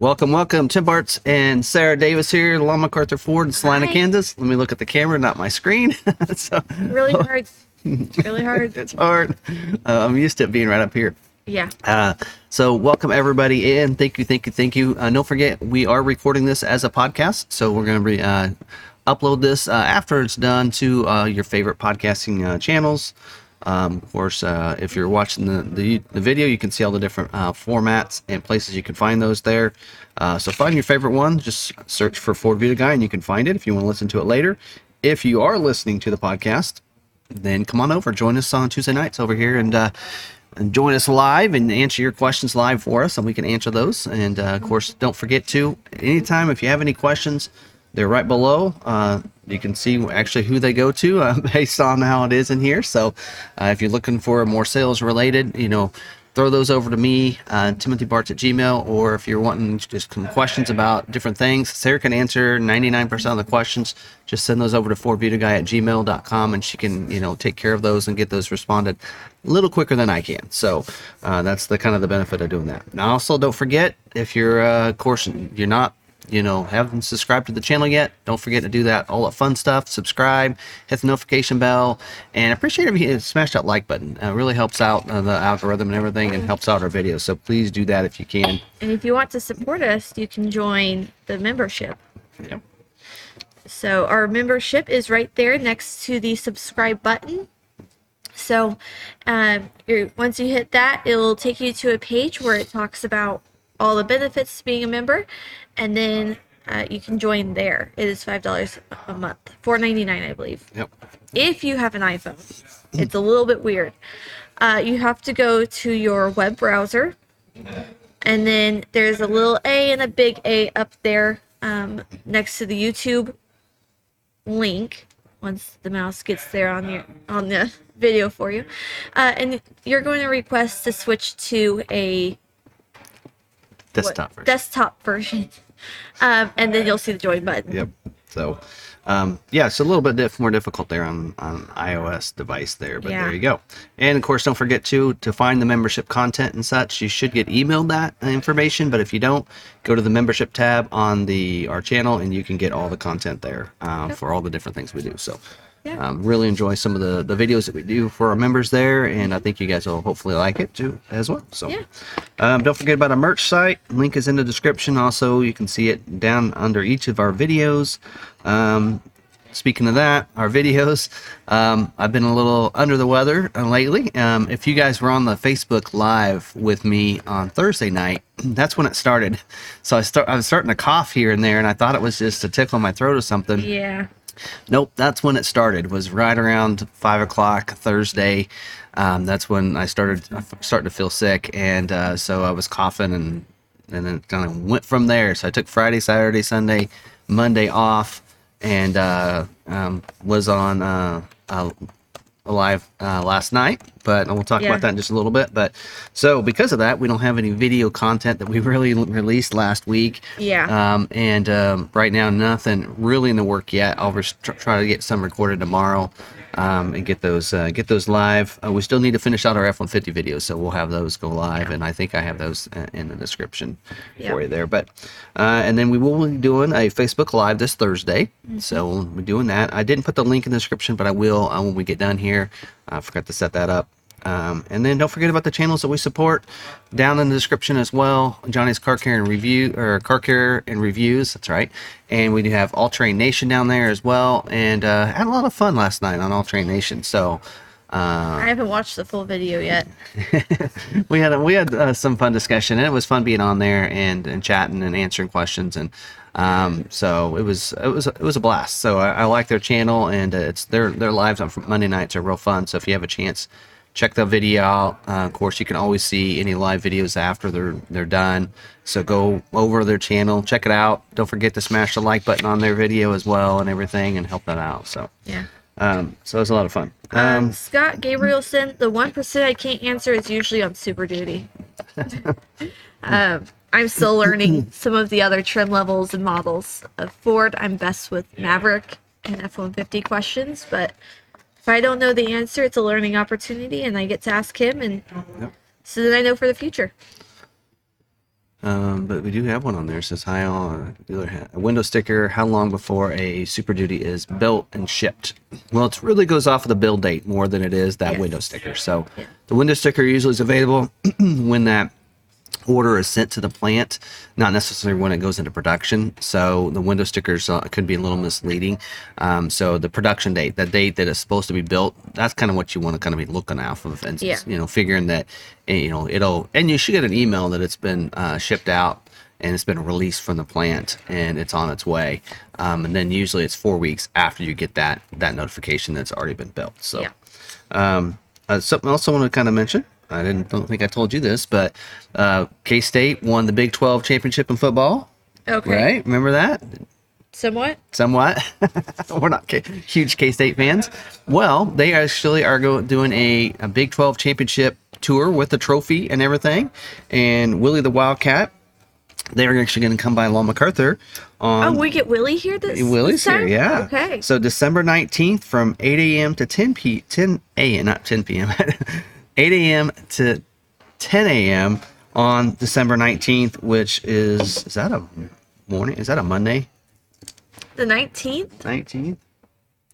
Welcome, welcome. Tim Bartz and Sarah Davis here, Long McArthur Ford in Salina, Hi. Kansas. Let me look at the camera, not my screen. so Really hard. really hard. it's hard. Uh, I'm used to it being right up here. Yeah. Uh, so welcome everybody in. Thank you, thank you, thank you. Uh, don't forget, we are recording this as a podcast, so we're going to be uh, upload this uh, after it's done to uh, your favorite podcasting uh, channels. Um, of course, uh, if you're watching the, the, the video, you can see all the different uh, formats and places you can find those there. Uh, so find your favorite one. Just search for Ford Video Guy, and you can find it if you want to listen to it later. If you are listening to the podcast, then come on over, join us on Tuesday nights over here, and uh, and join us live and answer your questions live for us, and we can answer those. And uh, of course, don't forget to anytime if you have any questions, they're right below. Uh, you can see actually who they go to uh, based on how it is in here. So uh, if you're looking for more sales related, you know. Throw those over to me, uh, Timothy Bartz at Gmail, or if you're wanting just some questions about different things, Sarah can answer 99% of the questions. Just send those over to FordVideoGuy at gmail.com and she can, you know, take care of those and get those responded a little quicker than I can. So uh, that's the kind of the benefit of doing that. Now, also, don't forget if you're, uh, of course, you're not you know, haven't subscribed to the channel yet, don't forget to do that. All that fun stuff. Subscribe, hit the notification bell, and appreciate it if you smash that like button. It really helps out uh, the algorithm and everything, and helps out our videos. So please do that if you can. And if you want to support us, you can join the membership. Yep. So our membership is right there next to the subscribe button. So um, once you hit that, it'll take you to a page where it talks about all the benefits to being a member, and then uh, you can join there. It is five dollars a month, four ninety nine, I believe. Yep. if you have an iPhone. It's a little bit weird. Uh, you have to go to your web browser, and then there's a little A and a big A up there um, next to the YouTube link. Once the mouse gets there on your on the video for you, uh, and you're going to request to switch to a what- Desktop version. desktop version, um, and then you'll see the join button. Yep. So, um, yeah, it's a little bit diff- more difficult there on on iOS device there, but Yeah. there you go. And of course, don't forget to to find the membership content and such. You should get emailed that information, but if you don't, go to the membership tab on the our channel, and you can get all the content there uh, for all the different things we do. So. Yeah. Um, really enjoy some of the, the videos that we do for our members there, and I think you guys will hopefully like it too as well. So, Yeah. um, don't forget about our merch site. Link is in the description. Also, you can see it down under each of our videos. Um, speaking of that, our videos, um, I've been a little under the weather uh, lately. Um, if you guys were on the Facebook Live with me on Thursday night, that's when it started. So I start, I was starting to cough here and there, and I thought it was just a tickle in my throat or something. Yeah. Nope, that's when it started. Was right around five o'clock Thursday. Um, that's when I started starting to feel sick, and uh, so I was coughing, and and then kind of went from there. So I took Friday, Saturday, Sunday, Monday off, and uh, um, was on uh, uh, live uh, last night. But we'll talk Yeah. about that in just a little bit. But so because of that, we don't have any video content that we really released last week. Yeah. Um, and um, right now, nothing really in the work yet. I'll res- try to get some recorded tomorrow um, and get those uh, get those live. Uh, we still need to finish out our F-150 videos, so we'll have those go live, and I think I have those uh, in the description Yeah. for you there. But uh, and then we will be doing a Facebook Live this Thursday, Mm-hmm. so we'll be doing that. I didn't put the link in the description, but I will uh, when we get done here. I forgot to set that up. Um, and then don't forget about the channels that we support down in the description as well. Johny's Car Care and Review or Car Care and Reviews. That's right. And we do have All Terrain Nation down there as well. And uh, had a lot of fun last night on All Terrain Nation. So uh, I haven't watched the full video yet. we had a, we had uh, some fun discussion and it was fun being on there and, and chatting and answering questions and um, so it was it was it was a blast. So I, I like their channel and uh, it's their their lives on Monday nights are real fun. So if you have a chance, check the video out. Uh, of course, you can always see any live videos after they're they're done. So go over their channel, check it out. Don't forget to smash the like button on their video as well and everything and help that out. So Yeah. um, so it was a lot of fun. Um, Um, Scott Gabrielson, the one percent I can't answer is usually on Super Duty. um, I'm still learning some of the other trim levels and models of Ford. I'm best with Maverick and F-150 questions, but if I don't know the answer, it's a learning opportunity, and I get to ask him, and Yep. so that I know for the future. Um, but we do have one on there. It says hi on dealer ha- a window sticker. How long before a Super Duty is built and shipped? Well, it really goes off of the build date more than it is that Yes. window sticker. So Yeah. the window sticker usually is available when that order is sent to the plant, not necessarily when it goes into production. So the window stickers uh, could be a little misleading. Um, so the production date, the date that it's supposed to be built, that's kind of what you want to kind of be looking off of, and Yeah. you know, figuring that eh, you know it'll, and you should get an email that it's been uh, shipped out and it's been released from the plant and it's on its way. Um, and then usually it's four weeks after you get that that notification that's already been built. So. Yeah. Um, uh, something else I want to kind of mention. I didn't don't think I told you this, but uh, K State won the Big 12 championship in football. Okay. Right? Remember that? Somewhat. Somewhat. We're not K- huge K State fans. Well, they actually are go- doing a, a Big 12 championship tour with the trophy and everything. And Willie the Wildcat, they're actually going to come by Long McArthur on Oh, we get Willie here this Willie's this here, yeah. Okay. So December 19th from 8 a.m. to 10 p 10 a.m. not 10 p.m. 8 a.m. to 10 a.m. on December 19th, which is is that a morning? Is that a Monday? the 19th? 19th?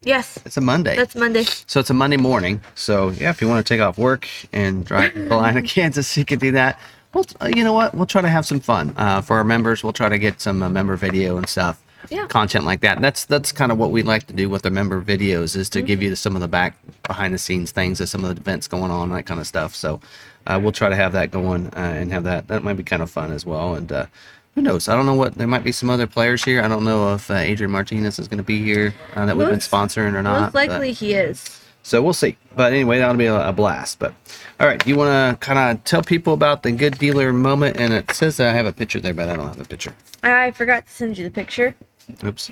Yes. It's a Monday. That's Monday. so it's a Monday morning. So yeah, if you want to take off work and drive to Salina, Kansas, you can do that. Well, you know what? We'll try to have some fun uh, for our members. We'll try to get some uh, member video and stuff, Yeah. content like that. That's that's kind of what we like to do with the member videos is to give you some of the back behind the scenes things of some of the events going on, that kind of stuff. So uh, we'll try to have that going uh, and have that. That might be kind of fun as well. And uh, who knows? I don't know what there might be some other players here. I don't know if uh, Adrian Martinez is going to be here uh, that we've been sponsoring or not. Most but- likely he is. So we'll see. But anyway, that'll be a, a blast. But all right, you want to kind of tell people about the good dealer moment? And it says that I have a picture there, but I don't have a picture. I forgot to send you the picture. Oops.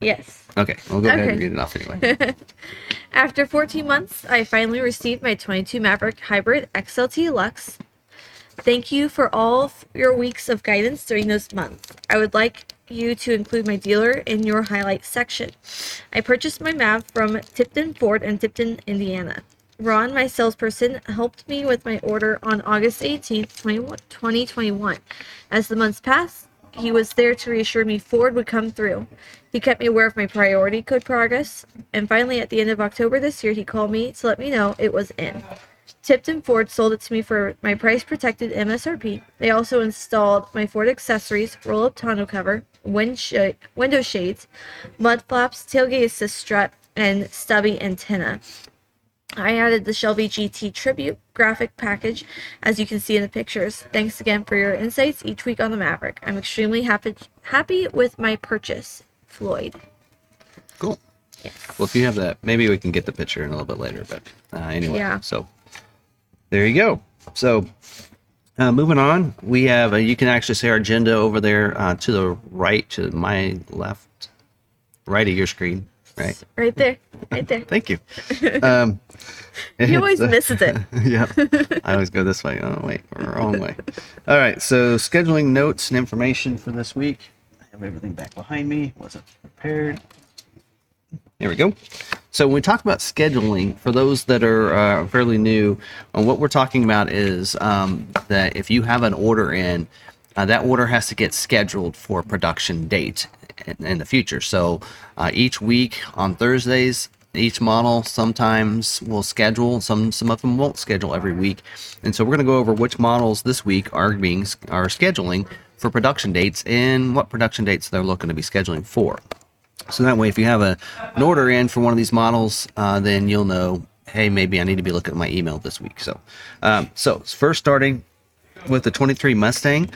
Yes. Okay, we'll go ahead and Okay. read it off anyway. After 14 months, I finally received my 22 Maverick Hybrid XLT Lux. Thank you for all your weeks of guidance during those months. I would like you to include my dealer in your highlight section. I purchased my MAV from Tipton Ford in Tipton, Indiana. Ron, my salesperson, helped me with my order on August 18, 2021. As the months passed, he was there to reassure me Ford would come through. He kept me aware of my priority code progress, and finally, at the end of October this year, he called me to let me know it was in. Tipton Ford sold it to me for my price protected MSRP. They also installed my Ford accessories, roll up tonneau cover, sh- window shades, mud flaps, tailgate assist strut, and stubby antenna. I added the Shelby GT tribute graphic package, as you can see in the pictures. Thanks again for your insights each week on the Maverick. I'm extremely happy happy with my purchase, Floyd. cool. Yeah. Well, if you have that, maybe we can get the picture in a little bit later. But uh, anyway, Yeah. so there you go. So uh, moving on, we have, uh, you can actually see our agenda over there uh, to the right, to my left, right of your screen. Right. Right there, right there. Thank you. Um, He always uh, misses it. yeah. I always go this way. Oh, wait, wrong way. All right. So, scheduling notes and information for this week. I have everything back behind me. Wasn't prepared. There we go. So, when we talk about scheduling, for those that are uh, fairly new, uh, what we're talking about is um, that if you have an order in, uh, that order has to get scheduled for production date in, in the future. So, uh, each week on Thursdays, each model sometimes will schedule some some of them won't schedule every week and so we're going to go over which models this week are being are scheduling for production dates and what production dates they're looking to be scheduling for so that way if you have a an order in for one of these models uh, then you'll know hey maybe i need to be looking at my email this week so um, so first starting with the 23 Mustang.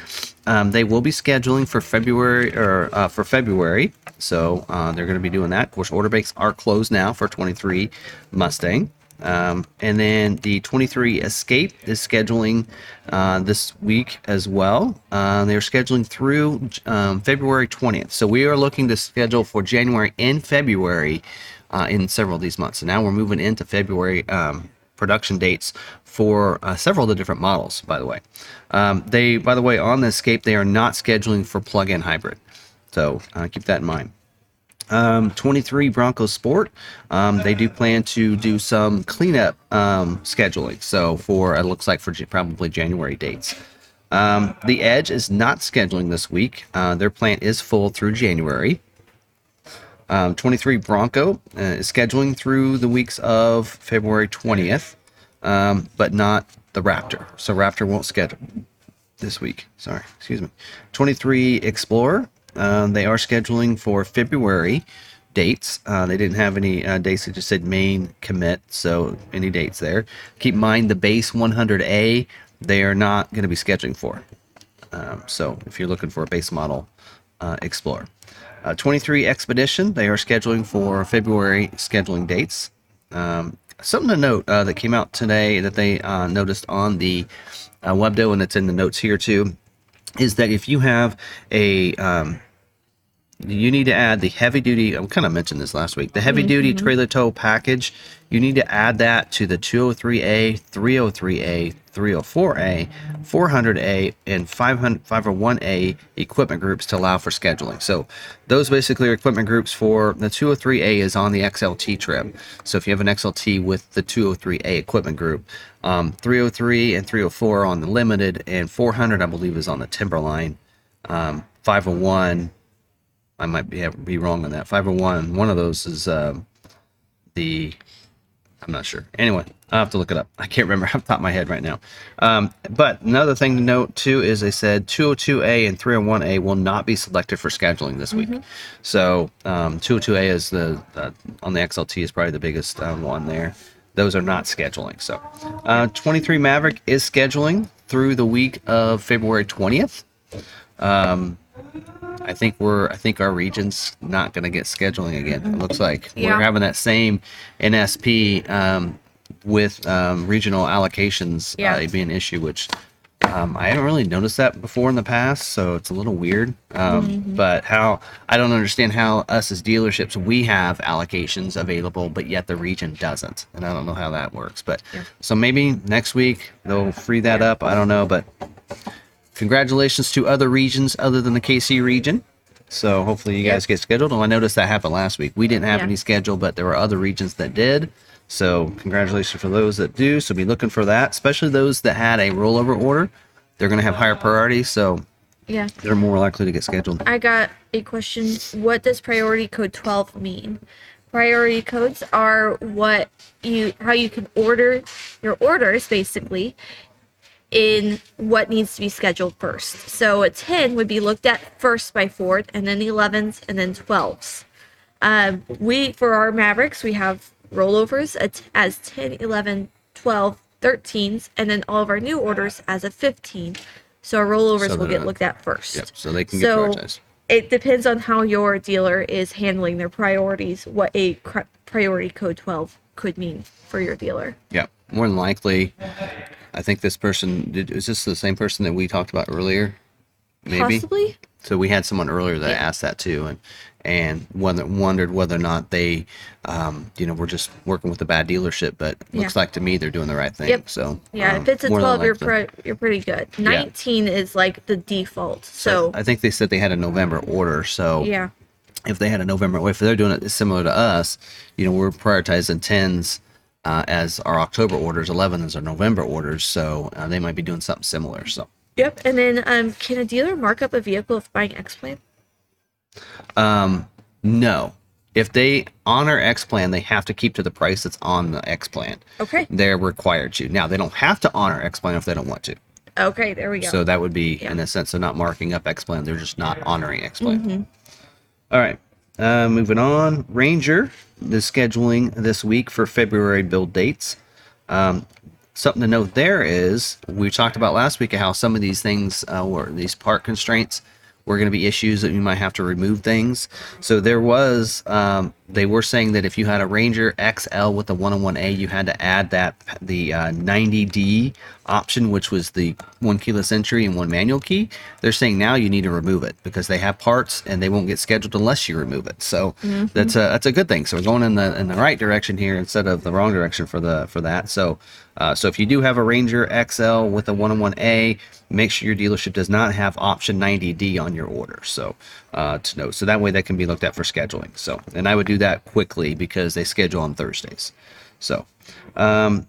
Um, they will be scheduling for February or uh, for February, so uh, they're going to be doing that. Of course, order banks are closed now for 23 Mustang. Um, and then the 23 Escape is scheduling uh, this week as well. Uh, they're scheduling through um, February 20th. So we are looking to schedule for January and February uh, in several of these months. So now we're moving into February um, production dates for uh, several of the different models, by the way. Um, they, by the way, on the Escape, they are not scheduling for plug-in hybrid. So uh, keep that in mind. Um, 23 Bronco Sport, um, they do plan to do some cleanup um, scheduling. So for it looks like for probably January dates. Um, the Edge is not scheduling this week. Uh, their plant is full through January. Um, 23 Bronco uh, is scheduling through the weeks of February 20th, um, but not the Raptor. So Raptor won't schedule this week. Sorry, excuse me. 23 Explorer, um, they are scheduling for February dates. Uh, they didn't have any uh, dates. They just said main commit. So any dates there. Keep in mind the base 100A, they are not going to be scheduling for. Um, so if you're looking for a base model uh, Explorer. Uh, 23 Expedition, they are scheduling for February scheduling dates. Um, something to note uh, that came out today that they uh, noticed on the uh, Webdo, and it's in the notes here too, is that if you have a um, you need to add the heavy duty. I kind of mentioned this last week. The heavy duty trailer tow package. You need to add that to the 203A, 303A, 304A, 400A, and 500, 501A equipment groups to allow for scheduling. So those basically are equipment groups for the 203A is on the XLT trip. So if you have an XLT with the 203A equipment group, um, 303 and 304 are on the limited, and 400 I believe is on the Timberline. Um, 501 I might be be wrong on that. 501. One of those is uh, the. I'm not sure. Anyway, I have to look it up. I can't remember off the top of my head right now. Um, but another thing to note too is they said 202A and 301A will not be selected for scheduling this week. So um, 202A is the uh, on the XLT is probably the biggest uh, one there. Those are not scheduling. So uh, 23 Maverick is scheduling through the week of February 20th. Um, I think we're I think our region's not going to get scheduling again. It looks like Yeah. we're having that same NSP um, with um, regional allocations Yeah. uh, being an issue, which um, I haven't really noticed that before in the past, so it's a little weird. Um, Mm-hmm. But how I don't understand how us as dealerships we have allocations available, but yet the region doesn't, and I don't know how that works. But so maybe next week they'll free that up. I don't know, but congratulations to other regions other than the KC region. So hopefully you guys get scheduled. And I noticed that happened last week. We didn't have Yeah. any scheduled, but there were other regions that did. So congratulations for those that do. So be looking for that, especially those that had a rollover order. They're going to have higher oh. priority, so Yeah. they're more likely to get scheduled. I got a question. What does priority code 12 mean? Priority codes are what you how you can order your orders basically in what needs to be scheduled first. So a 10 would be looked at first by Ford and then the 11s and then 12s. Um, we for our Mavericks, we have rollovers at, as 10, 11, 12, 13s and then all of our new orders as a 15. So our rollovers So will get looked at first Yep. So they can get prioritized. it depends on how your dealer is handling their priorities what a cr- priority code 12 could mean for your dealer Yeah. More than likely, I think this person did. Is this the same person that we talked about earlier? Maybe. possibly So we had someone earlier that Yeah. asked that too, and and wonder, wondered whether or not they, um, you know, were just working with a bad dealership. But looks like to me they're doing the right thing. Yep. So yeah um, if it's a 12 you're pre- you're pretty good 19 is like the default so I think they said they had a November order. So yeah if they had a November, order, if they're doing it similar to us, you know, we're prioritizing tens. Uh, as our October orders, 11s our November orders, so uh, they might be doing something similar. So, yep and then um can a dealer mark up a vehicle if buying x plan Um, no. If they honor X plan, they have to keep to the price that's on the X plan. okay They're required to. Now they don't have to honor X plan if they don't want to. okay there we go So that would be Yeah. in a sense of not marking up X plan. They're just not honoring X plan. All right. Uh, moving on. Ranger is scheduling this week for February build dates. Um, something to note there is we talked about last week how some of these things uh, were these part constraints were going to be issues that you might have to remove things. So there was um, they were saying that if you had a Ranger XL with the 101A, you had to add that the uh, 90D option, which was the one keyless entry and one manual key. They're saying now you need to remove it because they have parts and they won't get scheduled unless you remove it. So that's a that's a good thing. So we're going in the in the right direction here instead of the wrong direction for the for that. So uh, so if you do have a Ranger XL with a 101A, make sure your dealership does not have option 90D on your order. So uh, to note, so that way that can be looked at for scheduling. So and I would do that quickly because they schedule on Thursdays. So. Um,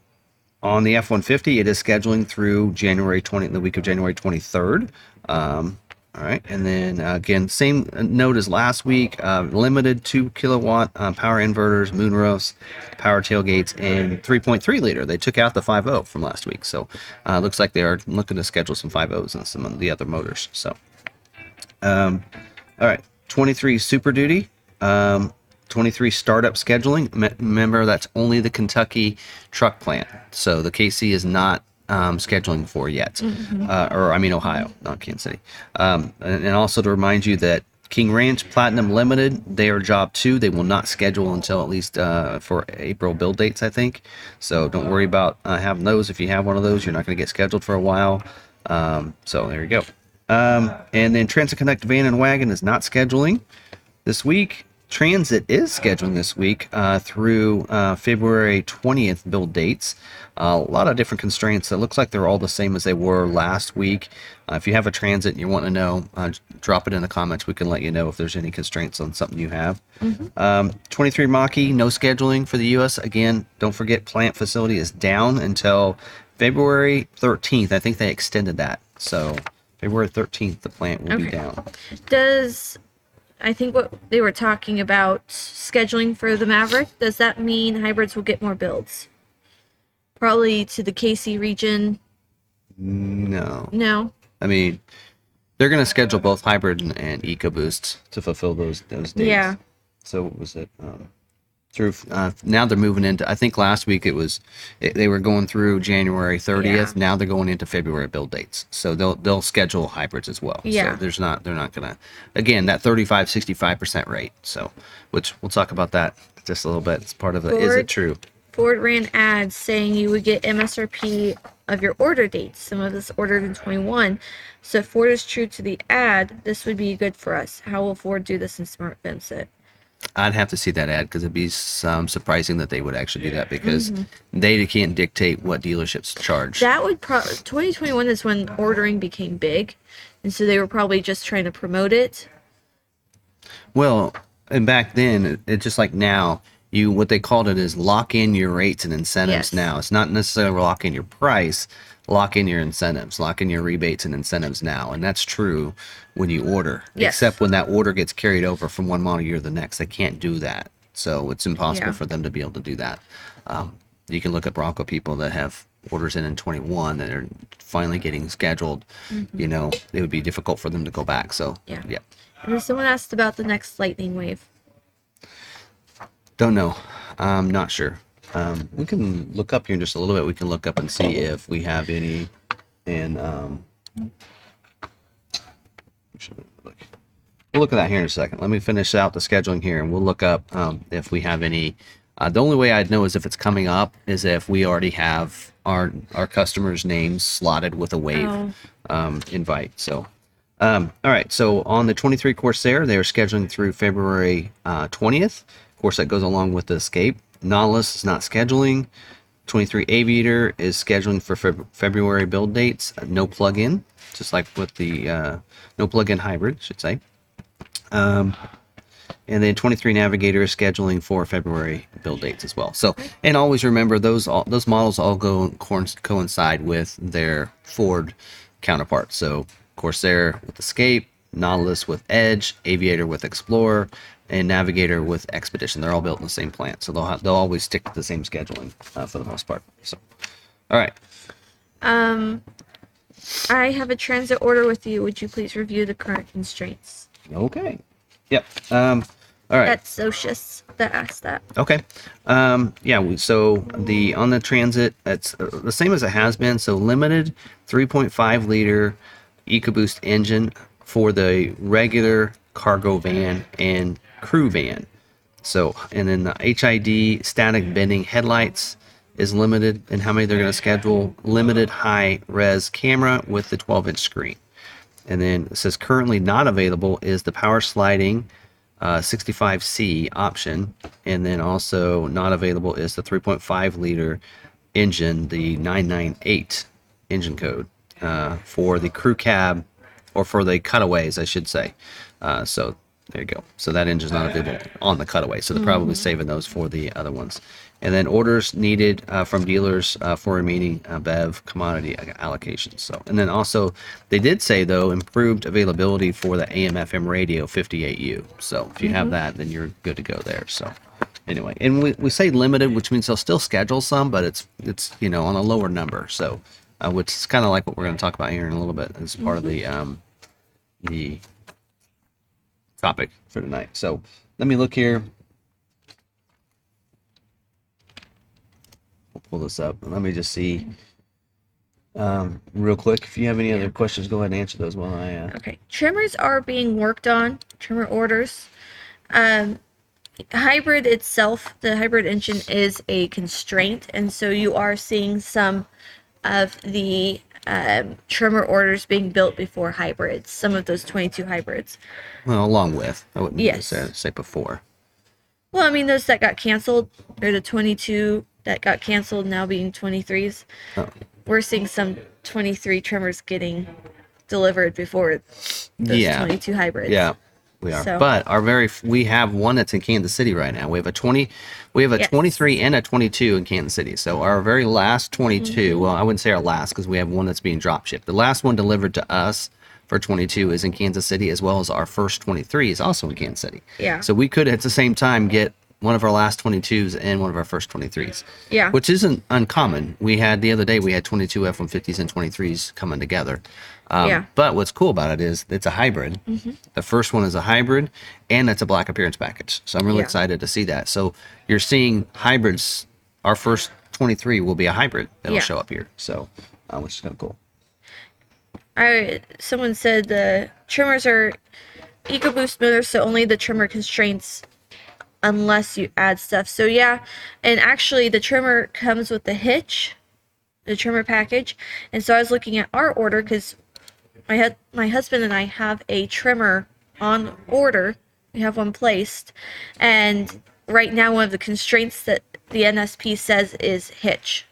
on the F one fifty, it is scheduling through January twenty, the week of January twenty third. Um, all right, and then uh, again, same note as last week. Uh, limited two kilowatt uh, power inverters, moon moonroofs, power tailgates, and 3.3 liter. They took out the 5.0 from last week, so uh, looks like they are looking to schedule some 5.0s and some of the other motors. So, um, all right, 23 Super Duty. Um, 23 startup scheduling. Me- remember, that's only the Kentucky truck plant. So the KC is not um, scheduling for yet. Uh, or, I mean, Ohio, not Kansas City. Um, and, and also to remind you that King Ranch Platinum Limited, they are job two. They will not schedule until at least uh, for April build dates, I think. So don't worry about uh, having those. If you have one of those, you're not going to get scheduled for a while. Um, so there you go. Um, and then Transit Connect Van and Wagon is not scheduling this week. Transit is scheduling this week uh, through uh, February 20th build dates. Uh, a lot of different constraints. It looks like they're all the same as they were last week. Uh, if you have a transit and you want to know, uh, drop it in the comments. We can let you know if there's any constraints on something you have. Um, 23 Mach-E, no scheduling for the U.S. Again, don't forget plant facility is down until February 13th. I think they extended that. So February 13th, the plant will be Okay. down. Does I think what they were talking about scheduling for the Maverick, does that mean hybrids will get more builds? Probably to the KC region. No. No. I mean, they're going to schedule both hybrid and, EcoBoost to fulfill those those dates. Yeah. So what was it? Um, through uh, now they're moving into. I think last week it was it, they were going through January 30th. Yeah. Now they're going into February build dates. So they'll they'll schedule hybrids as well. Yeah. So there's not they're not to again that 35 65 percent rate. So which we'll talk about that just a little bit. It's part of the is it true? Ford ran ads saying you would get MSRP of your order dates. Some of this ordered in 21. So if Ford is true to the ad, this would be good for us. How will Ford do this in Smart Vincent? I'd have to see that ad because it'd be some surprising that they would actually do that because mm-hmm. they can't dictate what dealerships charge. That would probably 2021 is when ordering became big. And so they were probably just trying to promote it. well, and back then, it, it just like now, you what they called it is lock in your rates and incentives. Yes. Now it's not necessarily lock in your price, lock in your incentives, lock in your rebates and incentives now, and that's true when you order. Yes. Except when that order gets carried over from one model year to the next, they can't do that. So it's impossible Yeah. for them to be able to do that. Um, you can look at Bronco people that have orders in in 21 that are finally getting scheduled. You know, it would be difficult for them to go back. So Yeah. yeah. And then someone asked about the next lightning wave. Don't know. I'm not sure. Um, we can look up here in just a little bit. We can look up and see if we have any. And um, look? we'll look at that here in a second. Let me finish out the scheduling here, and we'll look up um, if we have any. Uh, the only way I'd know is if it's coming up is if we already have our our customers' names slotted with a wave Oh. um, invite. So, um, all right. So on the 23 Corsair, they are scheduling through February uh, 20th. Of course, that goes along with the Escape. Nautilus is not scheduling. 23 Aviator is scheduling for Feb- February build dates. Uh, no plug-in, just like with the uh, no plug-in hybrid, should say. Um, and then 23 Navigator is scheduling for February build dates as well. So, and always remember those all, those models all go co- coincide with their Ford counterparts. So, Corsair with Escape, Nautilus with Edge, Aviator with Explorer, and Navigator with Expedition. They're all built in the same plant, so they'll they'll always stick to the same scheduling uh, for the most part. So, all right. Um, I have a transit order with you. Would you please review the current constraints? Okay. Yep. Um, all right. That's Socius that asked that. Okay. Um, yeah. we- So the on the transit, it's uh, the same as it has been. So limited 3.5 liter EcoBoost engine for the regular cargo van and crew van. So and then the HID static bending headlights is limited in how many they're going to schedule. Limited high res camera with the 12 inch screen. And then it says currently not available is the power sliding uh, 65C option. And then also not available is the 3.5 liter engine, the 998 engine code uh, for the crew cab or for the cutaways, I should say. Uh, so there you go. So that engine's not available on the cutaway. So they're probably saving those for the other ones. and then orders needed uh, from dealers uh, for remaining uh, BEV commodity allocations. So, and then also they did say though improved availability for the AM/FM radio 58U. So if you have that, then you're good to go there. So anyway, and we, we say limited, which means they'll still schedule some, but it's it's you know on a lower number. So uh, which is kind of like what we're going to talk about here in a little bit as part of the um, the topic for tonight. So let me look here. We'll pull this up. Let me just see um, real quick. If you have any other questions, go ahead and answer those while I. Uh, Okay. Tremors are being worked on, Tremor orders. Um, hybrid itself, the hybrid engine is a constraint, and so you are seeing some of the um, Tremor orders being built before hybrids, some of those 22 hybrids. well, along with I wouldn't Yes. say, say before. Well, I mean, those that got canceled, or the 22 that got canceled now being 23s. Oh. We're seeing some 23 Tremors getting delivered before those Yeah. 22 hybrids. Yeah, we are. So- But our very we have one that's in Kansas City right now. We have a 20 we have a Yes. 23 and a 22 in Kansas City. So our very last 22, Mm-hmm. well, I wouldn't say our last because we have one that's being drop shipped. The last one delivered to us for 22 is in Kansas City as well as our first 23 is also in Kansas City. Yeah. So we could at the same time get one of our last 22s and one of our first 23s. Yeah. Which isn't uncommon. We had the other day we had 22 F150s and 23s coming together. Um, Yeah. But what's cool about it is it's a hybrid. The first one is a hybrid, and it's a black appearance package. So I'm really Yeah. excited to see that. So you're seeing hybrids. Our first 23 will be a hybrid that'll Yeah. show up here. So, uh, which is kind of cool. I someone said the Tremors are EcoBoost motors, so only the Tremor constraints unless you add stuff. So yeah, and actually the Tremor comes with the hitch, the Tremor package. And so I was looking at our order because my hu- my husband and I have a Tremor on order. We have one placed, and right now one of the constraints that the NSP says is hitch.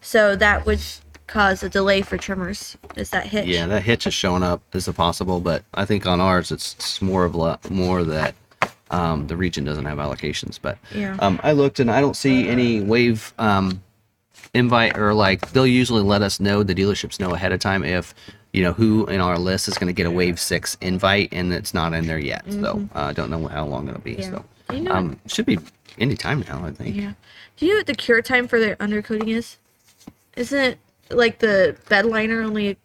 So that would cause a delay for Tremors. Is that hitch? Yeah, that hitch is showing up as a possible, but I think on ours it's, it's more of la- more that um, the region doesn't have allocations. But Yeah. um, I looked and I don't see any wave um, invite or like they'll usually let us know the dealerships know ahead of time if you know who in our list is going to get a wave six invite and it's not in there yet. So uh, I don't know how long it'll be. Mm-hmm. Yeah. So you know um, should be any time now. I think. Yeah. Do you know what the cure time for the undercoating is? Isn't it like the bed liner only a,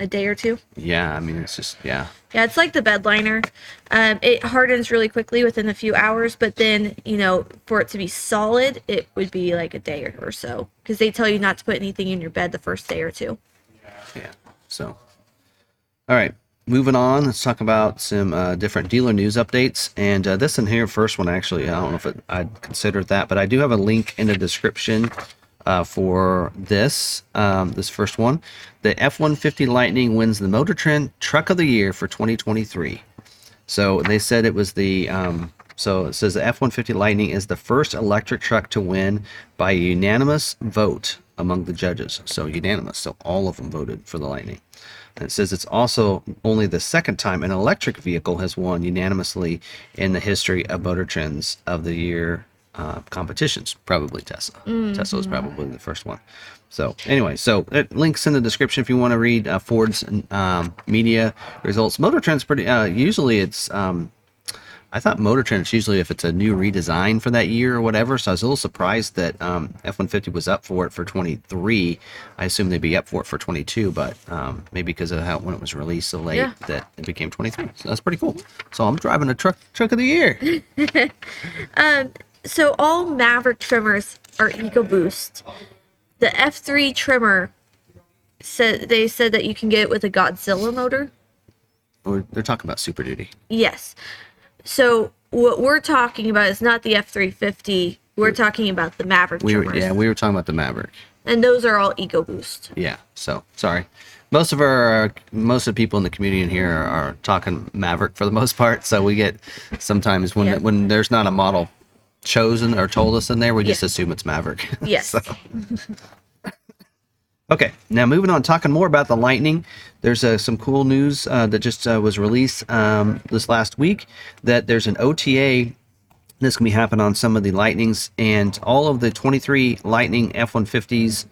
a day or two? Yeah, I mean it's just yeah. Yeah, it's like the bed liner. Um, it hardens really quickly within a few hours, but then, you know, for it to be solid, it would be like a day or, or so. Because they tell you not to put anything in your bed the first day or two. Yeah. So, all right, moving on. Let's talk about some uh, different dealer news updates. And uh, this in here, first one actually, I don't know if it, I'd consider that, but I do have a link in the description uh, for this. Um, this first one, the F-150 Lightning wins the Motor Trend Truck of the Year for 2023. So they said it was the um, so it says the F-150 Lightning is the first electric truck to win by a unanimous vote among the judges. So unanimous. So all of them voted for the Lightning. And it says it's also only the second time an electric vehicle has won unanimously in the history of Motor Trends of the Year uh, competitions. Probably Tesla. Tesla is probably the first one. So anyway, so it links in the description if you want to read uh, Ford's um, media results. Motor Trend's pretty. Uh, usually it's. Um, I thought Motor Trend's usually if it's a new redesign for that year or whatever. So I was a little surprised that um, F-150 was up for it for 23. I assume they'd be up for it for 22, but um, maybe because of how when it was released so late Yeah. that it became 23. So that's pretty cool. So I'm driving a truck truck of the year. So all Maverick Tremors are EcoBoost. The F3 Tremor said they said that you can get it with a Godzilla motor. We're, they're talking about Super Duty. Yes. So what we're talking about is not the F350. We're talking about the Maverick We were, yeah, we were talking about the Maverick. and those are all EcoBoost. Yeah. So sorry. Most of our most of the people in the community in here are, are talking Maverick for the most part. So we get sometimes when Yeah. when there's not a model chosen or told us in there, we just Yeah. assume it's Maverick. Yes. So- okay. Now moving on, talking more about the Lightning. There's uh, some cool news uh, that just uh, was released um, this last week that there's an OTA This can be happening on some of the Lightnings and all of the 23 Lightning F-150s,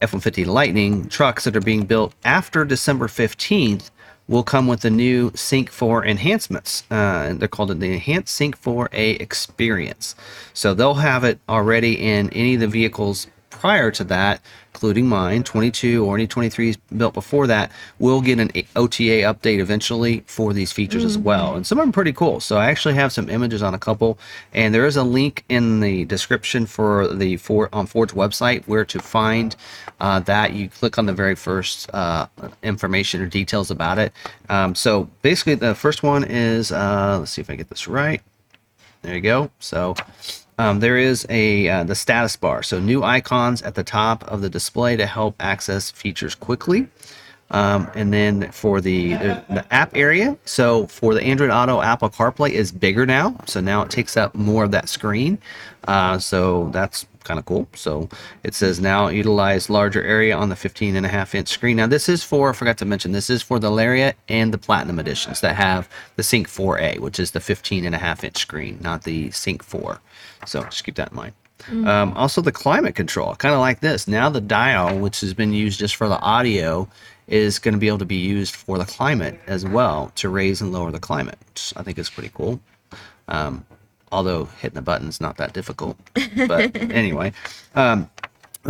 F-150 Lightning trucks that are being built after December 15th will come with the new Sync 4 enhancements. Uh, they're called the Enhanced Sync 4A Experience. So they'll have it already in any of the vehicles prior to that, including mine, 22 or any 23s built before that, will get an OTA update eventually for these features as well. And some of them are pretty cool. So I actually have some images on a couple, and there is a link in the description for the Ford on Ford's website where to find uh, that. You click on the very first uh, information or details about it. Um, so basically, the first one is uh, let's see if I get this right. There you go. So um, there is a uh, the status bar. So new icons at the top of the display to help access features quickly. Um, and then for the, the app area, so for the Android Auto, Apple CarPlay is bigger now. So now it takes up more of that screen. Uh, so that's kind of cool. So it says now utilize larger area on the 15 and a half inch screen. Now this is for, I forgot to mention, this is for the Lariat and the Platinum editions that have the Sync 4A, which is the 15 and a half inch screen, not the Sync 4. So just keep that in mind. Um, also the climate control, kind of like this. Now the dial, which has been used just for the audio, is going to be able to be used for the climate as well to raise and lower the climate. Which I think is pretty cool. Um, although hitting the button's not that difficult. But anyway, um,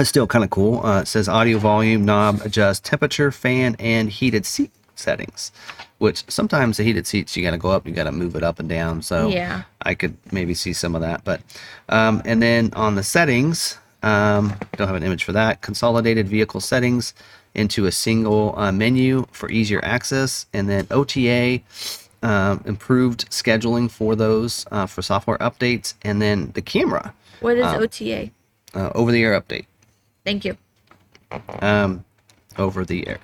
still kind of cool. Uh, it says audio volume knob adjust temperature, fan, and heated seat settings. Which sometimes the heated seats you got to go up, you got to move it up and down. So Yeah. I could maybe see some of that. But um, and then on the settings, um, don't have an image for that. Consolidated vehicle settings into a single uh, menu for easier access, and then OTA. Um, improved scheduling for those uh, for software updates, and then the camera What is OTA? uh, over the air update Thank you. um, over the air.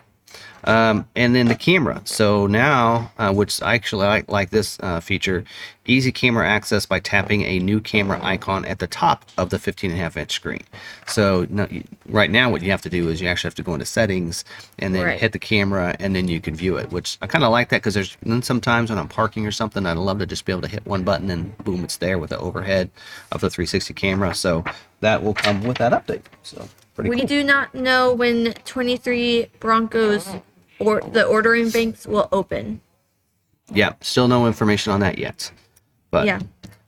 Um, and then the camera. So now, uh, which I actually like, like this uh, feature, easy camera access by tapping a new camera icon at the top of the 15 and a half inch screen. So no, you- right now, what you have to do is you actually have to go into settings and then Right. hit the camera and then you can view it, which I kind of like that because there's then sometimes when I'm parking or something, I'd love to just be able to hit one button and boom, it's there with the overhead of the 360 camera. So that will come with that update. So pretty We cool. do not know when 23 Broncos or the ordering banks will open. Yeah, still no information on that yet. But Yeah.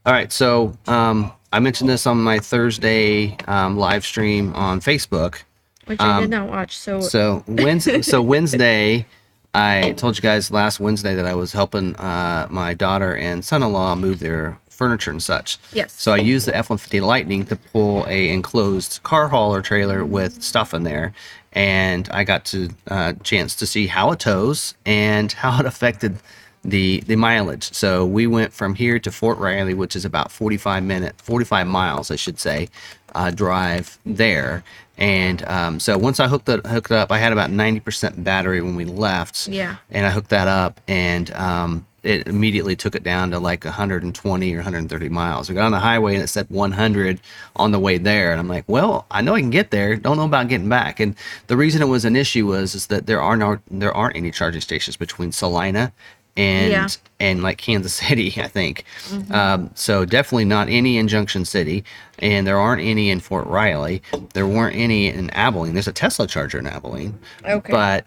all right, so um, I mentioned this on my Thursday um, live stream on Facebook. Which I Um, did not watch. So, So Wednesday, so Wednesday, I told you guys last Wednesday that I was helping uh, my daughter and son-in-law move their furniture and such. Yes. So I used the F-150 Lightning to pull a enclosed car hauler trailer with stuff in there, and I got to uh, chance to see how it tows and how it affected the the mileage. So we went from here to Fort Riley, which is about 45 minute, 45 miles, I should say, uh, drive there. And um, so once I hooked it hooked it up, I had about 90% battery when we left. Yeah. And I hooked that up, and um, it immediately took it down to like 120 or 130 miles. We got on the highway and it said 100 on the way there, and I'm like, well, I know I can get there. Don't know about getting back. And the reason it was an issue was is that there are no there aren't any charging stations between Salina and Yeah. and like Kansas City, I think. Um, so definitely not any in Junction City, and there aren't any in Fort Riley. There weren't any in Abilene. There's a Tesla charger in Abilene. Okay. But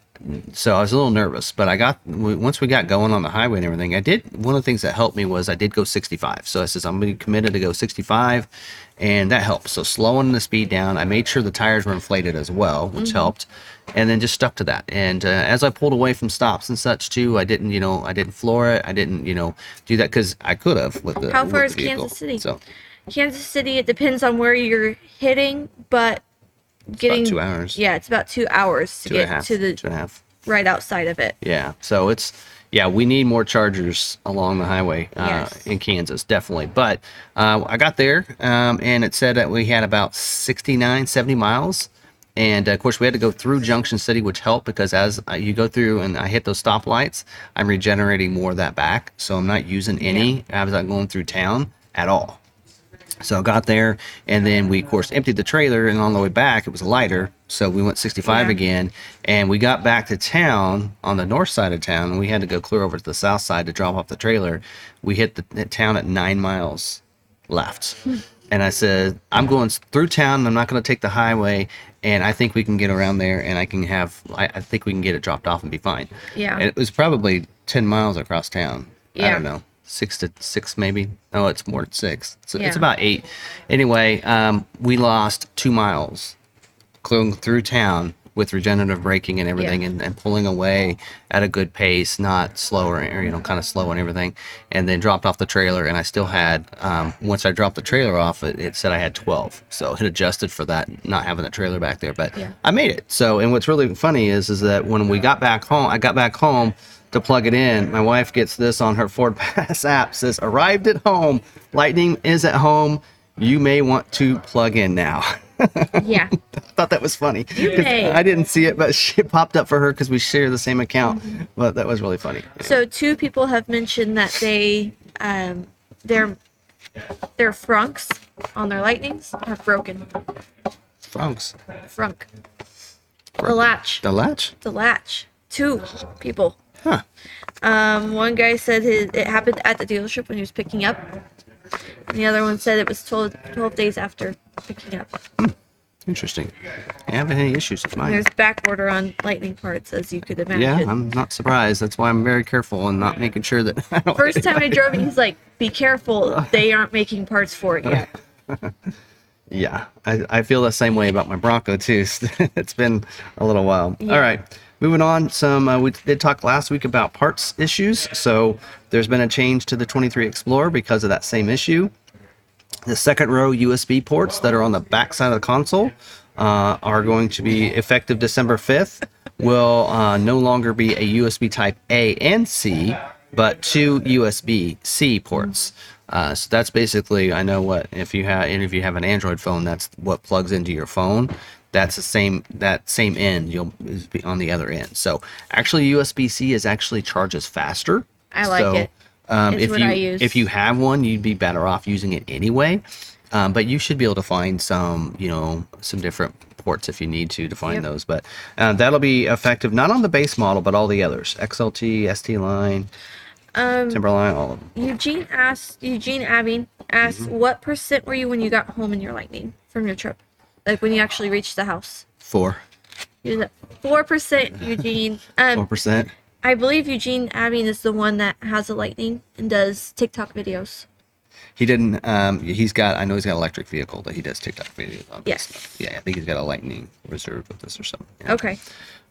so I was a little nervous, but I got once we got going on the highway and everything. I did one of the things that helped me was I did go 65. So I says I'm gonna be committed to go 65, and that helped. So slowing the speed down. I made sure the tires were inflated as well, which helped, and then just stuck to that. And uh, as I pulled away from stops and such too, I didn't you know I didn't floor it. I didn't you know do that because I could have with the How far is. Kansas City? So Kansas City, it depends on where you're hitting, but getting two hours. Yeah, it's about two hours to two get half, to the two and a half. right outside of it. Yeah. So it's yeah, we need more chargers along the highway uh, Yes. in Kansas, definitely. But uh, I got there um, and it said that we had about 69, 70 miles. And uh, of course, we had to go through Junction City, which helped because as you go through and I hit those stoplights, I'm regenerating more of that back. So I'm not using any as I'm going through town at all. So I got there, and then we, of course, emptied the trailer, and on the way back, it was lighter. So we went 65 Yeah. again, and we got back to town on the north side of town, and we had to go clear over to the south side to drop off the trailer. We hit the hit town at nine miles left. And I said, I'm going through town. I'm not going to take the highway. And I think we can get around there and I can have, I, I think we can get it dropped off and be fine. Yeah. And it was probably 10 miles across town. Yeah. I don't know. Six to six, maybe. No, it's more than six. So it's about eight. Anyway, um, we lost two miles going through town with regenerative braking and everything and, and pulling away at a good pace, not slower or, you know, kind of slow and everything. And then dropped off the trailer. And I still had, um, once I dropped the trailer off, it, it said I had 12. So it adjusted for that, not having the trailer back there. But Yeah. I made it. So, and what's really funny is, is that when we got back home, I got back home to plug it in. My wife gets this on her Ford Pass app says, arrived at home. Lightning is at home. You may want to plug in now. Yeah. I thought that was funny. I didn't see it, but she popped up for her because we share the same account. But that was really funny. So two people have mentioned that they um their their frunks on their lightnings are broken. Frunks. Frunk. The latch. The latch? The latch. Two people. Huh. Um, one guy said his, it happened at the dealership when he was picking up. And the other one said it was 12, 12 days after picking up. Interesting. I haven't had any issues with mine. There's back order on lightning parts, as you could imagine. Yeah, I'm not surprised. That's why I'm very careful and not making sure that. I don't First time I drove it, he's like, "Be careful, they aren't making parts for it yet." Yeah, I, I feel the same way about my Bronco too. it's been a little while. Yeah. All right, moving on. Some uh, we did talk last week about parts issues. So there's been a change to the 23 Explorer because of that same issue. The second row USB ports that are on the back side of the console uh, are going to be effective December 5th. Will uh, no longer be a USB Type A and C, but two USB C ports. Uh, so that's basically I know what if you have if you have an Android phone, that's what plugs into your phone. That's the same that same end you'll be on the other end. So actually USB C is actually charges faster. I like So, it. Um, if what you I use. if you have one, you'd be better off using it anyway. Um, but you should be able to find some, you know, some different ports if you need to to find Yep. those. But uh, that'll be effective not on the base model, but all the others: XLT, ST line, Um, Timberline, all of them. Eugene asked Eugene Abing asked, Mm-hmm. "What percent were you when you got home in your lightning from your trip? Like when you actually reach the house?" Four, He was at four percent. Eugene. Um, four percent. I believe Eugene Abing is the one that has a lightning and does TikTok videos. He didn't. Um, he's got. I know he's got an electric vehicle that he does TikTok videos on. Yes. Yeah, I think he's got a Lightning reserved with this or something. Yeah. Okay.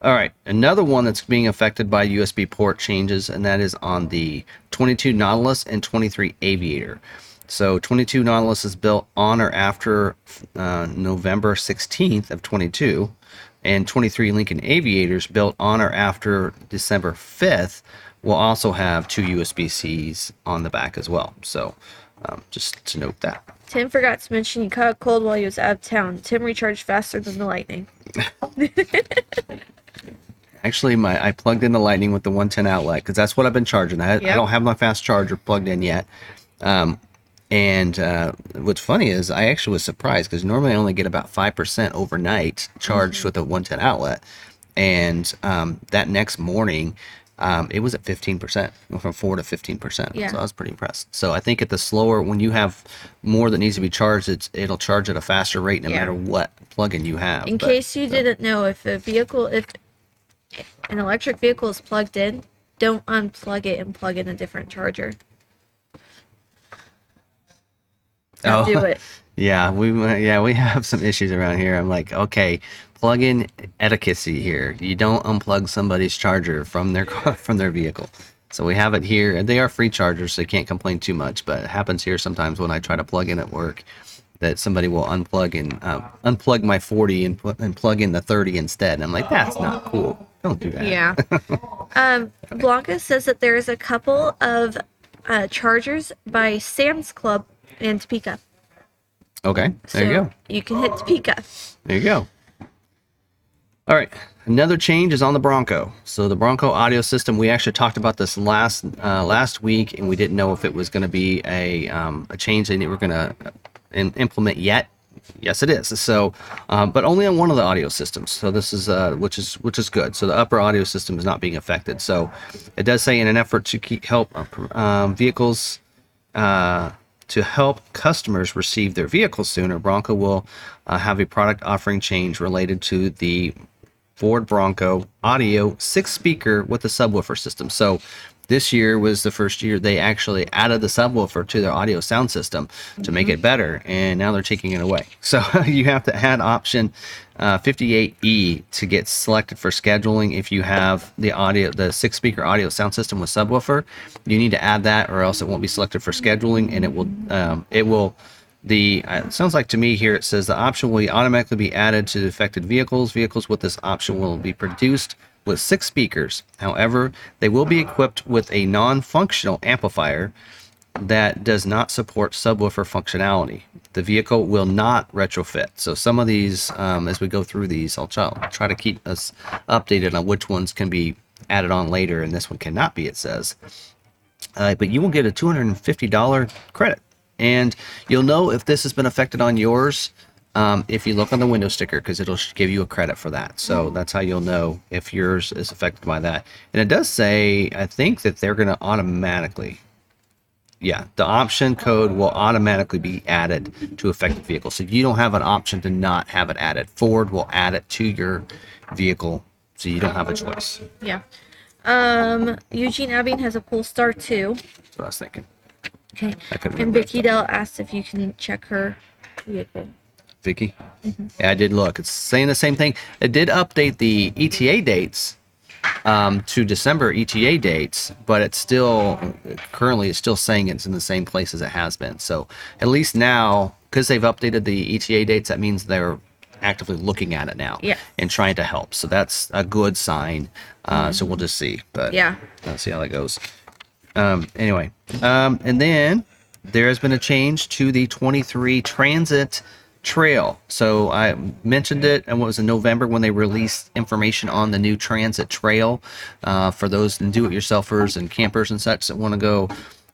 All right, another one that's being affected by USB port changes, and that is on the 22 Nautilus and 23 Aviator. So 22 Nautilus is built on or after uh, November 16th of 22, and 23 Lincoln Aviators built on or after December 5th will also have two USB Cs on the back as well. So um, just to note that. Tim forgot to mention he caught a cold while he was out of town. Tim recharged faster than the lightning. Actually, my I plugged in the Lightning with the 110 outlet because that's what I've been charging. I, I don't have my fast charger plugged in yet. Um, and uh, what's funny is I actually was surprised because normally I only get about five percent overnight charged with a 110 outlet, and um, that next morning. Um, it was at 15%, from 4 to 15%. Yeah. So I was pretty impressed. So I think at the slower, when you have more that needs to be charged, it's, it'll charge at a faster rate no Yeah. matter what plug-in you have. In But- case you didn't know, if a vehicle, if an electric vehicle is plugged in, don't unplug it and plug in a different charger. Don't Oh. do it. Yeah, we yeah we have some issues around here. I'm like, okay, plug-in etiquette here. You don't unplug somebody's charger from their car, from their vehicle. So we have it here, and they are free chargers, so you can't complain too much. But it happens here sometimes when I try to plug in at work, that somebody will unplug and uh, unplug my 40 and, put, and plug in the 30 instead. And I'm like, that's not cool. Don't do that. Yeah. um, Blanca says that there is a couple of uh, chargers by Sam's Club in Topeka. Okay. There you go. You can hit Topeka. There you go. All right. Another change is on the Bronco. So the Bronco audio system, we actually talked about this last uh, last week, and we didn't know if it was going to be a um, a change they were going to implement yet. Yes, it is. So, um, but only on one of the audio systems. So this is uh, which is which is good. So the upper audio system is not being affected. So it does say in an effort to keep help uh, um, vehicles uh, To help customers receive their vehicles sooner, Bronco will uh, have a product offering change related to the Ford Bronco audio six speaker with a subwoofer system. So this year was the first year they actually added the subwoofer to their audio sound system to make it better, and now they're taking it away. So you have to add option uh, 58E to get selected for scheduling. If you have the audio, the six speaker audio sound system with subwoofer, you need to add that, or else it won't be selected for scheduling, and it will um, it will the uh, it sounds like to me here it says the option will automatically be added to affected vehicles. Vehicles with this option will be produced with six speakers. However, they will be equipped with a non-functional amplifier that does not support subwoofer functionality. The vehicle will not retrofit. So some of these, um, as we go through these, I'll try, try to keep us updated on which ones can be added on later, and this one cannot be. It says, uh, but you will get a $250 credit, and you'll know if this has been affected on yours um, if you look on the window sticker because it'll give you a credit for that. So that's how you'll know if yours is affected by that. And it does say, I think that they're going to automatically yeah, the option code will automatically be added to affected vehicle. So you don't have an option to not have it added. Ford will add it to your vehicle, so you don't have a choice. Yeah. Um, Eugene Abbing has a Polestar 2. That's what I was thinking. Okay. And Vicky Dell asked if you can check her vehicle. Vicky? Yeah, I did look. It's saying the same thing. It did update the ETA dates um, to December ETA dates, but it's still currently it's still saying it's in the same place as it has been. So at least now, because they've updated the ETA dates, that means they're actively looking at it now Yeah. and trying to help. So that's a good sign. Uh, So we'll just see. But Yeah. let's see how that goes. Um, anyway, um, and then there has been a change to the 23 Transit Trail. So I mentioned it, and what was in November when they released information on the new Transit Trail uh, for those do-it-yourselfers and campers and such that want to go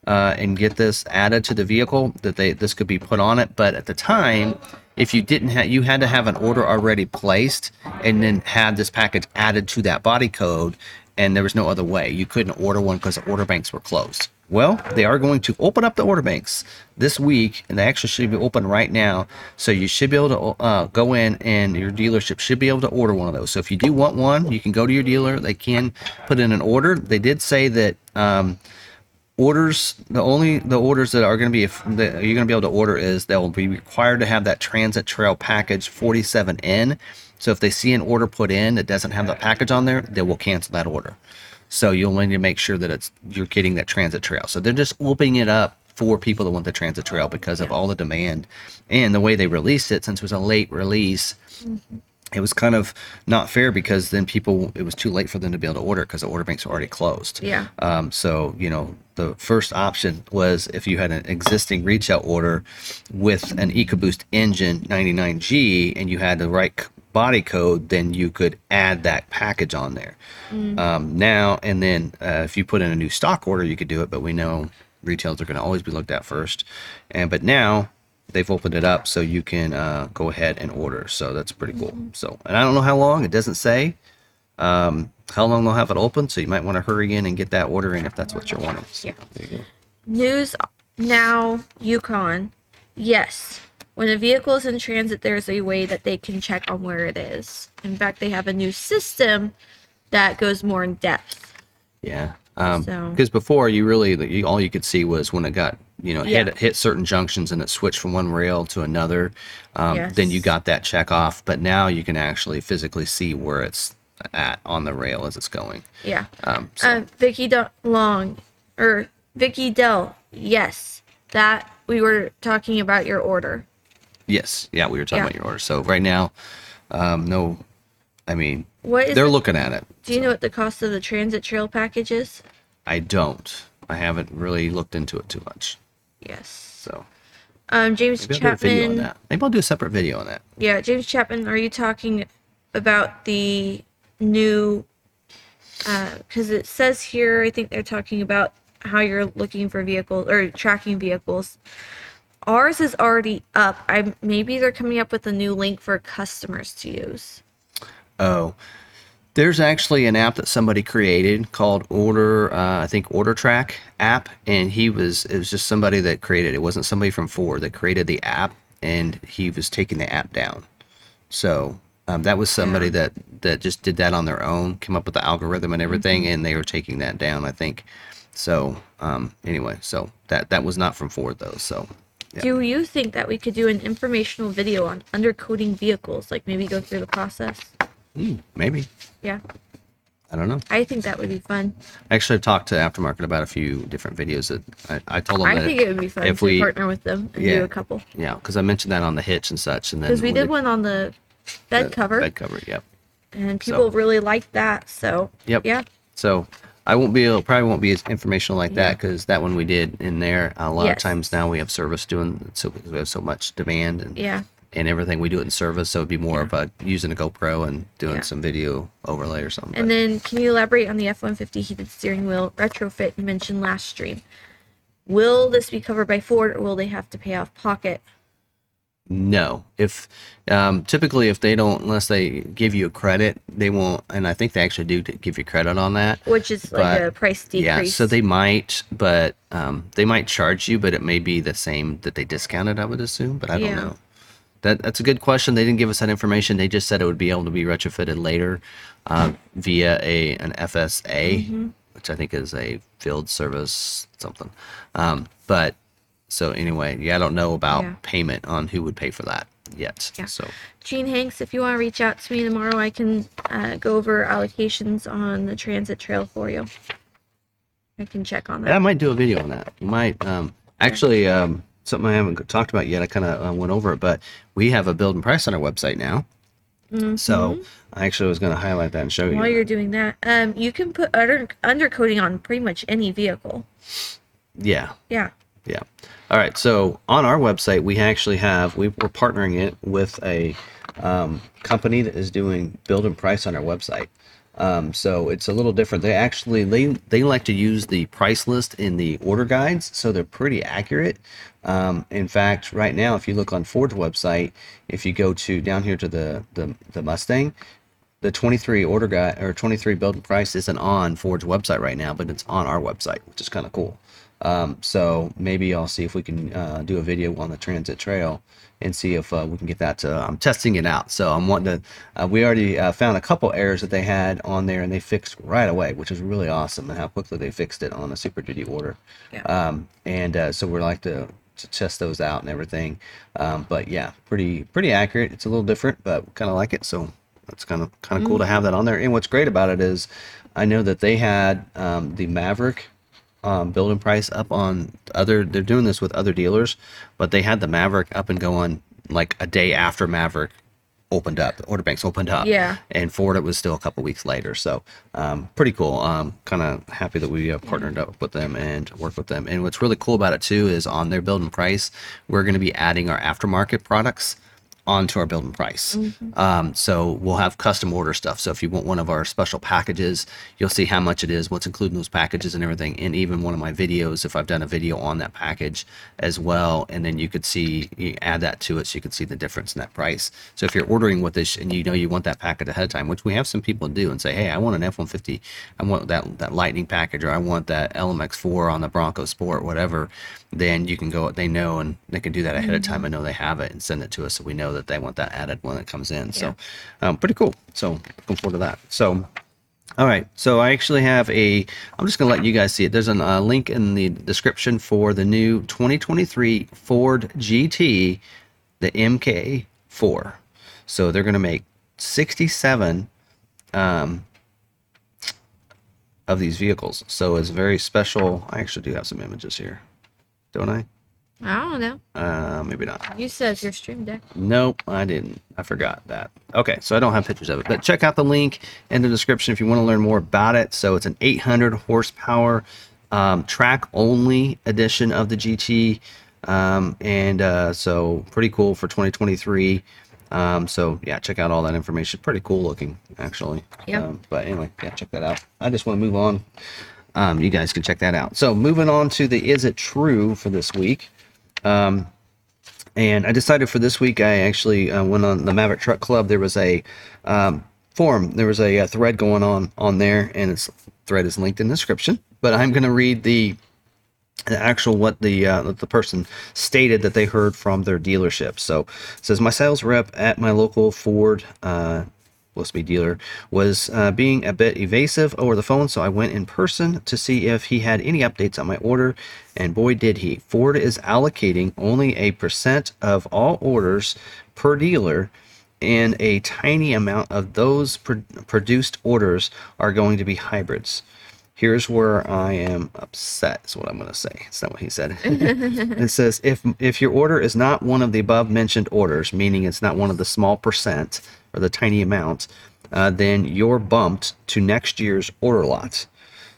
uh, and get this added to the vehicle. That they this could be put on it, but at the time. If you didn't have, you had to have an order already placed, and then have this package added to that body code, and there was no other way. You couldn't order one because the order banks were closed. Well, they are going to open up the order banks this week, and they actually should be open right now. So you should be able to uh, go in, and your dealership should be able to order one of those. So if you do want one, you can go to your dealer. They can put in an order. They did say that. Um, orders the only the orders that are going to be that you're going to be able to order is they'll be required to have that transit trail package 47n so if they see an order put in that doesn't have the package on there they will cancel that order so you'll need to make sure that it's you're getting that transit trail. So they're just opening it up for people that want the transit trail because of all the demand and the way they released it since it was a late release it was kind of not fair because then people it was too late for them to be able to order because the order banks were already closed. Yeah. um, so you know the first option was if you had an existing retail order with an EcoBoost engine 99G and you had the right body code, then you could add that package on there. Um, now and then, uh, if you put in a new stock order, you could do it, but we know retails are going to always be looked at first. And but now they've opened it up so you can uh, go ahead and order. So that's pretty cool. So and I don't know how long. It doesn't say um, how long they'll have it open. So you might want to hurry in and get that order in if that's what you're wanting. So, Yeah. you. News now, Yukon. Yes. When a vehicle is in transit, there's a way that they can check on where it is. In fact, they have a new system that goes more in depth. Yeah. Um, So- because before you really, you, all you could see was when it got, you know, Yeah. hit, hit certain junctions and it switched from one rail to another. Um, then you got that check off, but now you can actually physically see where it's at on the rail as it's going. Yeah. Um, so, Uh, Vicky Del- Long, or Vicky Dell. Yes, that we were talking about your order. Yes. Yeah. We were talking yeah. about your order. So right now, um, no, I mean, What is? they're the- looking at it. do you know what the cost of the transit trail package is? I don't. I haven't really looked into it too much. Yes. So Um, James maybe I'll do a video on Chapman. that. Maybe I'll do a separate video on that. Yeah, James Chapman. Are you talking about the new? Because it says here, I think they're talking about how you're looking for vehicles or tracking vehicles. Ours is already up. I maybe they're coming up with a new link for customers to use. Oh, There's actually an app that somebody created called Order, uh, I think Order Track app, and he was it was just somebody that created it. It wasn't somebody from Ford that created the app, and he was taking the app down. So um, that was somebody Yeah. that that just did that on their own, came up with the algorithm and everything, and they were taking that down. I think. So um, anyway, so that that was not from Ford though. So yeah. Do you think that we could do an informational video on undercoating vehicles? Like maybe go through the process? Hmm, maybe Yeah, I don't know. I think that would be fun. Actually, I've talked to Aftermarket about a few different videos that I, I told them I that think it would be fun if to we partner with them and Yeah. do a couple. Yeah, because I mentioned that on the hitch and such, and then Because we did one on the bed the cover, Bed cover. Yep. and people really liked that. So Yep. yeah, So I won't be able, probably won't be as informational like that because that one we did in there. A lot Yes. of times now we have service doing so because we have so much demand and yeah, and everything we do it in service. So it'd be more of a using a GoPro and doing Yeah. some video overlay or something. And but- then, can you elaborate on the F 150 heated steering wheel retrofit you mentioned last stream? Will this be covered by Ford or will they have to pay off pocket? No, if um, typically if they don't, unless they give you a credit, they won't. And I think they actually do give you credit on that. Which is like a price decrease. Yeah, so they might, but um, they might charge you, but it may be the same that they discounted. I would assume, but I don't know. That that's a good question. They didn't give us that information. They just said it would be able to be retrofitted later uh, via a an FSA, Mm-hmm. which I think is a field service something. Um, but so anyway, yeah, I don't know about Yeah. payment on who would pay for that yet. Yeah. So Gene Hanks, if you want to reach out to me tomorrow, I can uh, go over allocations on the transit trail for you. I can check on Yeah, I might do a video on that. We might um, actually um, something I haven't talked about yet. I kind of uh, went over it, but we have a build and price on our website now. So I actually was going to highlight that and show Mm-hmm. While you. you're doing that, um, you can put under undercoating on pretty much any vehicle. Yeah, Yeah. Yeah. All right. So on our website, we actually have we, we're partnering it with a um, company that is doing build and price on our website. Um, so it's a little different. They actually they they like to use the price list in the order guides, so they're pretty accurate. Um, in fact, right now, if you look on Ford's website, if you go to down here to the the, the Mustang, the 23 order guide or 23 build and price isn't on Ford's website right now, but it's on our website, which is kind of cool. Um, so maybe I'll see if we can uh, do a video on the Transit Trail and see if uh, we can get that to. I'm testing it out, so I'm wanting to. Uh, we already uh, found a couple errors that they had on there, and they fixed right away, which is really awesome, and how quickly they fixed it on a Super Duty order. Yeah. Um, and uh, so we're like to to test those out and everything. Um, but yeah, pretty pretty accurate. It's a little different, but kind of like it. So that's kind of kind of cool to have that on there. And what's great about it is, I know that they had um, the Maverick um, building price up on other. They're doing this with other dealers, but they had the Maverick up and going like a day after Maverick opened up. The order banks opened up. Yeah. And Ford, it was still a couple weeks later. So um, pretty cool. Um, kind of happy that we uh, partnered up with them and worked with them. And what's really cool about it too is on their build and price, we're going to be adding our aftermarket products onto our build and price. Um, so we'll have custom order stuff. So if you want one of our special packages, you'll see how much it is, what's included in those packages and everything. And even one of my videos, if I've done a video on that package as well, and then you could see, you add that to it so you can see the difference in that price. So if you're ordering with this and you know you want that package ahead of time, which we have some people do and say, hey, I want an F-150, I want that, that Lightning package, or I want that LMX4 on the Bronco Sport, whatever, then you can go, they know, and they can do that ahead of time and know they have it and send it to us so we know that they want that added when it comes in. So um, pretty cool. So looking forward to that. So all right. So I actually have a. I'm just going to let you guys see it. There's a uh, link in the description for the new 2023 Ford GT, the MK4. So they're going to make 67 um, of these vehicles. So it's very special. I actually do have some images here, don't I? I don't know. Uh, maybe not. You said your stream deck. Nope, I didn't. I forgot that. Okay, so I don't have pictures of it, but check out the link in the description if you want to learn more about it. So it's an 800 horsepower um, track only edition of the GT, um, and uh, so pretty cool for 2023. Um, so yeah, check out all that information. Pretty cool looking, actually. Yeah. Um, but anyway, yeah, check that out. I just want to move on. Um, you guys can check that out. So moving on to the is it true for this week. Um, and I decided for this week, I actually uh, went on the Maverick Truck Club. There was a um, forum, there was a, uh thread going on on there, and its thread is linked in the description. But I'm going to read the the actual what the uh, the person stated that they heard from their dealership. So says my sales rep at my local Ford uh, be dealer was uh, being a bit evasive over the phone, so I went in person to see if he had any updates on my order, and boy did he. Ford is allocating only a percent of all orders per dealer. And a tiny amount of those pro- produced orders are going to be hybrids. Here's where I am upset. Is what I'm going to say. It's not what he said. it says if if your order is not one of the above mentioned orders, meaning it's not one of the small percent or the tiny amount, uh, then you're bumped to next year's order lot.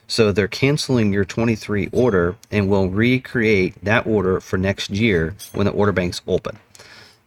So they're canceling your 23 order and will recreate that order for next year when the order banks open.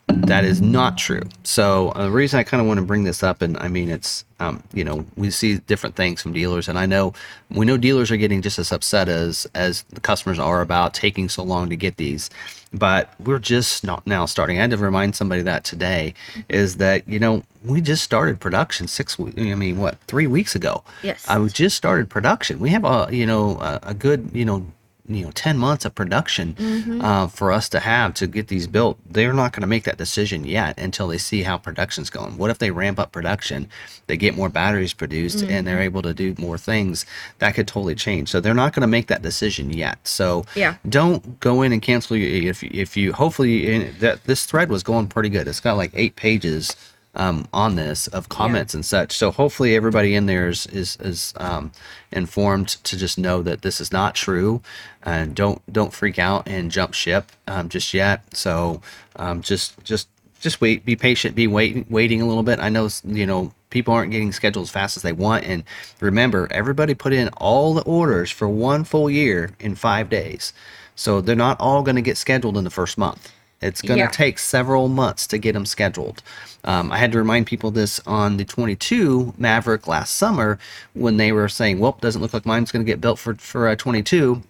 That is not true. So uh, the reason I kind of want to bring this up, and I mean, it's um, you know we see different things from dealers, and I know we know dealers are getting just as upset as as the customers are about taking so long to get these. But we're just not now starting. I had to remind somebody that today is that you know we just started production six. I mean, what three weeks ago? Yes. I just started production. We have a you know a, a good you know you know 10 months of production mm-hmm. uh, for us to have to get these built they're not going to make that decision yet until they see how production's going what if they ramp up production they get more batteries produced and they're mm-hmm. able to do more things that could totally change so they're not going to make that decision yet so Yeah. don't go in and cancel your if, if you hopefully and that this thread was going pretty good it's got like eight pages um, on this of comments and such. So hopefully everybody in there is is, is um, informed to just know that this is not true, and don't don't freak out and jump ship um, just yet. So um, just just just wait, be patient, be waiting waiting a little bit. I know you know people aren't getting scheduled as fast as they want, and remember everybody put in all the orders for one full year in five days, so they're not all going to get scheduled in the first month. It's going to Yeah. take several months to get them scheduled. Um, I had to remind people this on the 22 Maverick last summer when they were saying, "Well, doesn't look like mine's going to get built for for uh, 22,"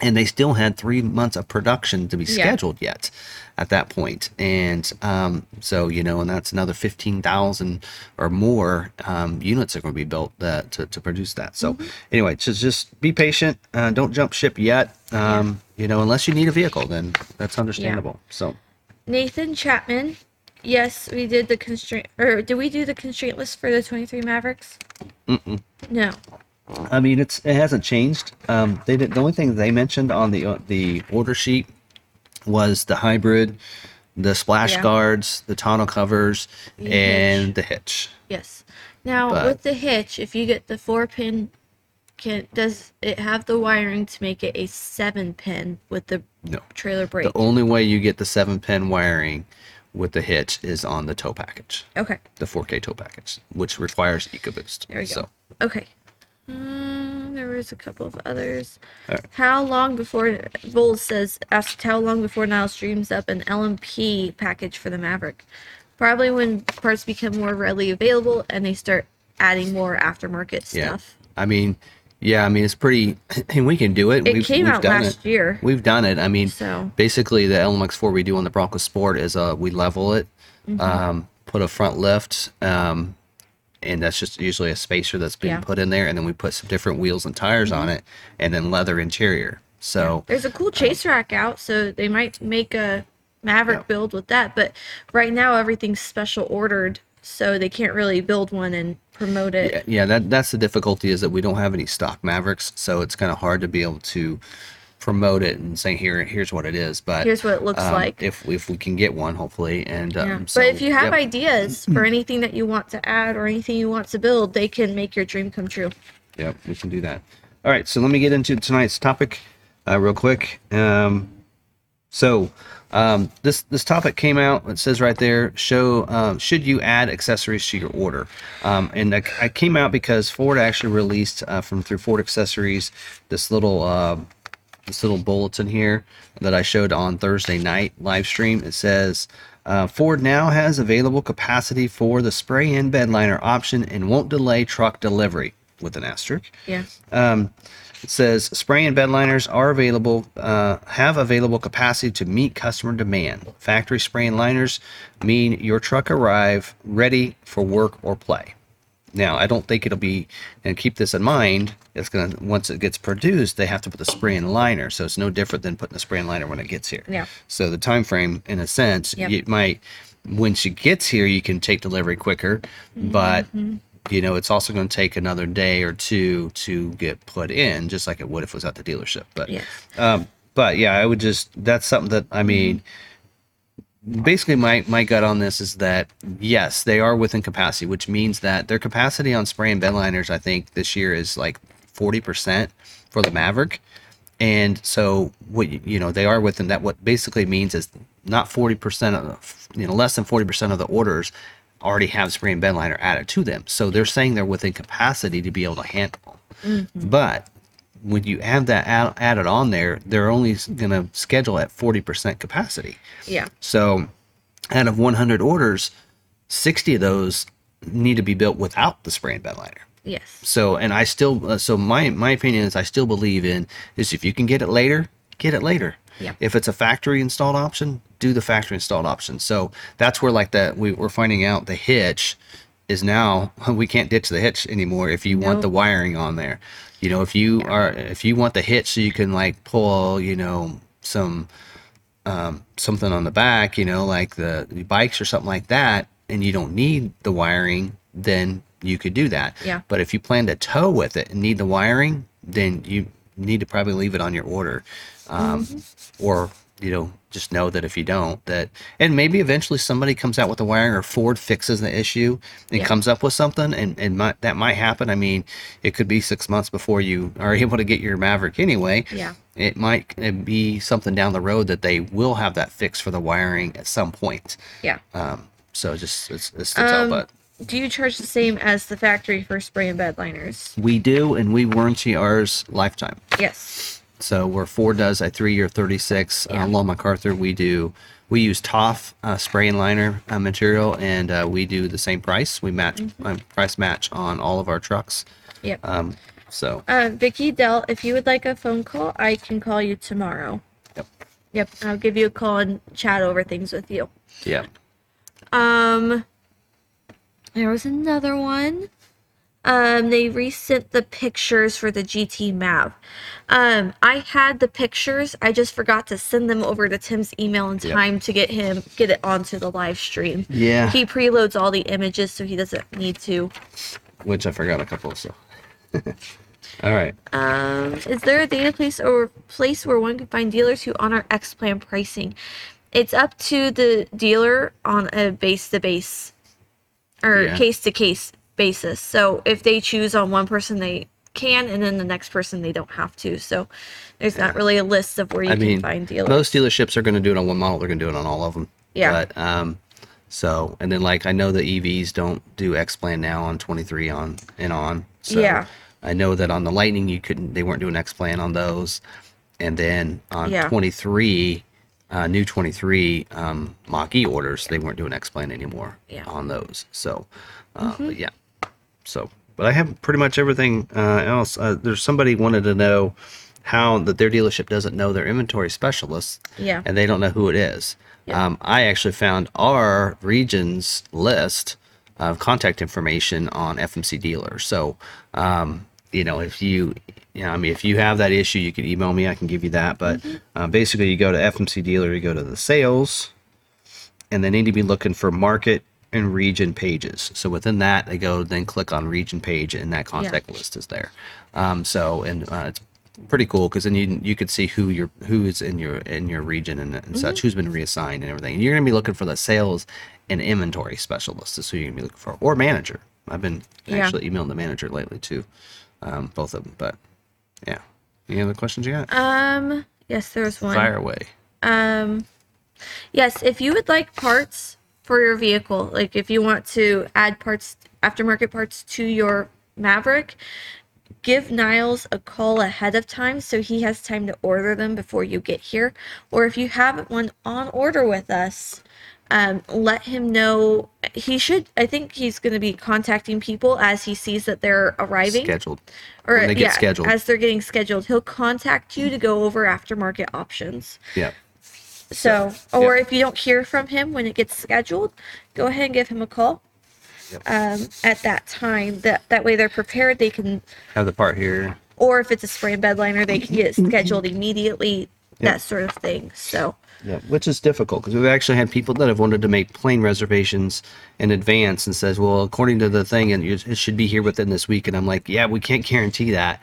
and they still had three months of production to be Yeah. scheduled yet at that point. And um, so you know, and that's another 15,000 or more um, units are going to be built that, to to produce that. So Mm-hmm. anyway, just just be patient. Uh, don't jump ship yet. Um, You know, unless you need a vehicle, then that's understandable. So. Nathan Chapman. Yes, we did the constraint, or did we do the constraint list for the 23 Mavericks? Mm-mm. No. I mean, it's it hasn't changed. Um, they did the only thing they mentioned on the uh, the order sheet was the hybrid, the splash Yeah. guards, the tonneau covers, The and the hitch. Yes. Now But- with the hitch, if you get the four pin, can does it have the wiring to make it a seven pin with the No, trailer brake? the only way you get the seven pin wiring with the hitch is on the tow package, okay. the 4K tow package, which requires EcoBoost. There we go. So Okay. Um, there was a couple of others. Alright. How long before Bowles says asked how long before Niles dreams up an LMP package for the Maverick? Probably when parts become more readily available and they start adding more aftermarket yeah, stuff. I mean, yeah, I mean it's pretty, and we can do it. It we've, came we've out done last it. year. We've done it. I mean, So basically the LMX4 we do on the Bronco Sport is uh we level it, Mm-hmm. um, put a front lift, um, and that's just usually a spacer that's been Yeah. Mm-hmm. put in there, and then we put some different wheels and tires on it, and then leather interior. So there's a cool chase rack out, so they might make a Maverick Yeah. build with that. But right now everything's special ordered, so they can't really build one and promote it. yeah, yeah, that that's the difficulty is that we don't have any stock Mavericks, so it's kind of hard to be able to promote it and say here here's what it is. But Here's what it looks um, like. if if we can get one, hopefully, and um, Yeah. so, but if you have yep. ideas for anything that you want to add or anything you want to build, they can make your dream come true. Yep, we can do that. All right, so let me get into tonight's topic uh, real quick. Um, so um, this this topic came out. It says right there, show um, should you add accessories to your order? Um, and I, I came out because Ford actually released uh, from through Ford Accessories this little uh, this little bulletin here that I showed on Thursday night live stream. It says. Uh, Ford now has available capacity for the spray in bedliner option and won't delay truck delivery with an asterisk. Yeah. Um, it says spray and bedliners are available, uh, have available capacity to meet customer demand. Factory spray and liners mean your truck arrive ready for work or play. Now, I don't think it'll be, and keep this in mind, it's going to, once it gets produced, they have to put the spray in liner. So it's no different than putting the spray in liner when it gets here. Yeah. So the time frame, in a sense, Yep. it might, when she gets here, you can take delivery quicker, but you know, it's also going to take another day or two to get put in, just like it would if it was at the dealership. But, Yes. um, but yeah, I would just, that's something that, I mean, basically my my gut on this is that yes they are within capacity which means that their capacity on spray and bed liners i think this year is like 40% for the maverick. And so what you, you know they are within that. What basically means is not 40% of you know less than 40% of the orders already have spray and bed liner added to them. So they're saying they're within capacity to be able to handle. Mm-hmm. But when you have that add, added on there they're only going to schedule at 40% capacity Yeah. so, out of 100 orders, 60 of those need to be built without the spray and bed liner. Yes. So, and I still, uh, so my my opinion is I still believe in is if you can get it later, get it later. Yeah. If it's a factory installed option, do the factory installed option. So that's where like that we, we're finding out the hitch is now we can't ditch the hitch anymore if you want the wiring on there. You know, if you are if you want the hitch so you can like pull, you know, some um, something on the back, you know, like the, the bikes or something like that, and you don't need the wiring, then you could do that. Yeah. But if you plan to tow with it and need the wiring, then you need to probably leave it on your order, um, or you know, just know that if you don't, that and maybe eventually somebody comes out with the wiring or Ford fixes the issue and Yeah. comes up with something, and and might, that might happen. I mean, it could be six months before you are able to get your Maverick anyway Yeah. it might be something down the road that they will have that fix for the wiring at some point. Yeah. Um, so just it's, it's to tell, Um, but Do you charge the same as the factory for spray and bed liners? we do, and we warranty ours lifetime. Yes. So where Ford does a three-year, thirty-six, Yeah. uh, Long McArthur, we do we use Toff uh, spray and liner uh, material, and uh, we do the same price. We match Mm-hmm. uh, price match on all of our trucks. Yep. Um, so Uh, Vicky Dell, if you would like a phone call, I can call you tomorrow. Yep. Yep. I'll give you a call and chat over things with you. yeah, Um, there was another one. Um, they resent the pictures for the GT map. Um, I had the pictures. I just forgot to send them over to Tim's email in Yep. time to get him get it onto the live stream. yeah. He preloads all the images, so he doesn't need to. Which I forgot a couple. So all right. Um, is there a data place or place where one can find dealers who honor X plan pricing? It's up to the dealer on a base to base or Yeah. case to case basis. So if they choose on one person, they can, and then the next person they don't have to. So there's not really a list of where you I can mean, find dealers. most dealerships are going to do it on one model. They're going to do it on all of them. Yeah. But um, so and then like I know the EVs don't do X Plan now on 23 on and on. So Yeah. I know that on the Lightning you couldn't. They weren't doing X Plan on those, and then on Yeah. 23. Uh, new 23 um, Mach E orders, they weren't doing X Plan anymore Yeah. on those. So, uh, but yeah. So, but I have pretty much everything uh, else. Uh, there's somebody wanted to know how that their dealership doesn't know their inventory specialists Yeah. and they don't know who it is. Yeah. Um, I actually found our region's list of contact information on FMC dealer. So, um, you know, if you, you know, I mean, if you have that issue, you can email me. I can give you that. But uh, basically, you go to FMC dealer, you go to the sales, and they need to be looking for market and region pages. So within that, they go then click on region page, and that contact list is there. Um, so and uh, it's pretty cool because then you you could see who your who is in your in your region and, and such, who's been reassigned and everything. And you're gonna be looking for the sales and inventory specialist. Is who you're gonna be looking for, or manager. I've been Yeah. actually emailing the manager lately too, um, both of them. But yeah, any other questions you got? Um, yes, there's one. Fire away. Um, yes, if you would like parts for your vehicle, like if you want to add parts, aftermarket parts to your Maverick, give Niles a call ahead of time so he has time to order them before you get here. Or if you have one on order with us, um, let him know. He should, I think he's going to be contacting people as he sees that they're arriving Scheduled. or when they get yeah, scheduled. as they're getting scheduled. He'll contact you to go over aftermarket options. Yeah. So, or if you don't hear from him when it gets scheduled, go ahead and give him a call. um, at that time. That that way they're prepared. They can, Have the part here. or if it's a spray and bed liner, they can get scheduled immediately. Yeah. That sort of thing. So Yeah, which is difficult because we've actually had people that have wanted to make plane reservations in advance and says, well, according to the thing, and it should be here within this week. And I'm like, yeah, we can't guarantee that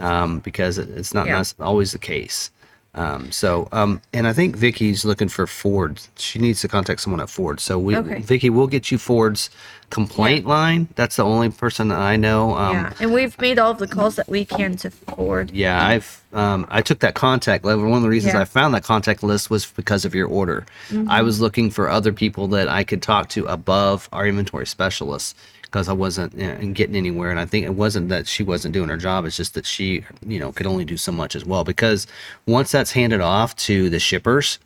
um, because it's not Yeah. always the case. Um, so, um, and I think Vicky's looking for Ford. She needs to contact someone at Ford. So we, Okay. Vicky, we'll get you Ford's complaint line. That's the only person that I know. Um, yeah, and we've made all of the calls that we can to Ford. yeah, I've um, I took that contact level. One of the reasons Yeah. I found that contact list was because of your order. I was looking for other people that I could talk to above our inventory specialists because I wasn't you know, getting anywhere. And I think it wasn't that she wasn't doing her job; it's just that she, you know, could only do so much as well. Because once that's handed off to the shippers,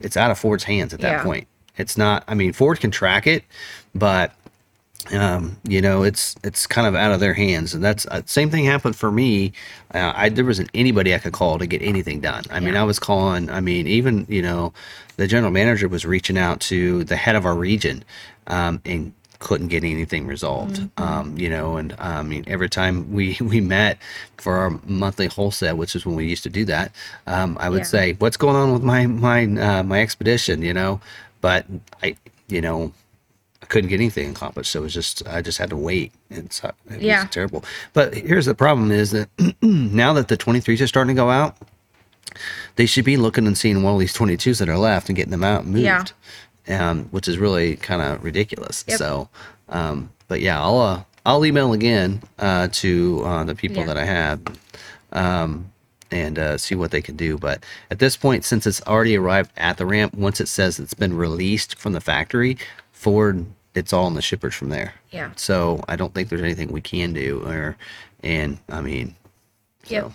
it's out of Ford's hands at that Yeah. point. It's not. I mean, Ford can track it, but um, you know, it's it's kind of out of their hands, and that's uh, same thing happened for me. Uh, I there wasn't anybody I could call to get anything done. I mean, I was calling. I mean, even you know, the general manager was reaching out to the head of our region, um, and couldn't get anything resolved. Um, you know, and I mean, every time we we met for our monthly wholesale, which is when we used to do that, um, I would Yeah. say, "What's going on with my my uh, my expedition?" You know, but I, you know. I couldn't get anything accomplished. So it was just I just had to wait. And so it Yeah. was terrible. But here's the problem is that now that the 23s are starting to go out, they should be looking and seeing one of these 22s that are left and getting them out and moved. Yeah. Um, which is really kind of ridiculous. Yep. So, um, but yeah, I'll uh, I'll email again uh, to uh, the people Yeah. that I have um, and uh, see what they can do. But at this point, since it's already arrived at the ramp, once it says it's been released from the factory, Ford, it's all in the shippers from there. Yeah. So I don't think there's anything we can do. Or, and I mean, Yep.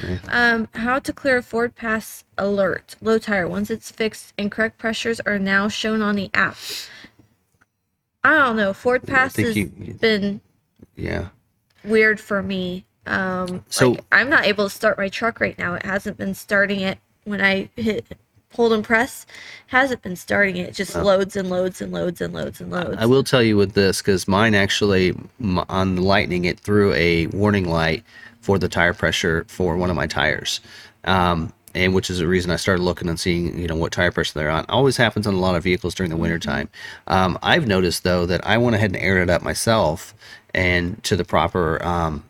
so, Um, how to clear a Ford Pass alert. Low tire. Once it's fixed and correct pressures are now shown on the app. I don't know. Ford Pass has you- been yeah. weird for me. Um, So- like, I'm not able to start my truck right now. It hasn't been starting it when I hit hold and press. Hasn't been starting it. It just loads and loads and loads and loads and loads. I will tell you with this because mine actually m- on the lightning it threw a warning light for the tire pressure for one of my tires, um, and which is the reason I started looking and seeing you know what tire pressure they're on. Always happens on a lot of vehicles during the winter time. Um, I've noticed though that I went ahead and aired it up myself and to the proper um,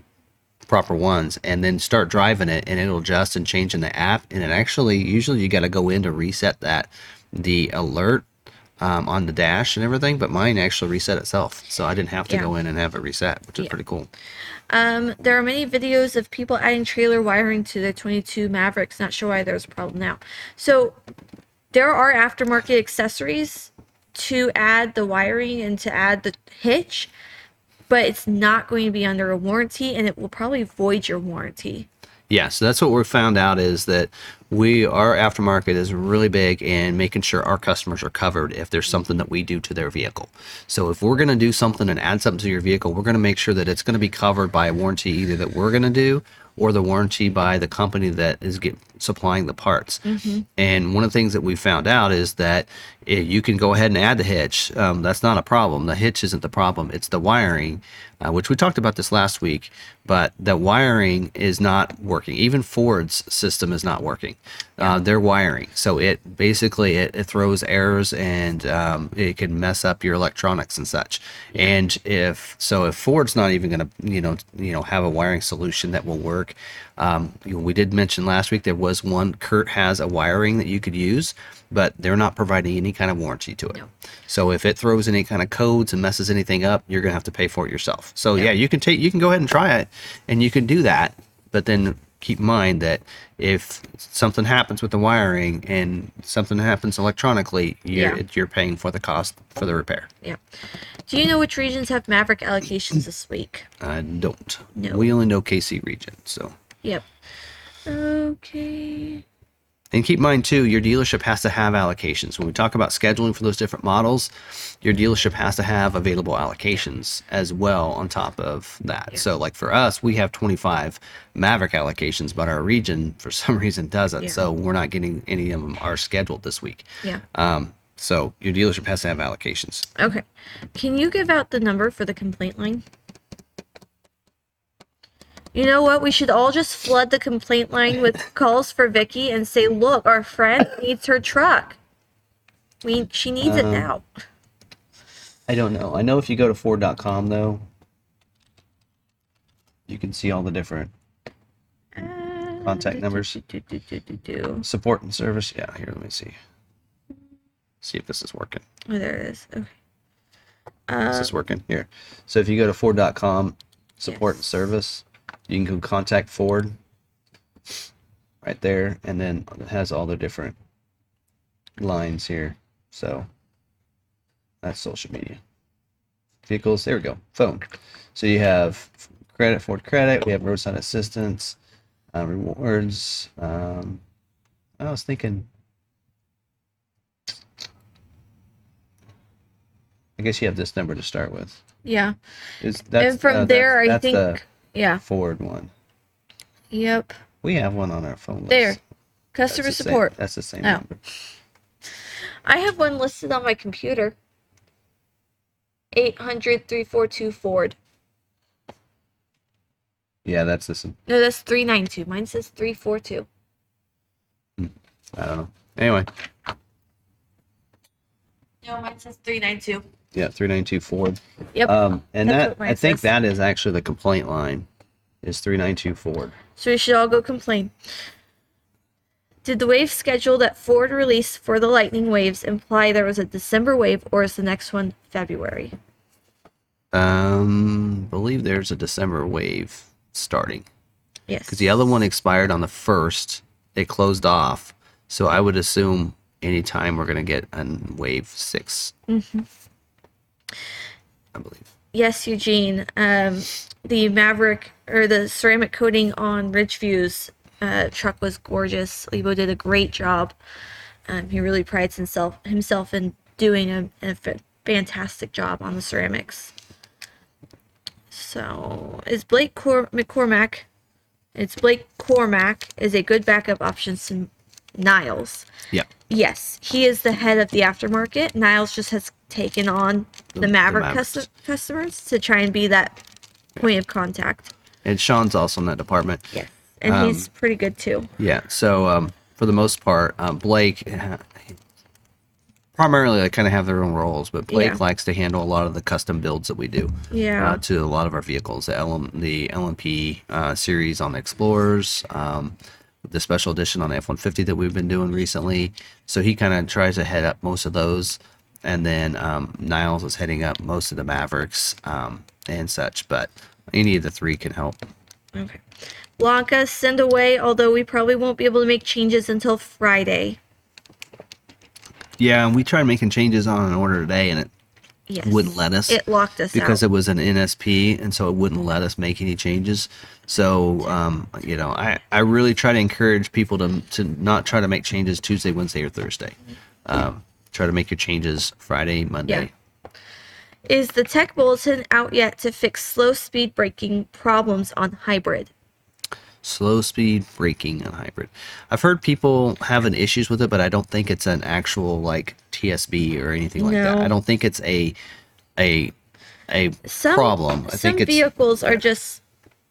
proper ones and then start driving it and it'll adjust and change in the app and it actually usually you got to go in to reset that the alert um, on the dash and everything but mine actually reset itself so i didn't have to Yeah. go in and have it reset which is Yeah. pretty cool Um, there are many videos of people adding trailer wiring to the 22 Mavericks. Not sure why there's a problem now. So there are aftermarket accessories to add the wiring and to add the hitch, but it's not going to be under a warranty and it will probably void your warranty. Yeah, so that's what we found out is that we our aftermarket is really big in making sure our customers are covered if there's something that we do to their vehicle. So if we're going to do something and add something to your vehicle, we're going to make sure that it's going to be covered by a warranty either that we're going to do or the warranty by the company that is get, supplying the parts. Mm-hmm. And one of the things that we found out is that you can go ahead and add the hitch. Um, that's not a problem. The hitch isn't the problem. It's the wiring, uh, which we talked about this last week. But the wiring is not working. Even Ford's system is not working. Uh, their wiring, so it basically it, it throws errors and um, it can mess up your electronics and such. And if so, if Ford's not even going to you know you know have a wiring solution that will work, um, you know, we did mention last week there was one. CURT has a wiring that you could use, but they're not providing any kind of warranty to it. No. So if it throws any kind of codes and messes anything up, you're gonna have to pay for it yourself. So yeah, you can take you can go ahead and try it, and you can do that. But then keep in mind that if something happens with the wiring and something happens electronically, you're Yeah. you're paying for the cost for the repair. Yeah. Do you know which regions have Maverick allocations this week? I don't. No. We only know KC region, so. Yep. Okay. And keep in mind too, your dealership has to have allocations. When we talk about scheduling for those different models, your dealership has to have available allocations as well on top of that. So like for us, we have 25 Maverick allocations, but our region for some reason doesn't. Yeah. So we're not getting any of them are scheduled this week. Yeah. Um, So your dealership has to have allocations. Okay. Can you give out the number for the complaint line? You know what? We should all just flood the complaint line with calls for Vicky and say, "Look, our friend needs her truck. We she needs it Um, now." I don't know. I know if you go to Ford.com though, you can see all the different contact numbers. Do, support and service. Yeah, here, let me see. See if this is working. Oh, there it is. Okay. Is Um, this working? Here. So if you go to Ford.com, support and service, you can go contact Ford right there, and then it has all the different lines here. So that's social media. Vehicles, there we go. Phone. So you have credit, Ford credit, we have roadside assistance, uh, rewards. Um, I was thinking, I guess you have this number to start with. yeah. Is that's and from uh, there, I think. that's yeah. the Ford one. Yep. We have one on our phone list. There. That's Customer the same- support. that's the same Oh. number. I have one listed on my computer. 800 342 Ford. Yeah, that's this. one. No, that's 392. Mine says 342. Hmm. I don't know. Anyway, No, mine says 392. Yeah, three nine two Ford. Yep. Um, and That's that I think says. that is actually the complaint line. Is three nine two Ford. So we should all go complain. Did the wave schedule that Ford released for the Lightning waves imply there was a December wave or is the next one February? Um, believe there's a December wave starting Yes. because the other one expired on the first. It closed off, so I would assume anytime we're gonna get a wave 6 Mm-hmm. I believe. Yes, Eugene. Um, the Maverick or the ceramic coating on Ridgeview's uh, truck was gorgeous. Lebo did a great job. Um, he really prides himself himself in doing a, a fantastic job on the ceramics. So, is Blake Cor- McCormack? It's Blake Cormack is a good backup option Niles. Yeah. Yes, he is the head of the aftermarket. Niles just has taken on the, The- Maverick custom- customers to try and be that point of contact. And Sean's also in that department. Yes. And Um, he's pretty good too. Yeah. So um, for the most part, um, Blake uh, primarily they kind of have their own roles, but Blake Yeah. likes to handle a lot of the custom builds that we do. Yeah. Uh, to a lot of our vehicles, the LM, the LMP uh, series on the Explorers, um, the special edition on the F-150 that we've been doing recently. So he kind of tries to head up most of those, and then um, Niles is heading up most of the Mavericks um, and such. But any of the three can help. Okay. Blanca, send away, although we probably won't be able to make changes until Friday. Yeah, and we tried making changes on an order today, and it Yes. wouldn't let us It locked us because out. it was an NSP, and so it wouldn't let us make any changes. So, um, you know, I, I really try to encourage people to to not try to make changes Tuesday, Wednesday, or Thursday. Um, try to make your changes Friday, Monday. Is the tech bulletin out yet to fix slow speed braking problems on hybrid? Slow speed braking on hybrid. I've heard people having issues with it, but I don't think it's an actual like TSB or anything like that. I don't think it's a a a Some problem. I some vehicles are just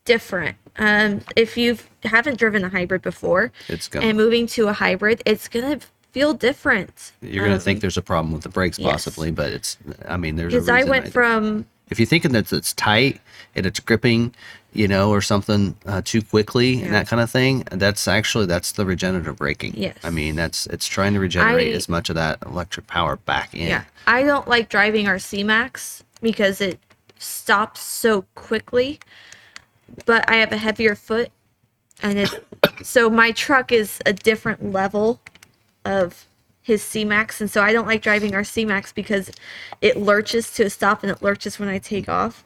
different. Um, if you haven't driven a hybrid before it's gonna and moving to a hybrid, it's gonna feel different. You're gonna Um, think there's a problem with the brakes, yes. possibly, but it's. I mean, there's a because. I went think. from if you're thinking that it's tight and it's gripping, you know, or something uh, too quickly and that kind of thing, that's actually that's the regenerative braking. Yes. I mean, that's it's trying to regenerate I- as much of that electric power back in. Yeah. I don't like driving our C-Max because it stops so quickly. But I have a heavier foot and it so my truck is a different level of his C-Max and so I don't like driving our C-Max because it lurches to a stop and it lurches when I take off.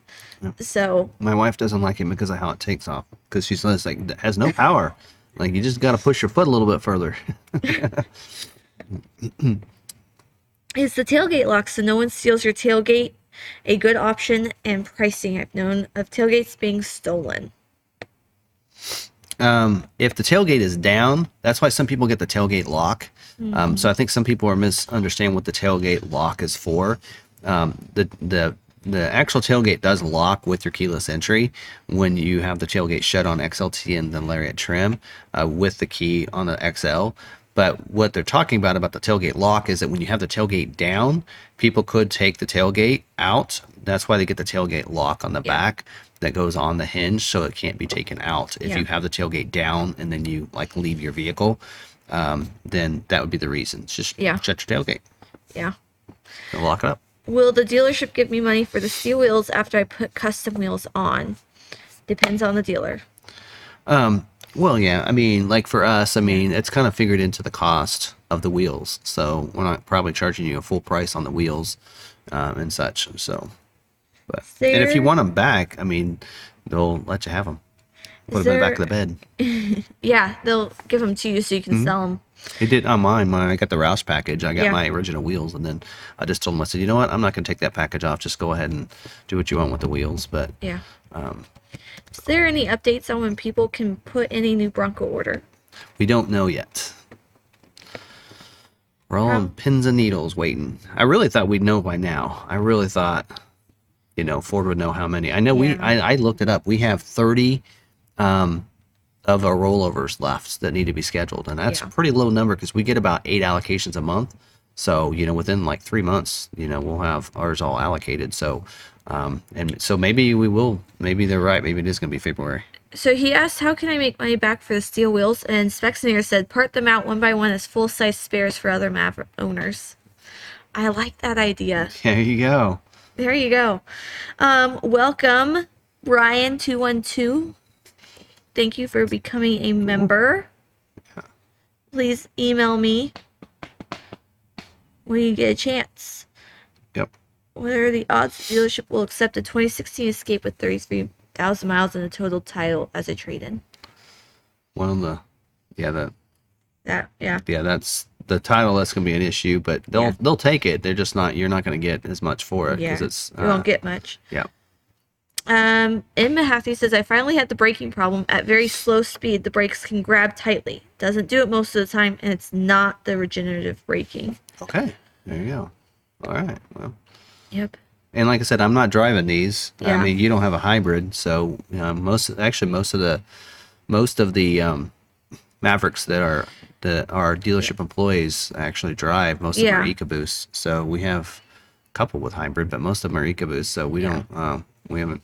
So My wife doesn't like it because of how it takes off. Because she says like it has no power. Like you just got to push your foot a little bit further. is the tailgate lock so no one steals your tailgate a good option and pricing I've known of tailgates being stolen. Um, if the tailgate is down, that's why some people get the tailgate lock. Um, so I think some people are misunderstanding what the tailgate lock is for. Um, the the the actual tailgate does lock with your keyless entry when you have the tailgate shut on XLT and the Lariat trim uh, with the key on the XL. But what they're talking about about the tailgate lock is that when you have the tailgate down, people could take the tailgate out. That's why they get the tailgate lock on the Yeah. back that goes on the hinge so it can't be taken out. If Yeah. you have the tailgate down and then you like leave your vehicle, um, then that would be the reason. Just Yeah. shut your tailgate Yeah. and lock it up. Will the dealership give me money for the steel wheels after I put custom wheels on? Depends on the dealer. Well, yeah. I mean, like for us, I mean, it's kind of figured into the cost of the wheels. So we're not probably charging you a full price on the wheels um, and such. So, but and if you want them back, I mean, they'll let you have them. Put them in the back of the bed. Yeah, they'll give them to you so you can Mm-hmm. sell them. He did on mine when I got the Roush package. I got Yeah. my original wheels, and then I just told him, I said, you know what? I'm not going to take that package off. Just go ahead and do what you want with the wheels. But Yeah. um, Is there any updates on when people can put any new Bronco order? we don't know yet. We're all on pins and needles waiting. I really thought we'd know by now. I really thought, you know, Ford would know how many. I know we. I, I looked it up. We have 30 um, of our rollovers left that need to be scheduled, and that's Yeah. a pretty low number because we get about eight allocations a month. So you know, within like three months, you know, we'll have ours all allocated. So, um, and so maybe we will. Maybe they're right. Maybe it is going to be February. So he asked, "How can I make money back for the steel wheels?" And Spexineer said, "Part them out one by one as full-size spares for other Maverick owners." I like that idea. There you go. There you go. Um, welcome, Ryan two one two. Thank you for becoming a member. Please email me when you get a chance. Yep. What are the odds the dealership will accept a 2016 Escape with 33,000 miles and a total title as a trade-in? One of the, yeah, the That yeah. yeah, that's the title. That's going to be an issue, but they'll Yeah. they'll take it. They're just not. You're not going to get as much for it Yeah. because it's. you won't uh, get much. Yeah. Um, M. Mahaffey says, I finally had the braking problem. At very slow speed, the brakes can grab tightly. Doesn't do it most of the time, and it's not the regenerative braking. Okay. There you go. All right. Well, Yep. and like I said, I'm not driving these. Yeah. I mean, you don't have a hybrid, so um, most actually most of the most of the um, Mavericks that are that our dealership employees actually drive. Most of them are Yeah. So we have a couple with hybrid, but most of them are EcoBoost. So we don't. Um, we haven't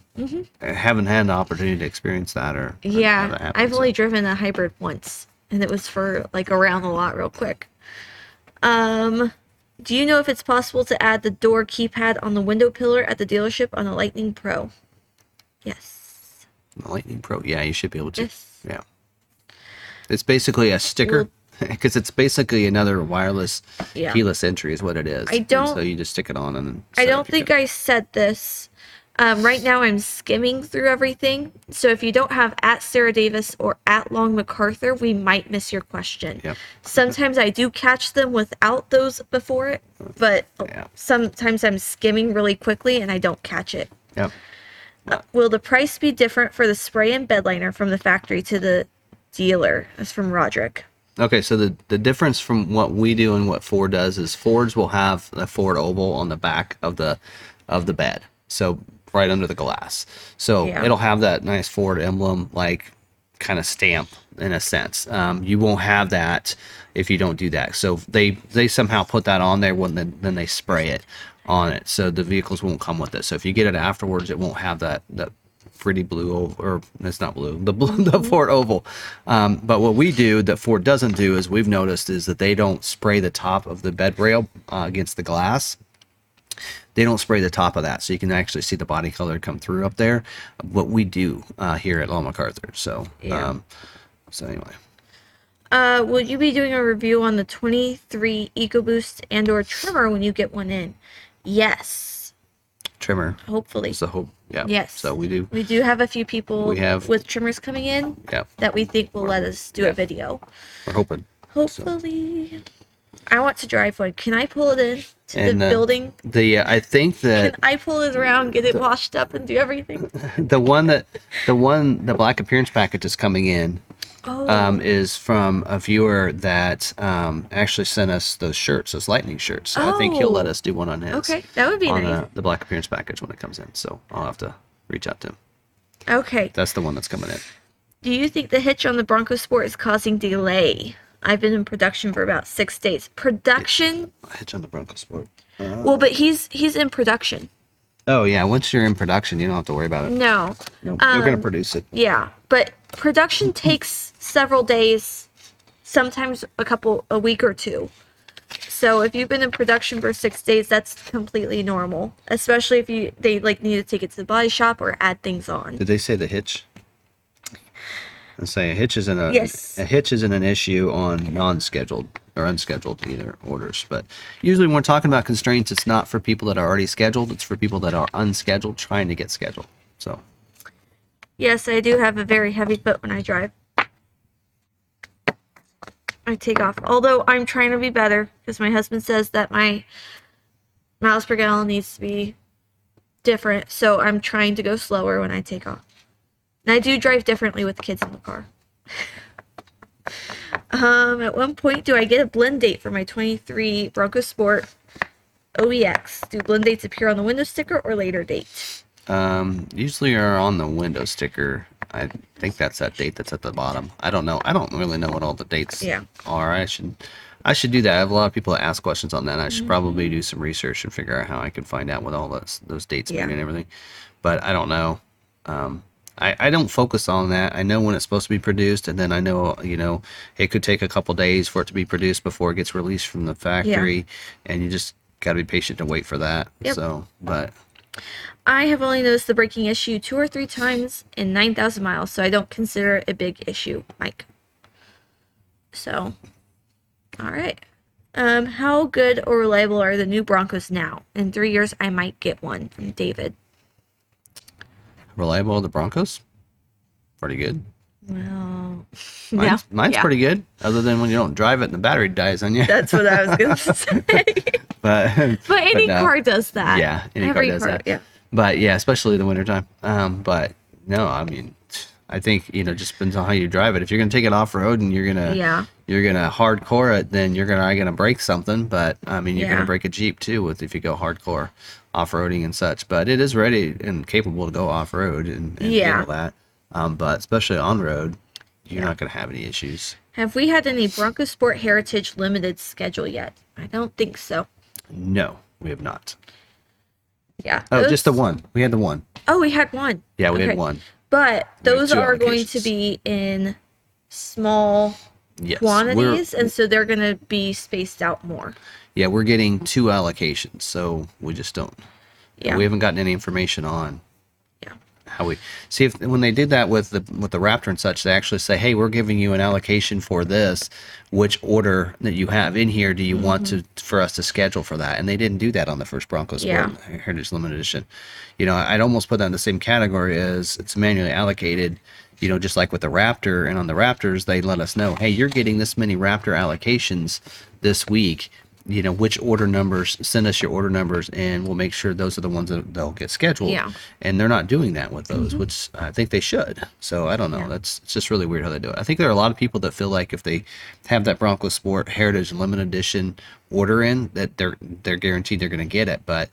haven't had the opportunity to experience that or or have that Mm-hmm. Yeah. I've so. only driven a hybrid once, and it was for like around the lot real quick. Um, do you know if it's possible to add the door keypad on the window pillar at the dealership on a Lightning Pro? Yes. The Lightning Pro. Yeah, you should be able to. Yes. Yeah. It's basically a sticker because it's basically another wireless Yeah. keyless entry is what it is. I don't- so you just stick it on and. I don't think I said this. Um, right now, I'm skimming through everything. So if you don't have at Sarah Davis or at Long McArthur, we might miss your question. Yep. Sometimes I do catch them without those before it, but Yeah. sometimes I'm skimming really quickly and I don't catch it. Yep. Will the price be different for the spray and bed liner from the factory to the dealer? That's from Roderick. Okay, so the the difference from what we do and what Ford does is Fords will have the Ford oval on the back of the of the bed, so right under the glass. So Yeah. it'll have that nice Ford emblem, like kind of stamp in a sense. Um, you won't have that if you don't do that. So they they somehow put that on there when then, then they spray it on it, so the vehicles won't come with it. So if you get it afterwards, it won't have that that pretty blue oval, or it's not blue, the blue, the Ford oval. Um, but what we do that Ford doesn't do is we've noticed is that they don't spray the top of the bed rail uh, against the glass. They don't spray the top of that, so you can actually see the body color come through up there. What we do uh, here at Long McArthur. So, Yeah. um, so anyway, Uh, will you be doing a review on the 23 EcoBoost and or Tremor when you get one in? Yes, Tremor hopefully. the hope. Yeah. Yes. So we do. We do have a few people We have- with Tremors coming in Yeah. that we think will let us do Yeah. a video. We're hoping. Hopefully. I want to drive one. Can I pull it in to And, the uh, building? The uh, I think that Can I pull it around, get it washed up, and do everything? the one that the one the black appearance package is coming in Oh. um, is from a viewer that um, actually sent us those shirts, those lightning shirts. So I think he'll Oh. let us do one on his. Okay, that would be on nice. the, the black appearance package when it comes in. So I'll have to reach out to him. Okay. That's the one that's coming in. Do you think the hitch on the Bronco Sport is causing delay? I've been in production for about six days. Production? I Hitch on the Bronco Sport. Well, but he's he's in production. Oh yeah, once you're in production, you don't have to worry about it. No. No, you're gonna Um, produce it. Yeah, but production takes several days, sometimes a couple, a week or two. So if you've been in production for six days, that's completely normal. Especially if you they like need to take it to the body shop or add things on. Did they say the hitch? I say a hitch isn't a Yes. a hitch isn't an issue on non-scheduled or unscheduled either orders. But usually when we're talking about constraints, it's not for people that are already scheduled. It's for people that are unscheduled trying to get scheduled. So Yes, I do have a very heavy foot when I drive. I take off. Although I'm trying to be better because my husband says that my miles per gallon needs to be different. So I'm trying to go slower when I take off. And I do drive differently with kids in the car. um, at one point, do I get a blend date for my 23 Bronco Sport OBX? Do blend dates appear on the window sticker or later date? um, usually are on the window sticker. I think that's that date that's at the bottom. I don't know. I don't really know what all the dates Yeah. are. I should I should do that. I have a lot of people that ask questions on that. And I Mm-hmm. should probably do some research and figure out how I can find out what all those those dates Yeah. mean and everything. But I don't know. Um, I, I don't focus on that. I know when it's supposed to be produced, and then I know you know it could take a couple days for it to be produced before it gets released from the factory, and you just got to be patient to wait for that. Yep. So, but I have only noticed the braking issue two or three times in 9,000 miles, so I don't consider it a big issue, Mike. So, all right. Um, how good or reliable are the new Broncos now? In three years, I might get one from David. Reliable the Broncos, pretty good. Well, Mine's, yeah, mine's yeah. pretty good, other than when you don't drive it and the battery dies on you. That's what I was gonna say. but but any no. car does that. Yeah, any car Every does that. Yeah. But yeah, especially in the wintertime. Um, but no, I mean, I think you know, just depends on how you drive it. If you're gonna take it off road and you're gonna Yeah. you're gonna hardcore it, then you're gonna gonna break something. But I mean, you're Yeah. gonna break a Jeep too with if you go hardcore off roading and such. But it is ready and capable to go off road and, and Yeah. handle that. Um, but especially on road, you're Yeah. not gonna have any issues. Have we had any Bronco Sport Heritage Limited schedule yet? I don't think so. No, we have not. Yeah. Oh, just the one. We had the one. Oh, we had one. Yeah, we Okay. had one. But We those are going to be in small Yes. quantities, and so they're going to be spaced out more. Yeah, we're getting two allocations, so we just don't. Yeah. We haven't gotten any information on Yeah. how we see if when they did that with the with the Raptor and such, they actually say, "Hey, we're giving you an allocation for this. Which order that you have in here do you want mm-hmm. to for us to schedule for that?" And they didn't do that on the first Broncos Yeah. Heritage Limited Edition. You know, I'd almost put that in the same category as it's manually allocated. You know, just like with the Raptor, and on the Raptors, they let us know, "Hey, you're getting this many Raptor allocations this week." You know which order numbers send us your order numbers and we'll make sure those are the ones that they'll get scheduled Yeah. and they're not doing that with those which i think they should so i don't know Yeah. that's it's just really weird how they do it i think there are a lot of people that feel like if they have that bronco sport heritage limited edition order in that they're they're guaranteed they're going to get it but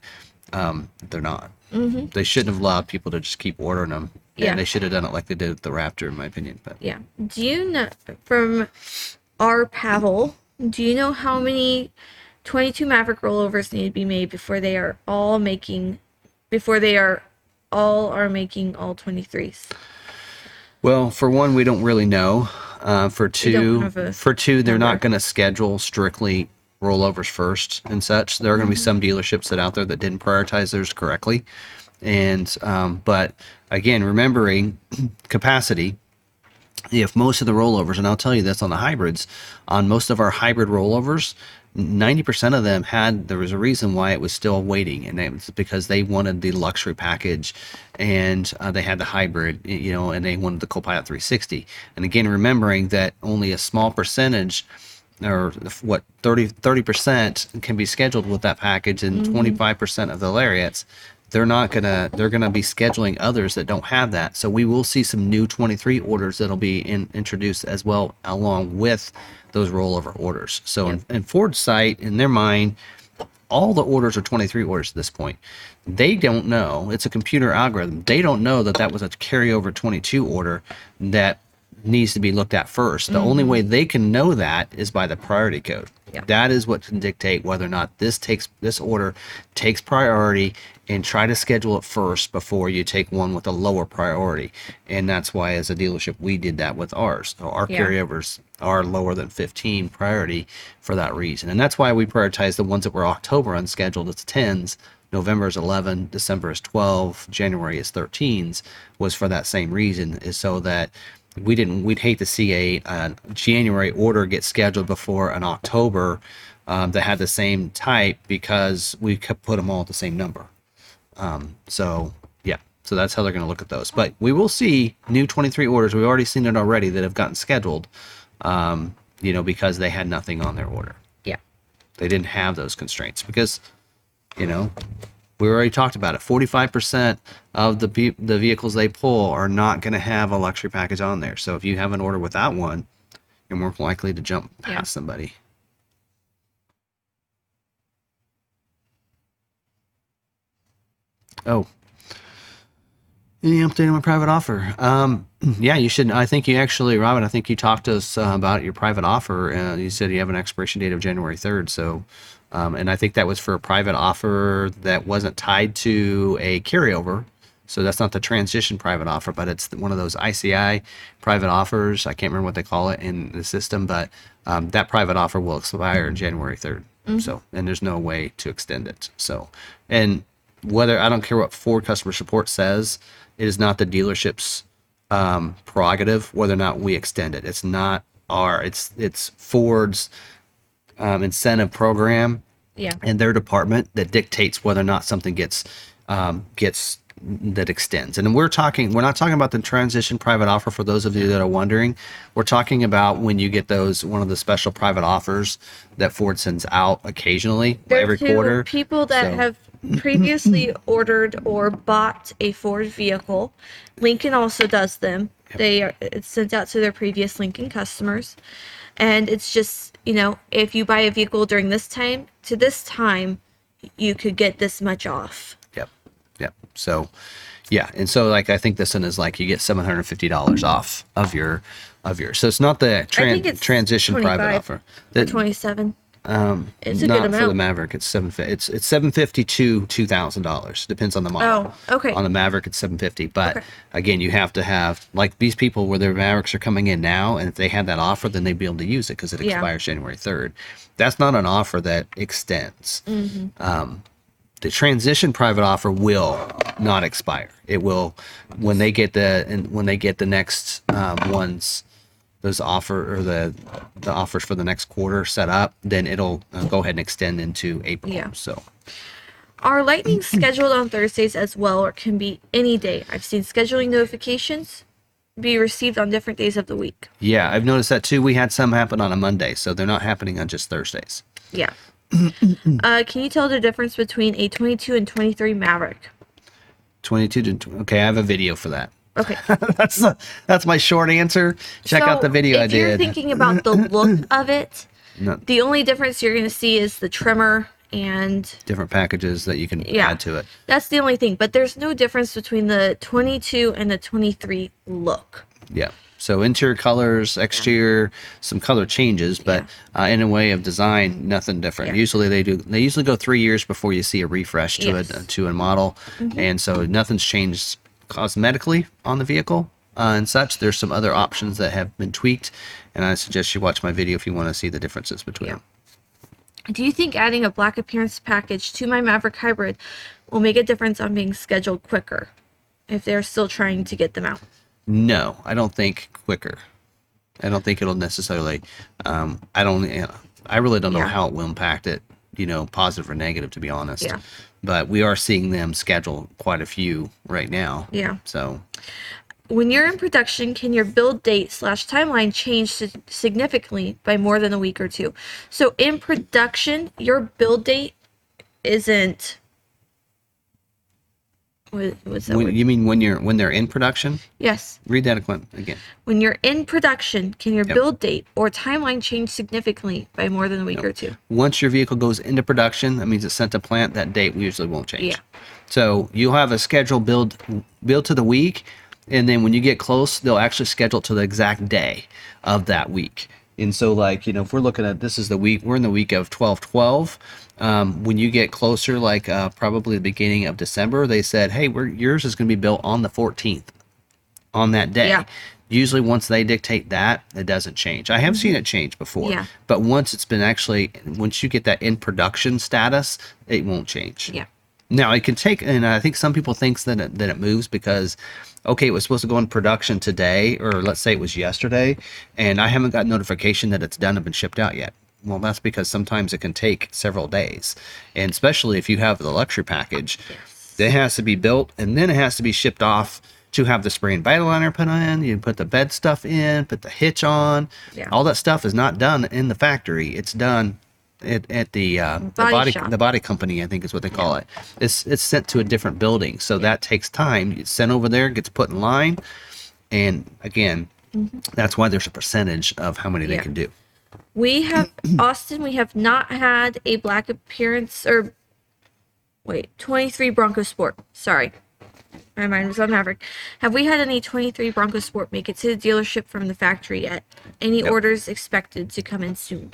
um they're not they shouldn't have allowed people to just keep ordering them Yeah. and they should have done it like they did with the raptor in my opinion but Yeah. Do you know from our Pavel? Do you know how many 22 Maverick rollovers need to be made before they are all making, before they are all are making all 23s? Well, for one, we don't really know. Uh, for two, for two, they're not going to schedule strictly rollovers first and such. There are going to be some dealerships that out there that didn't prioritize theirs correctly, and um, but again, remembering capacity. If most of the rollovers, and I'll tell you this on the hybrids, on most of our hybrid rollovers, 90% of them had, there was a reason why it was still waiting, and it was because they wanted the luxury package and uh, they had the hybrid, you know, and they wanted the Copilot 360. And again, remembering that only a small percentage or what 30 percent can be scheduled with that package, and 25 percent of the lariats they're not gonna they're gonna be scheduling others that don't have that. So we will see some new 23 orders that'll be in, introduced as well along with those rollover orders. So in, in Ford's site, in their mind, all the orders are 23 orders at this point. They don't know. It's a computer algorithm. They don't know that that was a carryover 22 order that needs to be looked at 1st The only mm-hmm. way they can know that is by the priority code. Yeah. That is what can dictate whether or not this takes this order takes priority and try to schedule it first before you take one with a lower priority. And that's why as a dealership we did that with ours. So our Yeah. carryovers are lower than 15 priority for that reason. And that's why we prioritize the ones that were October unscheduled as 10s, November is 11, December is 12, January is 13s was for that same reason is so that we didn't we'd hate to see a, a January order get scheduled before an October um, that had the same type because we could put them all at the same number. Um, so yeah, so that's how they're going to look at those. But we will see new 23 orders. We've already seen it already that have gotten scheduled. Um, you know, because they had nothing on their order. Yeah. They didn't have those constraints because, you know, we already talked about it. 45% of the pe- the vehicles they pull are not going to have a luxury package on there. So if you have an order without one, you're more likely to jump past Yeah. somebody. Oh. Any update on my private offer? Um, yeah, you should. I think you actually, Robin. I think you talked to us uh, about your private offer. Uh, you said you have an expiration date of January third. So, um, and I think that was for a private offer that wasn't tied to a carryover. So that's not the transition private offer, but it's one of those ICI private offers. I can't remember what they call it in the system, but um, that private offer will expire January 3rd. So, and there's no way to extend it. So, and whether I don't care what Ford customer support says, it is not the dealership's um, prerogative whether or not we extend it. It's not our, it's it's Ford's um, incentive program Yeah. and their department that dictates whether or not something gets um, gets that extends. And we're talking we're not talking about the transition private offer for those of you that are wondering. We're talking about when you get those one of the special private offers that Ford sends out occasionally They're every quarter. people that So- have previously ordered or bought a Ford vehicle. Lincoln also does them. They are it's sent out to their previous Lincoln customers, and it's just you know if you buy a vehicle during this time to this time, you could get this much off. Yep. Yep. So, yeah, and so like I think this one is like you get seven hundred fifty dollars off of your of your. So it's not the tran- transition private 25 offer. The- Twenty seven. Um, It's a not good for the. Maverick. It's seven. It's it's seven fifty to two thousand dollars. Depends on the model. Oh, okay. On the Maverick, it's seven fifty. But Okay. again, you have to have like these people where their Mavericks are coming in now, and if they had that offer, then they'd be able to use it because it Yeah. expires January third. That's not an offer that extends. Mm-hmm. Um, the transition private offer will not expire. It will when they get the and when they get the next um, ones those offer or the the offers for the next quarter set up, then it'll uh, go ahead and extend into April. Yeah. So Are lightning scheduled on Thursdays as well, or can be any day? I've seen scheduling notifications be received on different days of the week. yeah, I've noticed that too. We had some happen on a Monday, so they're not happening on just Thursdays. Yeah. uh, can you tell the difference between a 22 and 23 Maverick? Twenty two to okay, I have a video for that. Okay. that's the, that's my short answer. Check out the video I If you're did. thinking about the look of it, No, the only difference you're going to see is the Tremor, and different packages that you can Yeah. add to it. that's the only thing. But there's no difference between the 22 and the 23 look. Yeah. So interior colors, exterior, some color changes, but uh, in a way of design, nothing different. Yeah. Usually they do. They usually go three years before you see a refresh to Yes. it to a model, and so nothing's changed cosmetically on the vehicle uh, and such. There's some other options that have been tweaked, and I suggest you watch my video if you want to see the differences between Yeah. them. Do you think adding a black appearance package to my Maverick Hybrid will make a difference on being scheduled quicker if they're still trying to get them out? No, I don't think quicker. I don't think it'll necessarily. Um, I don't. I really don't know Yeah. how it will impact it. You know, positive or negative, to be honest. Yeah. But we are seeing them schedule quite a few right now. Yeah. So When you're in production, can your build date slash timeline change significantly by more than a week or two? So in production, your build date isn't What, what's that When, word? you mean when you're when they're in production? Yes. Read that again. again. When you're in production, can your Yep. build date or timeline change significantly by more than a week or two? Once your vehicle goes into production, that means it's sent to plant. That date usually won't change. Yeah. So you'll have a schedule build build to the week, and then when you get close, they'll actually schedule to the exact day of that week. And so, like you know, if we're looking at this is the week we're in the week of twelve twelve. Um, when you get closer, like uh, probably the beginning of December, they said, "Hey, we're, yours is going to be built on the fourteenth, on that day." Yeah. Usually, once they dictate that, it doesn't change. I have seen it change before, Yeah. but once it's been actually, once you get that in production status, it won't change. Yeah. Now it can take, and I think some people thinks that it, that it moves because, okay, it was supposed to go in production today, or let's say it was yesterday, and I haven't got notification that it's done and been shipped out yet. Well, that's because sometimes it can take several days, and especially if you have the luxury package, it has to be built and then it has to be shipped off to have the spray and vital liner put in. You put the bed stuff in, put the hitch on. Yeah. All that stuff is not done in the factory. It's done at, at the uh, the Body body shop. the body company. I think is what they call it. It's it's sent to a different building, so that takes time. It's sent over there, gets put in line, and again, that's why there's a percentage of how many they Mm-hmm. Can do. We have Austin. We have not had a black appearance or wait, twenty three Bronco Sport. Sorry, my mind was on Maverick. Have we had any twenty three Bronco Sport make it to the dealership from the factory yet? Any Nope. orders expected to come in soon?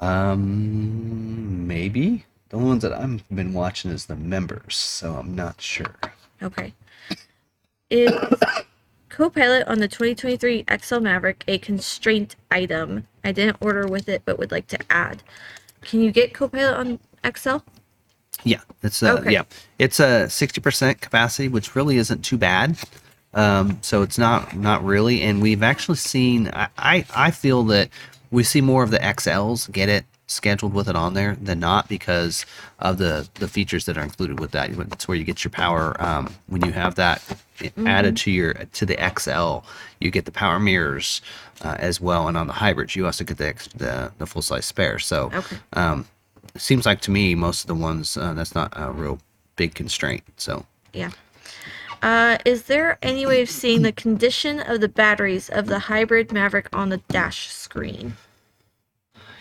Um, maybe the only ones that I've been watching is the members, so I'm not sure. Okay. Is Copilot on the 2023 XL Maverick a constraint item? I didn't order with it, but would like to add. Can you get co-pilot on XL? Yeah, it's uh, Okay. yeah, it's a sixty percent capacity, which really isn't too bad. Um, so it's not not really, and we've actually seen. I, I I feel that we see more of the XLs get it scheduled with it on there than not because of the the features that are included with that. It's where you get your power um, when you have that added to your to the XL. You get the power mirrors uh, as well, and on the hybrids you also get the the, the full size spare. So Okay. um, it seems like to me most of the ones uh, that's not a real big constraint. So Yeah. Uh, is there any way of seeing the condition of the batteries of the hybrid Maverick on the dash screen?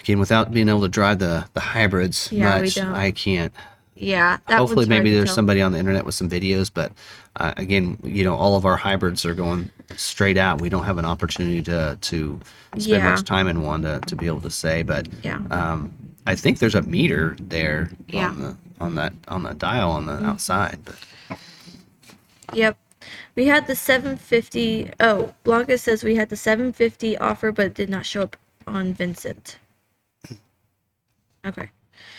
Again, without being able to drive the the hybrids Yeah, much. I can't. Yeah, that Hopefully, maybe there's tell. somebody on the internet with some videos, but uh, again, you know, all of our hybrids are going straight out. We don't have an opportunity to to spend Yeah. much time in one to, to be able to say. But Yeah. um, I think there's a meter there Yeah. on the on that on the dial on the outside. But Yep. We had the 750. Oh, Blanca says we had the 750 offer, but it did not show up on Vincent. Okay.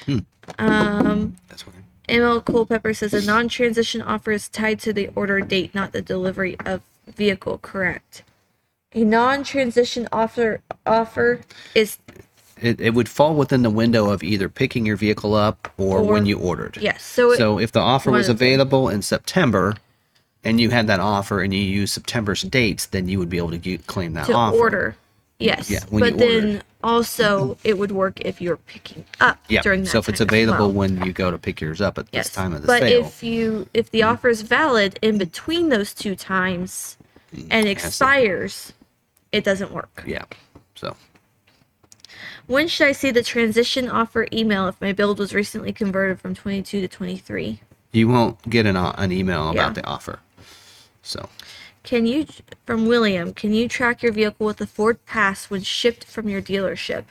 Hmm. Um, that's what. ML Culpepper says a non-transition offer is tied to the order date, not the delivery of vehicle. Correct. A non-transition offer offer is It, it would fall within the window of either picking your vehicle up or, Or- when you ordered. yes. So, it, So if the offer was of the two. available in September, and you had that offer and you use September's dates, then you would be able to get, claim that to offer. order, yes. Yeah, when but you then ordered. also it would work if you're picking up Yeah. during that So if it's time as available well. when you go to pick yours up at Yes. this time of the but sale, if you if the mm-hmm. offer is valid in between those two times mm, and has expires, it doesn't work. yeah. So When should I see the transition offer email if my build was recently converted from 22 to 23? you won't get an, o- an email Yeah. about the offer. So Can you from William, can you track your vehicle with the Ford Pass when shipped from your dealership?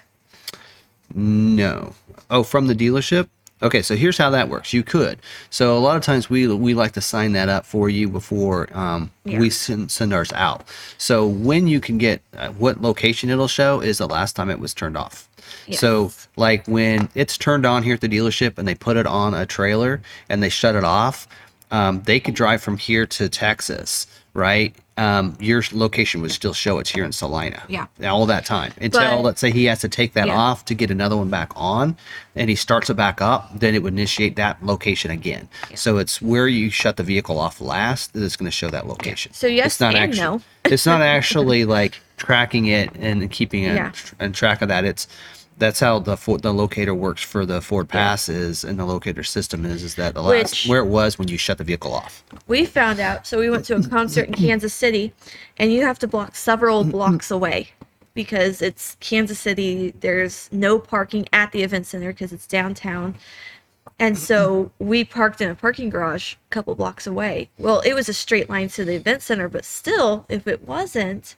No. Oh, from the dealership? Okay, so here's how that works. You could. So a lot of times we we like to sign that up for you before um, Yeah. we send, send ours out. So when you can get uh, what location it'll show is the last time it was turned off. So like when it's turned on here at the dealership and they put it on a trailer and they shut it off, um, they could drive from here to Texas, right? Um, your location would still show it's here in Salina. Yeah. All that time until But- let's say he has to take that Yeah. off to get another one back on and he starts it back up, then it would initiate that location again. So it's where you shut the vehicle off last that it's going to show that location. So yes it's not and actually, no. it's not actually like tracking it and keeping a, Yeah. and track of that. It's that's how the Ford, the locator works for the Ford Pass is, and the locator system is, is that the last Which- where it was when you shut the vehicle off. we found out so we went to a concert in kansas city and you have to block several mm-hmm. blocks away because it's kansas city there's no parking at the event center because it's downtown. And so we parked in a parking garage a couple blocks away. Well it was a straight line to the event center but still if it wasn't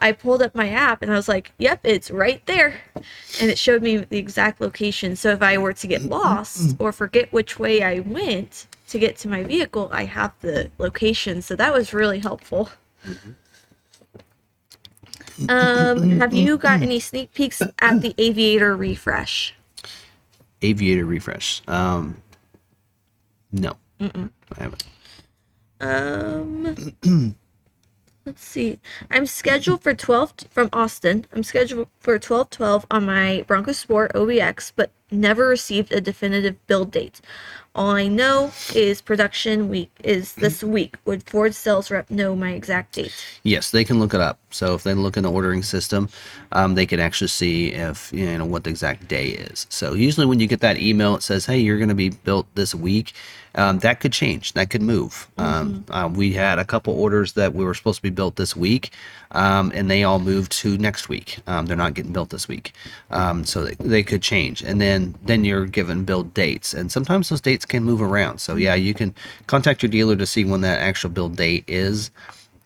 i pulled up my app and i was like yep it's right there. And it showed me the exact location. So if i were to get lost or forget which way i went to get to my vehicle i have the location. So that was really helpful. Um have you got any sneak peeks at the aviator refresh? Aviator refresh. Um, no, I haven't. Um, let's see. I'm scheduled for 12 t- from Austin. I'm scheduled for 12:12 on my Bronco Sport OBX, but never received a definitive build date. All I know is production week is this week. Would Ford sales rep know my exact date? Yes, they can look it up. So if they look in the ordering system, um, they can actually see if you know what the exact day is. So usually when you get that email, it says, "Hey, you're going to be built this week." Um, that could change. That could move. Um, uh, we had a couple orders that we were supposed to be built this week, um, and they all moved to next week. Um, they're not getting built this week, um, so they, they could change. And then then you're given build dates, and sometimes those dates can move around. So yeah, you can contact your dealer to see when that actual build date is.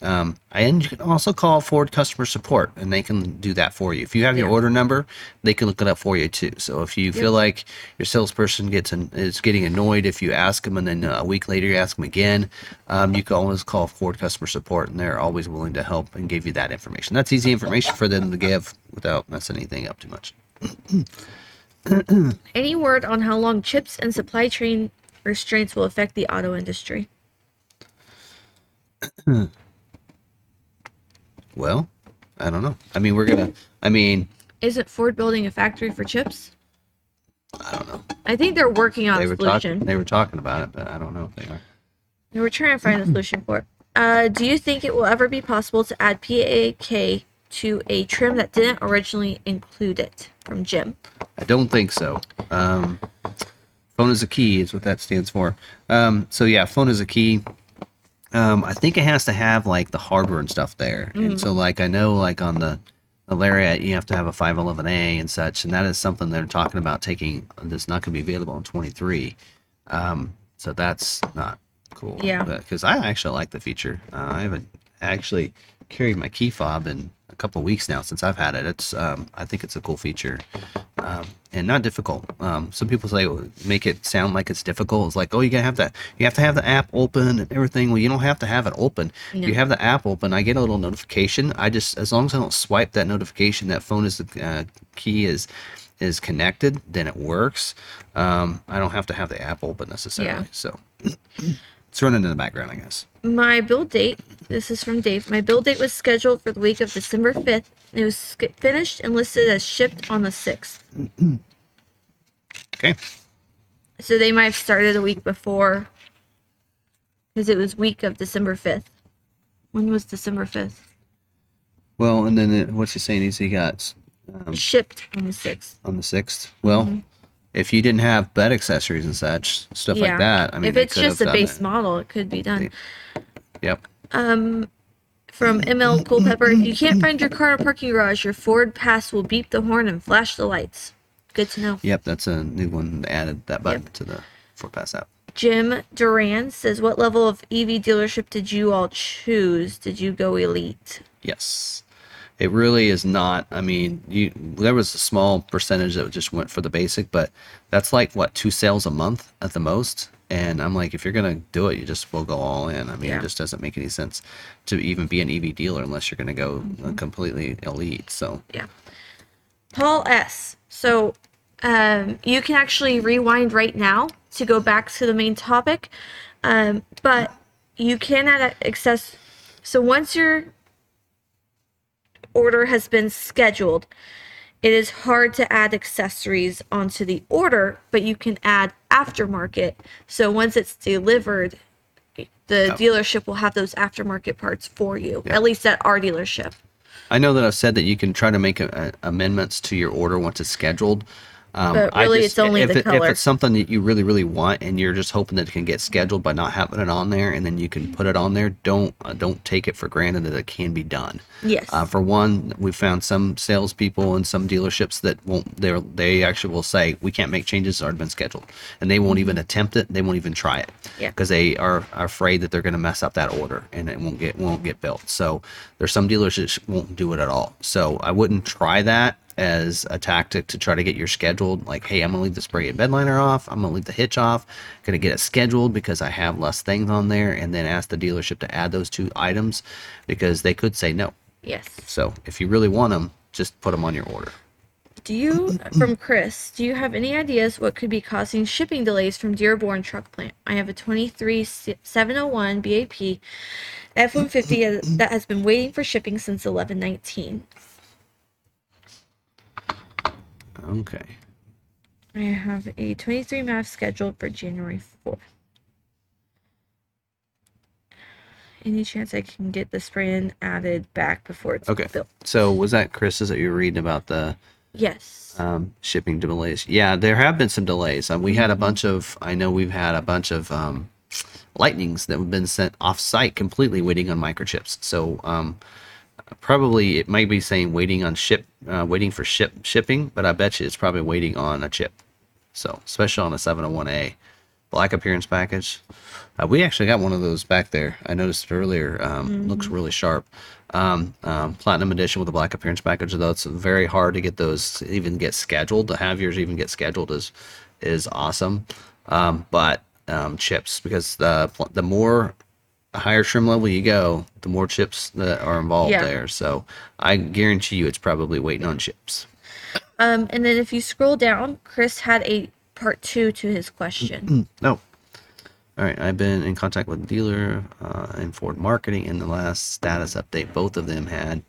Um, and you can also call Ford customer support, and they can do that for you. If you have your Yeah. order number, they can look it up for you too. So if you feel like your salesperson gets an, is getting annoyed if you ask them, and then a week later you ask them again, um, you can always call Ford customer support, and they're always willing to help and give you that information. That's easy information for them to give without messing anything up too much. Any word on how long chips and supply chain restraints will affect the auto industry? Well, I don't know. I mean, we're gonna. I mean, Isn't Ford building a factory for chips? I don't know. I think they're working on They a were solution. talking. They were talking about it, but I don't know if they are. They were trying to find a solution for it. Uh, do you think it will ever be possible to add PAK to a trim that didn't originally include it? From Jim. I don't think so. Um, phone is a key is what that stands for. Um, so yeah, phone is a key. Um, I think it has to have like the hardware and stuff there. And so like I know like on the the Lariat you have to have a 511A and such, and that is something they're talking about taking that's not going to be available in 23. Um, so that's not cool. Yeah. Because I actually like the feature. Uh, I haven't actually carried my key fob in a couple of weeks now since I've had it. It's um, I think it's a cool feature um, and not difficult. Um, some people say make it sound like it's difficult. It's like, oh, you gotta have that. You have to have the app open and everything. Well, you don't have to have it open. No. You have the app open. I get a little notification. I just as long as I don't swipe that notification, that phone is the uh, key is is connected, then it works. Um, I don't have to have the app open necessarily. Yeah. So it's running in the background, I guess. My build date, this is from Dave. My build date was scheduled for the week of December 5th. It was finished and listed as shipped on the 6th. Okay. So they might have started a week before because it was week of December 5th. When was December 5th? Well, and then it, what's he saying is he got um, Shipped on the 6th. on the sixth. Well, if you didn't have bed accessories and such stuff yeah. like that, I mean, if it's just have a base it. model, it could be done. Yep. Um, from ML Culpepper, if you can't find your car in a parking garage, your Ford Pass will beep the horn and flash the lights. Good to know. Yep, that's a new one. They added that button to the Ford Pass app. Jim Duran says, "What level of EV dealership did you all choose? Did you go elite?" Yes. It really is not. I mean, you there was a small percentage that just went for the basic, but that's like what two sales a month at the most. And I'm like, if you're gonna do it, you just will go all in. I mean, Yeah. it just doesn't make any sense to even be an EV dealer unless you're gonna go uh, completely elite. So Yeah. Paul S. So um, you can actually rewind right now to go back to the main topic, um, but you can add access. So once your order has been scheduled, it is hard to add accessories onto the order, but you can add aftermarket. So once it's delivered, the dealership will have those aftermarket parts for you, Yeah. at least at our dealership. I know that I've said that you can try to make a, a, amendments to your order once it's scheduled. Um, But really, it's only if the it, color. If it's something that you really, really want, and you're just hoping that it can get scheduled by not having it on there, and then you can put it on there, don't uh, don't take it for granted that it can be done. Yes. Uh, for one, we found some salespeople and some dealerships that won't. They they actually will say we can't make changes. It's already been scheduled, and they won't even attempt it. They won't even try it. Yeah. Because they are, are afraid that they're going to mess up that order and it won't get won't get built. So there's some dealers that won't do it at all. So I wouldn't try that as a tactic to try to get your scheduled. Like, hey, I'm gonna leave the spray and bed liner off. I'm gonna leave the hitch off. Gonna get it scheduled because I have less things on there, and then ask the dealership to add those two items because they could say no. yes. So if you really want them, just put them on your order. Do you, uh, from Chris, do you have any ideas what could be causing shipping delays from Dearborn Truck Plant? I have a 23701 BAP F 150 that has been waiting for shipping since 1119. Okay. I have a 23 Mav scheduled for January 4th. Any chance I can get the spray added back before it's Okay. built? So was that Chris's that you were reading about the Yes. um, shipping delays. Yeah, there have been some delays. Um, we had a bunch of, I know we've had a bunch of um, lightnings that have been sent off site completely waiting on microchips. So um, probably it might be saying waiting on ship, uh, waiting for ship shipping, but I bet you it's probably waiting on a chip. So especially on a 701A black appearance package. Uh, we actually got one of those back there. I noticed earlier. Um, Looks really sharp. Um, um, platinum edition with a black appearance package, though it's very hard to get those to even get scheduled. To have yours even get scheduled is is awesome. Um, but um, chips because the the more higher trim level you go, the more chips that are involved Yeah. there. So I guarantee you, it's probably waiting on chips. Um, and then if you scroll down, Chris had a part two to his question. No. All right. I've been in contact with dealer uh, and Ford marketing, in the last status update both of them had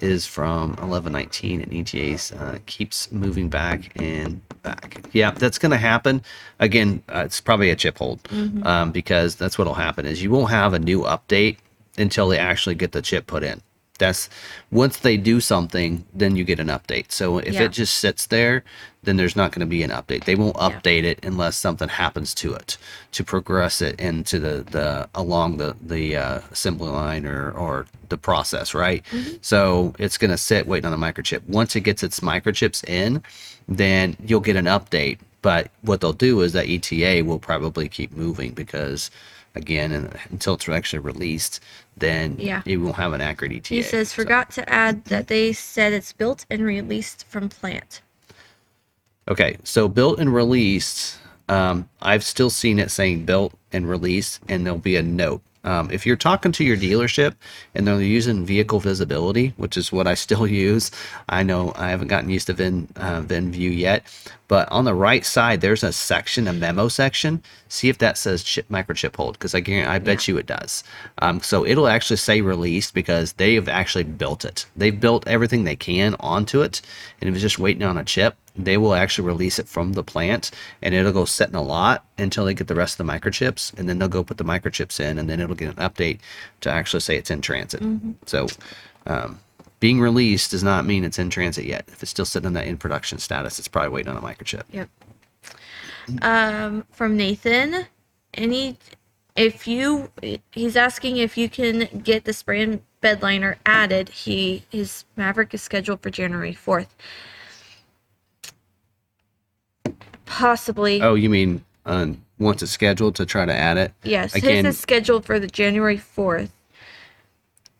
is from 1119, and ETAs uh, keeps moving back and back. Yeah, that's going to happen. Again, uh, it's probably a chip hold um, because that's what'll happen is you won't have a new update until they actually get the chip put in. That's once they do something, then you get an update. So if Yeah. it just sits there, then there's not going to be an update. They won't Yeah. update it unless something happens to it to progress it into the, the along the the uh, assembly line or or the process, right? So it's going to sit waiting on a microchip. Once it gets its microchips in, then you'll get an update. But what they'll do is that ETA will probably keep moving because, again, and until it's actually released, then Yeah. you won't have an accurate ETA. He says, So- forgot to add that they said it's built and released from plant. Okay, so built and released. Um, I've still seen it saying built and released, and there'll be a note. Um, if you're talking to your dealership and they're using vehicle visibility, which is what I still use, I know I haven't gotten used to Vin uh, VinView yet, but on the right side there's a section, a memo section. See if that says chip microchip hold, because I guarantee, I bet you it does. Um, so it'll actually say released because they have actually built it. They've built everything they can onto it, and if it's just waiting on a chip, they will actually release it from the plant and it'll go sit in a lot until they get the rest of the microchips and then they'll go put the microchips in and then it'll get an update to actually say it's in transit so um, being released does not mean it's in transit yet if it's still sitting in that in production status it's probably waiting on a microchip Yep. Um, from Nathan, any, if you, he's asking if you can get the spray and bed liner added. He, his Maverick is scheduled for January 4th. Possibly. oh you mean uh, once it's scheduled to try to add it Yes, again his is scheduled for the January 4th.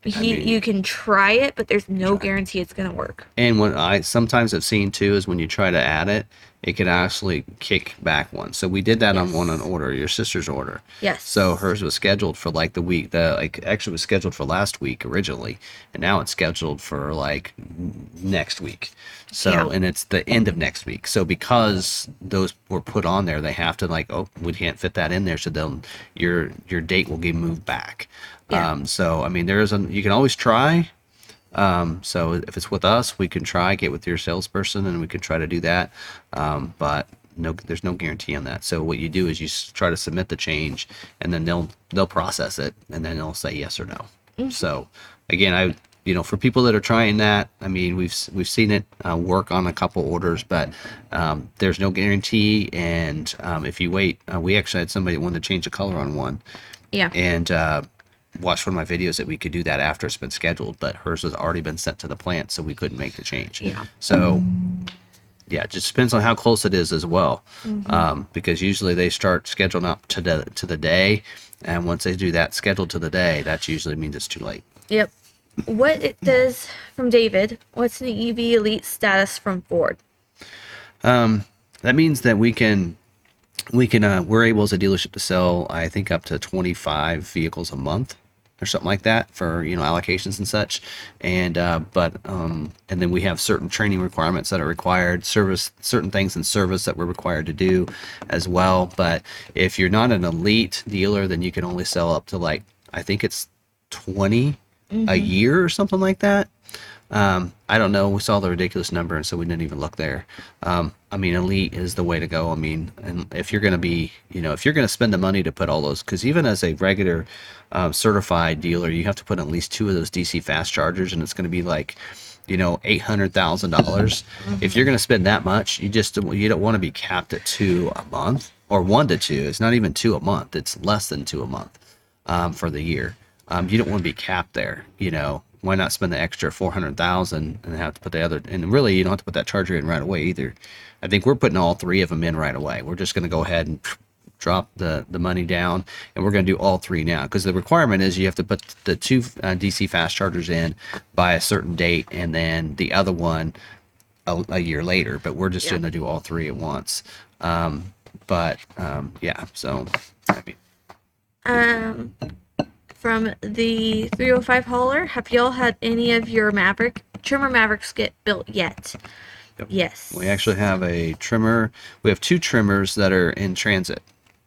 He, mean- you can try it, but there's no guarantee it's going to work. And what I sometimes have seen too is when you try to add it, it could actually kick back one. So we did that on one on order, your sister's order. Yes. So hers was scheduled for like the week the like actually was scheduled for last week originally, and now it's scheduled for like next week. So Yeah. and it's the end of next week. So because those were put on there, they have to like oh we can't fit that in there, so they'll your your date will get moved back. Yeah. Um, so I mean there is a you can always try. Um, so if it's with us, we can try get with your salesperson and we can try to do that. Um, but no, there's no guarantee on that. So what you do is you s- try to submit the change and then they'll, they'll process it and then they'll say yes or no. So again, I, you know, for people that are trying that, I mean, we've s- we've seen it uh, work on a couple orders, but um, there's no guarantee. And um, if you wait, uh, we actually had somebody that wanted to change the color on one, Yeah. and uh, watched one of my videos that we could do that after it's been scheduled, but hers has already been sent to the plant, so we couldn't make the change. Yeah. So, yeah, it just depends on how close it is as well, um, because usually they start scheduling up to the to the day, and once they do that scheduled to the day, that usually means it's too late. Yep. What it does from David, what's an EV Elite status from Ford? Um, That means that we can we can uh, we're able as a dealership to sell I think up to 25 vehicles a month or something like that for you know allocations and such. And uh, but um, and then we have certain training requirements that are required service certain things in service that we're required to do as well. But if you're not an elite dealer then you can only sell up to like I think it's 20 a year or something like that um, I don't know. We saw the ridiculous number, and so we didn't even look there. Um, I mean, elite is the way to go. I mean, and if you're going to be, you know, if you're going to spend the money to put all those, because even as a regular um, certified dealer, you have to put at least two of those DC fast chargers, and it's going to be like, you know, eight hundred thousand dollars. If you're going to spend that much, you just you don't want to be capped at two a month or one to two. It's not even two a month. It's less than two a month um, for the year. Um, you don't want to be capped there. You know, why not spend the extra four hundred thousand and have to put the other? And really, you don't have to put that charger in right away either. I think we're putting all three of them in right away. We're just going to go ahead and drop the the money down, and we're going to do all three now because the requirement is you have to put the two uh, DC fast chargers in by a certain date, and then the other one a, a year later. But we're just Yeah. going to do all three at once. Um, but um, yeah, so I mean, Um, from the 305 hauler, have y'all had any of your Maverick Tremor Mavericks get built yet? Yep. Yes. We actually have a Tremor. We have two Tremors that are in transit.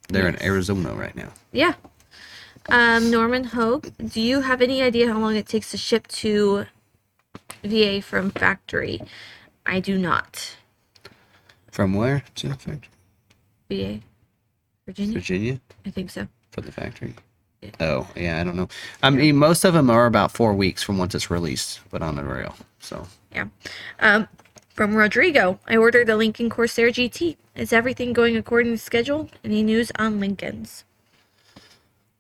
They're in Arizona right now. Yeah. Um, Norman Hogue, do you have any idea how long it takes to ship to VA from factory? I do not. From where to factory? VA, Virginia. Virginia I think so. for the factory. Oh, yeah, I don't know. I mean, most of them are about four weeks from once it's released, but on the rail. So Yeah. Um, from Rodrigo, I ordered a Lincoln Corsair GT. Is everything going according to schedule? Any news on Lincolns?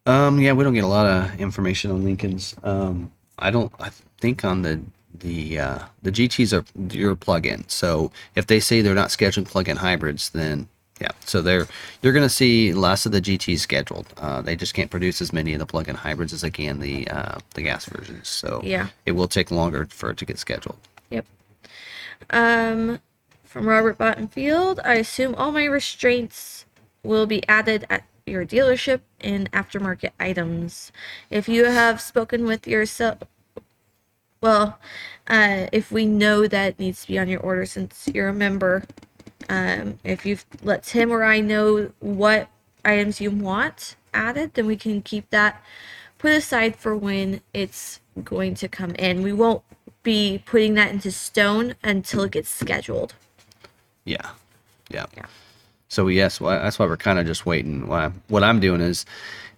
Um, yeah, we don't get a lot of information on Lincolns. Um, I don't. I think on the the uh, the GTS are your plug-in. So if they say they're not scheduling plug-in hybrids, then yeah. So they're you're going to see less of the GT scheduled. Uh, they just can't produce as many of the plug-in hybrids as they can the uh, the gas versions. So Yeah. it will take longer for it to get scheduled. Yep. Um, from Robert Bottenfield, I assume all my restraints will be added at your dealership in aftermarket items. If you have spoken with your sel- well, uh, if we know that needs to be on your order since you're a member, um, if you've let Tim or I know what items you want added, then we can keep that put aside for when it's going to come in. We won't be putting that into stone until it gets scheduled. Yeah, yeah. Yeah. So yes, why that's why we're kind of just waiting. Why what I'm doing is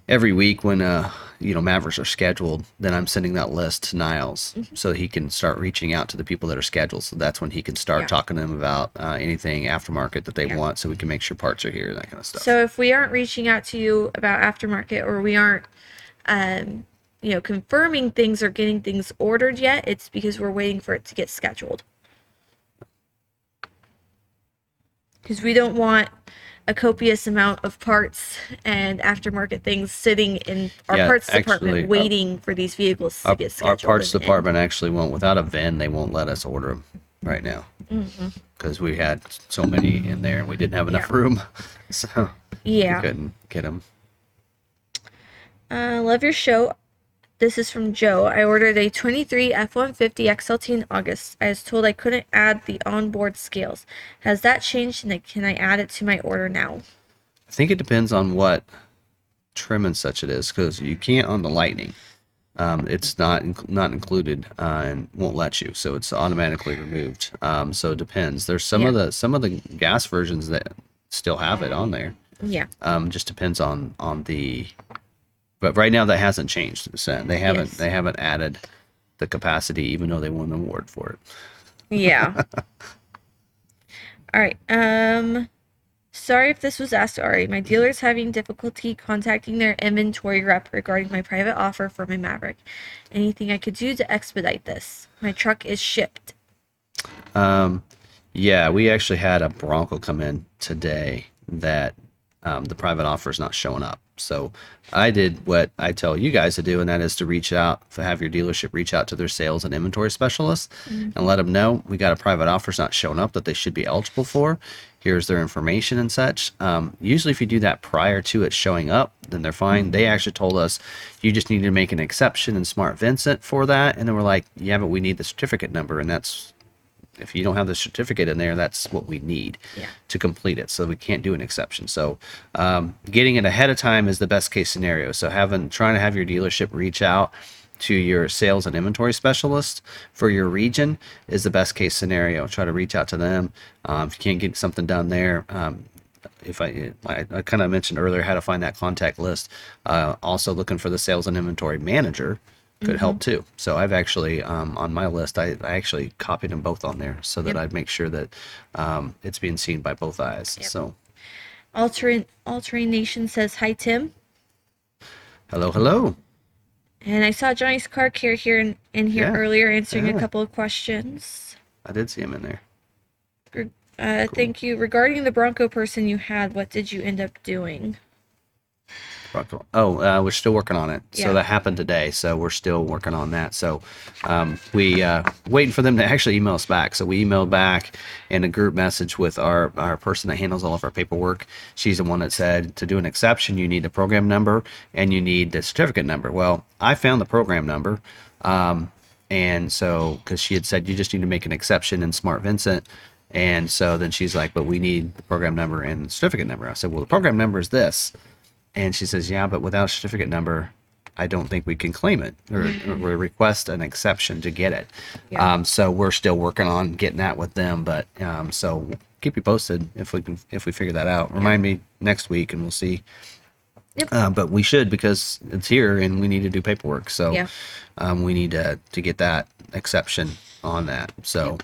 every week when uh you know Mavericks are scheduled, then I'm sending that list to Niles Mm-hmm. so he can start reaching out to the people that are scheduled. So that's when he can start Yeah. talking to them about uh, anything aftermarket that they Yeah. want, so we can make sure parts are here, and that kind of stuff. So if we aren't reaching out to you about aftermarket or we aren't, um, you know, confirming things or getting things ordered yet, it's because we're waiting for it to get scheduled. Because we don't want a copious amount of parts and aftermarket things sitting in our Yeah, parts actually, department uh, waiting for these vehicles to our, get our parts department actually won't without a VIN. They won't let us order them right now because we had so many in there and we didn't have enough Mm-hmm. Yeah. room, so Yeah. we couldn't get them. Uh, love your show. This is from Joe. I ordered a 23 F-150 XLT in August. I was told I couldn't add the onboard scales. Has that changed and can I add it to my order now? I think it depends on what trim and such it is, because you can't on the Lightning. Um, it's not inc- not included uh, and won't let you, so it's automatically removed. Um, so it depends. There's some of the some of the gas versions that still have it on there. Yeah. Um, just depends on on the. But right now that hasn't changed. So they haven't Yes. they haven't added the capacity, even though they won an award for it. Yeah. All right. Um sorry if this was asked already. My dealer's having difficulty contacting their inventory rep regarding my private offer for my Maverick. Anything I could do to expedite this? My truck is shipped. Um, yeah, we actually had a Bronco come in today that um, the private offer is not showing up. So I did what I tell you guys to do, and that is to reach out, to have your dealership reach out to their sales and inventory specialists and let them know we got a private offer is not showing up that they should be eligible for. Here's their information and such. Um, usually, if you do that prior to it showing up, then they're fine. They actually told us you just need to make an exception in Smart Vincent for that, and then we're like, yeah, but we need the certificate number, and that's if you don't have the certificate in there, that's what we need Yeah. to complete it. So we can't do an exception. So um, getting it ahead of time is the best case scenario. So having trying to have your dealership reach out to your sales and inventory specialist for your region is the best case scenario. Try to reach out to them. Um, if you can't get something done there, um, if I, I, I kind of mentioned earlier how to find that contact list. Uh, also looking for the sales and inventory manager could help too. So I've actually um, on my list, I, I actually copied them both on there so that Yep. I'd make sure that um, it's being seen by both eyes. Yep. So All Terrain Altering Nation says hi Tim. hello, hello. And I saw Johny's car care here in, in here Yeah. earlier answering Yeah. a couple of questions. I did see him in there. Re- Uh, Thank you. Regarding the Bronco person you had, what did you end up doing? Oh, uh, we're still working on it. Yeah. So that happened today. So we're still working on that. So um, we uh, waiting for them to actually email us back. So we emailed back in a group message with our our person that handles all of our paperwork. She's the one that said to do an exception, you need the program number and you need the certificate number. Well, I found the program number. Um, and so, because she had said you just need to make an exception in Smart Vincent. And so then she's like, but we need the program number and certificate number. I said, well, the program number is this. And she says, yeah, but without a certificate number, I don't think we can claim it or, or request an exception to get it. Yeah. Um, so we're still working on getting that with them. But um, so keep you posted if we can, if we figure that out. Remind me next week and we'll see. Yep. Uh, but we should because it's here and we need to do paperwork. So Yeah. um, we need to, to get that exception on that. So,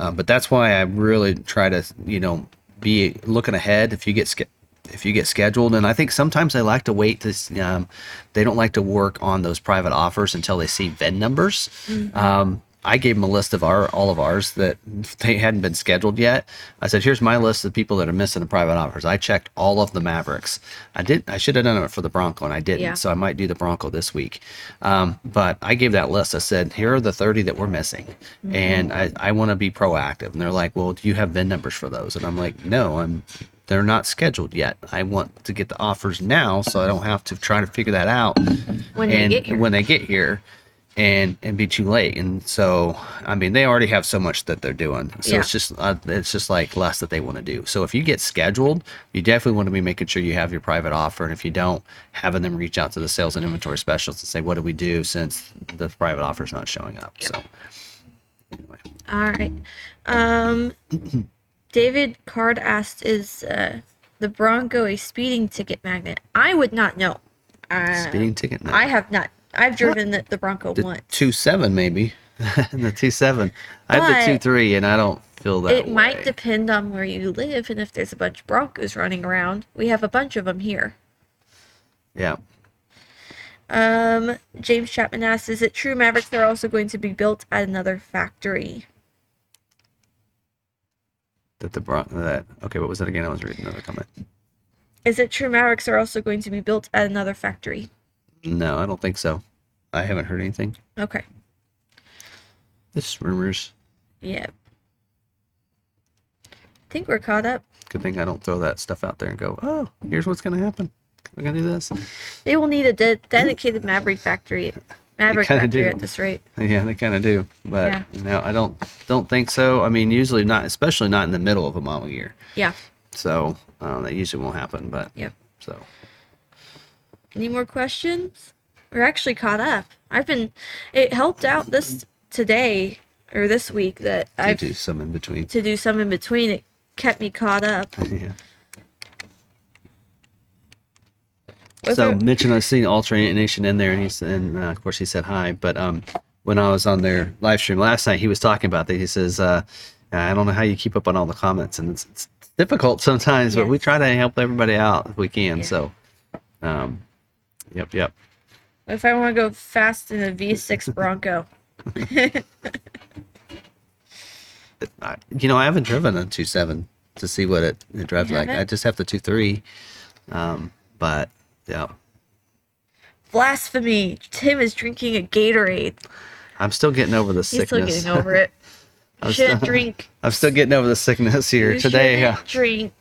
uh, but that's why I really try to, you know, be looking ahead. If you get sch- if you get scheduled, and I think sometimes they like to wait to, um, they don't like to work on those private offers until they see VIN numbers. Um, I gave them a list of our all of ours that they hadn't been scheduled yet. I said, "Here's my list of people that are missing the private offers." I checked all of the Mavericks. I did. I should have done it for the Bronco, and I didn't. Yeah. So I might do the Bronco this week. Um, but I gave that list. I said, "Here are the 30 that we're missing, and I, I want to be proactive." And they're like, "Well, do you have VIN numbers for those?" And I'm like, "No, I'm." They're not scheduled yet. I want to get the offers now, so I don't have to try to figure that out When they and get here. when they get here and and be too late and so i mean they already have so much that they're doing so Yeah. it's just uh, it's just like less that they want to do so if you get scheduled you definitely want to be making sure you have your private offer and if you don't having them reach out to the sales and inventory specialists and say what do we do since the private offer is not showing up so anyway All right. Um, David Card asked, "Is uh, the Bronco a speeding ticket magnet?" I would not know. Uh, speeding ticket no. I have not. I've driven the, the Bronco the once. two seven maybe the two seven i have the two three and i don't feel that It might depend on where you live and if there's a bunch of Broncos running around. We have a bunch of them here. yeah Um, James Chapman asks, "Is it true Mavericks are also going to be built at another factory?" That the Bron- that okay what was that again i was reading another comment Is it true Mavericks are also going to be built at another factory? No, I don't think so. I haven't heard anything. Okay. It's rumors. Yeah. I think we're caught up. Good thing I don't throw that stuff out there and go, oh, here's what's going to happen. We're going to do this. They will need a de- dedicated Maverick factory. Maverick kinda factory do. at this rate. Yeah, they kind of do. But Yeah. no, I don't don't think so. I mean, usually not, especially not in the middle of a model year. Yeah. So uh, that usually won't happen. But Yep. so Any more questions? We're actually caught up. I've been. It helped out this today or this week that I I've do some in between. to do some in between. It kept me caught up. yeah. Was so there- Mitch and I seen All Terrain Nation in there, and he's and uh, of course he said hi. But um, when I was on their live stream last night, he was talking about that. He says, uh, "I don't know how you keep up on all the comments, and it's, it's difficult sometimes, but we try to help everybody out if we can." Yeah. So, um, yep, yep. If I want to go fast in a V6 Bronco, you know, I haven't driven a two seven to see what it, it drives like. I just have the two three, um, but yeah, blasphemy! Tim is drinking a Gatorade. I'm still getting over the He's still sickness. getting over it. I'm You shouldn't still- drink. I'm still getting over the sickness here You today. Yeah. drink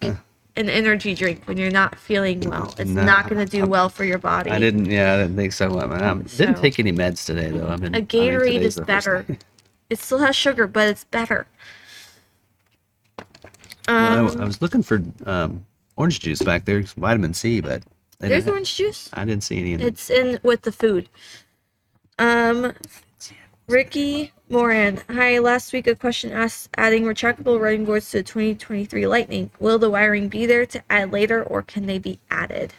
an energy drink when you're not feeling well. It's No, not going to do well for your body. I didn't. Yeah, I didn't think so. I mean, I didn't So- take any meds today though. I've been. A I mean, Gatorade is better. It still has sugar, but it's better. Well, I, Um, I was looking for um, orange juice back there, vitamin C, but There's didn't, orange juice. I didn't see any. In It's in with the food. Um, Ricky Moran. Hi. Last week, a question asked adding retractable running boards to the 2023 Lightning. Will the wiring be there to add later, or can they be added?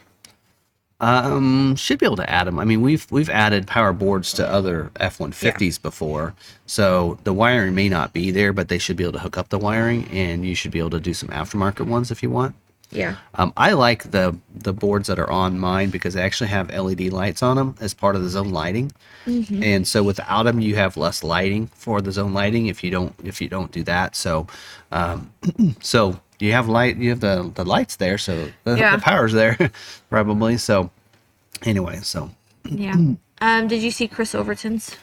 Um, should be able to add them. I mean, we've we've added power boards to other F-150s before, so the wiring may not be there, but they should be able to hook up the wiring, and you should be able to do some aftermarket ones if you want. Yeah. Um, I like the the boards that are on mine because they actually have LED lights on them as part of the zone lighting, and so without them, you have less lighting for the zone lighting if you don't if you don't do that. So, um, so you have light, you have the the lights there, so the, Yeah. the power's there probably. So, anyway, so Yeah. Um, did you see Chris Overton's?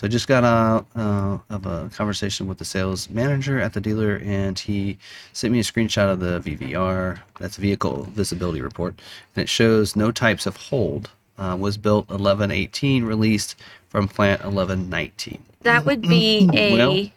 So I just got out uh, of a conversation with the sales manager at the dealer, and he sent me a screenshot of the VVR. That's vehicle visibility report, and it shows no types of hold. Uh, was built 1118, released from plant 1119. That would be a Well-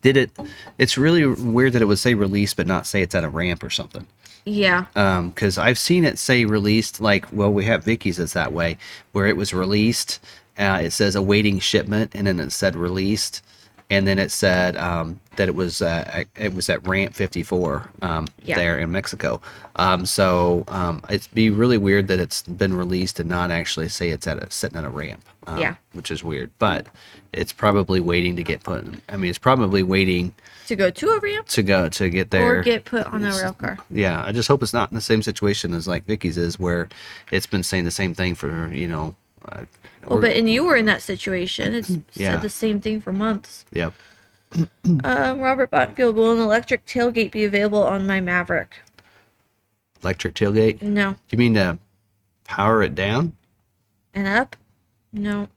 Did it? It's really weird that it would say released, but not say it's at a ramp or something. yeah. Um, because I've seen it say released. Like, well, we have Vicky's that's that way, where it was released. Uh, it says awaiting shipment, and then it said released, and then it said um, that it was uh, it was at Ramp 54 um, Yeah. there in Mexico. Um, so um, it'd be really weird that it's been released and not actually say it's at a sitting at a ramp. Um, Yeah. which is weird, but it's probably waiting to get put. I mean, it's probably waiting To go to a ramp to go to get there or get put on a rail car. yeah, I just hope it's not in the same situation as like Vicky's is, where it's been saying the same thing for you know. Uh, Well, or- but and you were in that situation. It's Yeah. said the same thing for months. yep. Um, Robert Bottenfield, will an electric tailgate be available on my Maverick? Electric tailgate. No. Do you mean to power it down? And up? No.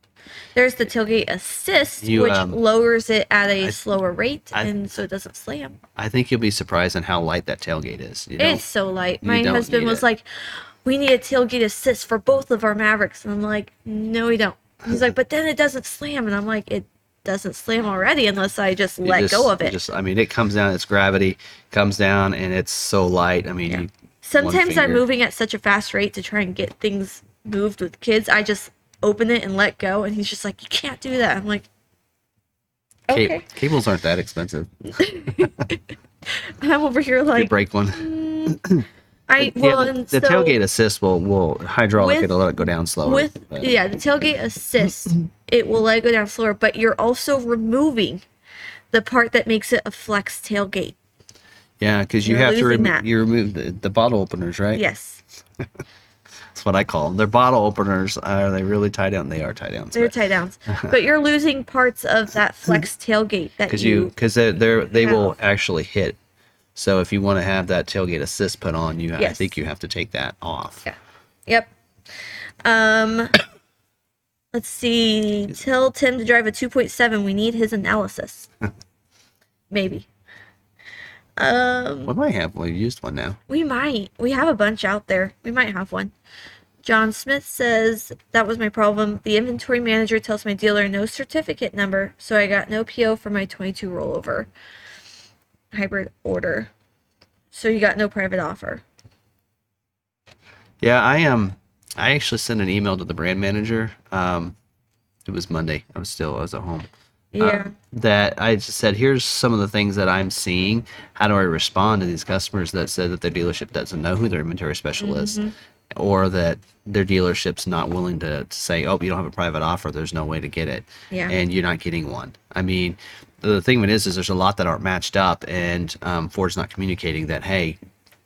There's the tailgate assist, You, which um, lowers it at a I- slower rate, I- and so it doesn't slam. I think you'll be surprised on how light that tailgate is. You It's so light. My husband was it. like, "We need a tailgate assist for both of our Mavericks," and I'm like, "No, we don't." He's like, "But then it doesn't slam," and I'm like, "It doesn't slam already unless I just You let just- go of it." Just, I mean, it comes down. It's gravity comes down, and it's so light. I mean, Yeah. you, Sometimes I'm moving at such a fast rate to try and get things moved with kids. I just open it and let go, and he's just like, "You can't do that." I'm like, "Okay." cables aren't that expensive. I'm over here like, You like, break one. Mm, I Yeah, well, the, the so tailgate assist will will hydraulic With- it'll let it go down slower. with but- yeah, the tailgate assist, it will let it go down slower, but you're also removing the part that makes it a flex tailgate. Yeah, because you have to you remove the, the bottle openers, right? Yes, That's what I call them. They're bottle openers. Are they really tie down? They are tie downs. they're tie downs, but you're losing parts of that flex tailgate that because you, because they're, they're they will actually hit. So if you want to have that tailgate assist put on, you I think you have to take that off. Yeah. Yep. Um. Let's see. Tell Tim to drive a 2.7. We need his analysis. Maybe. Um. What might have? You used one now. We might. We have a bunch out there. We might have one. John Smith says that was my problem. The inventory manager tells my dealer no certificate number, so I got no PO for my 22 rollover hybrid order. So you got no private offer. Yeah, I um I actually sent an email to the brand manager. Um, it was Monday. I was still I was at home. Yeah. uh, that I just said, here's some of the things that I'm seeing. How do I respond to these customers that said that their dealership doesn't know who their inventory special is? or that their dealership's not willing to, to say, "Oh, you don't have a private offer. There's no way to get it," Yeah. and you're not getting one. I mean, the thing of it is, is there's a lot that aren't matched up, and um, Ford's not communicating that. Hey,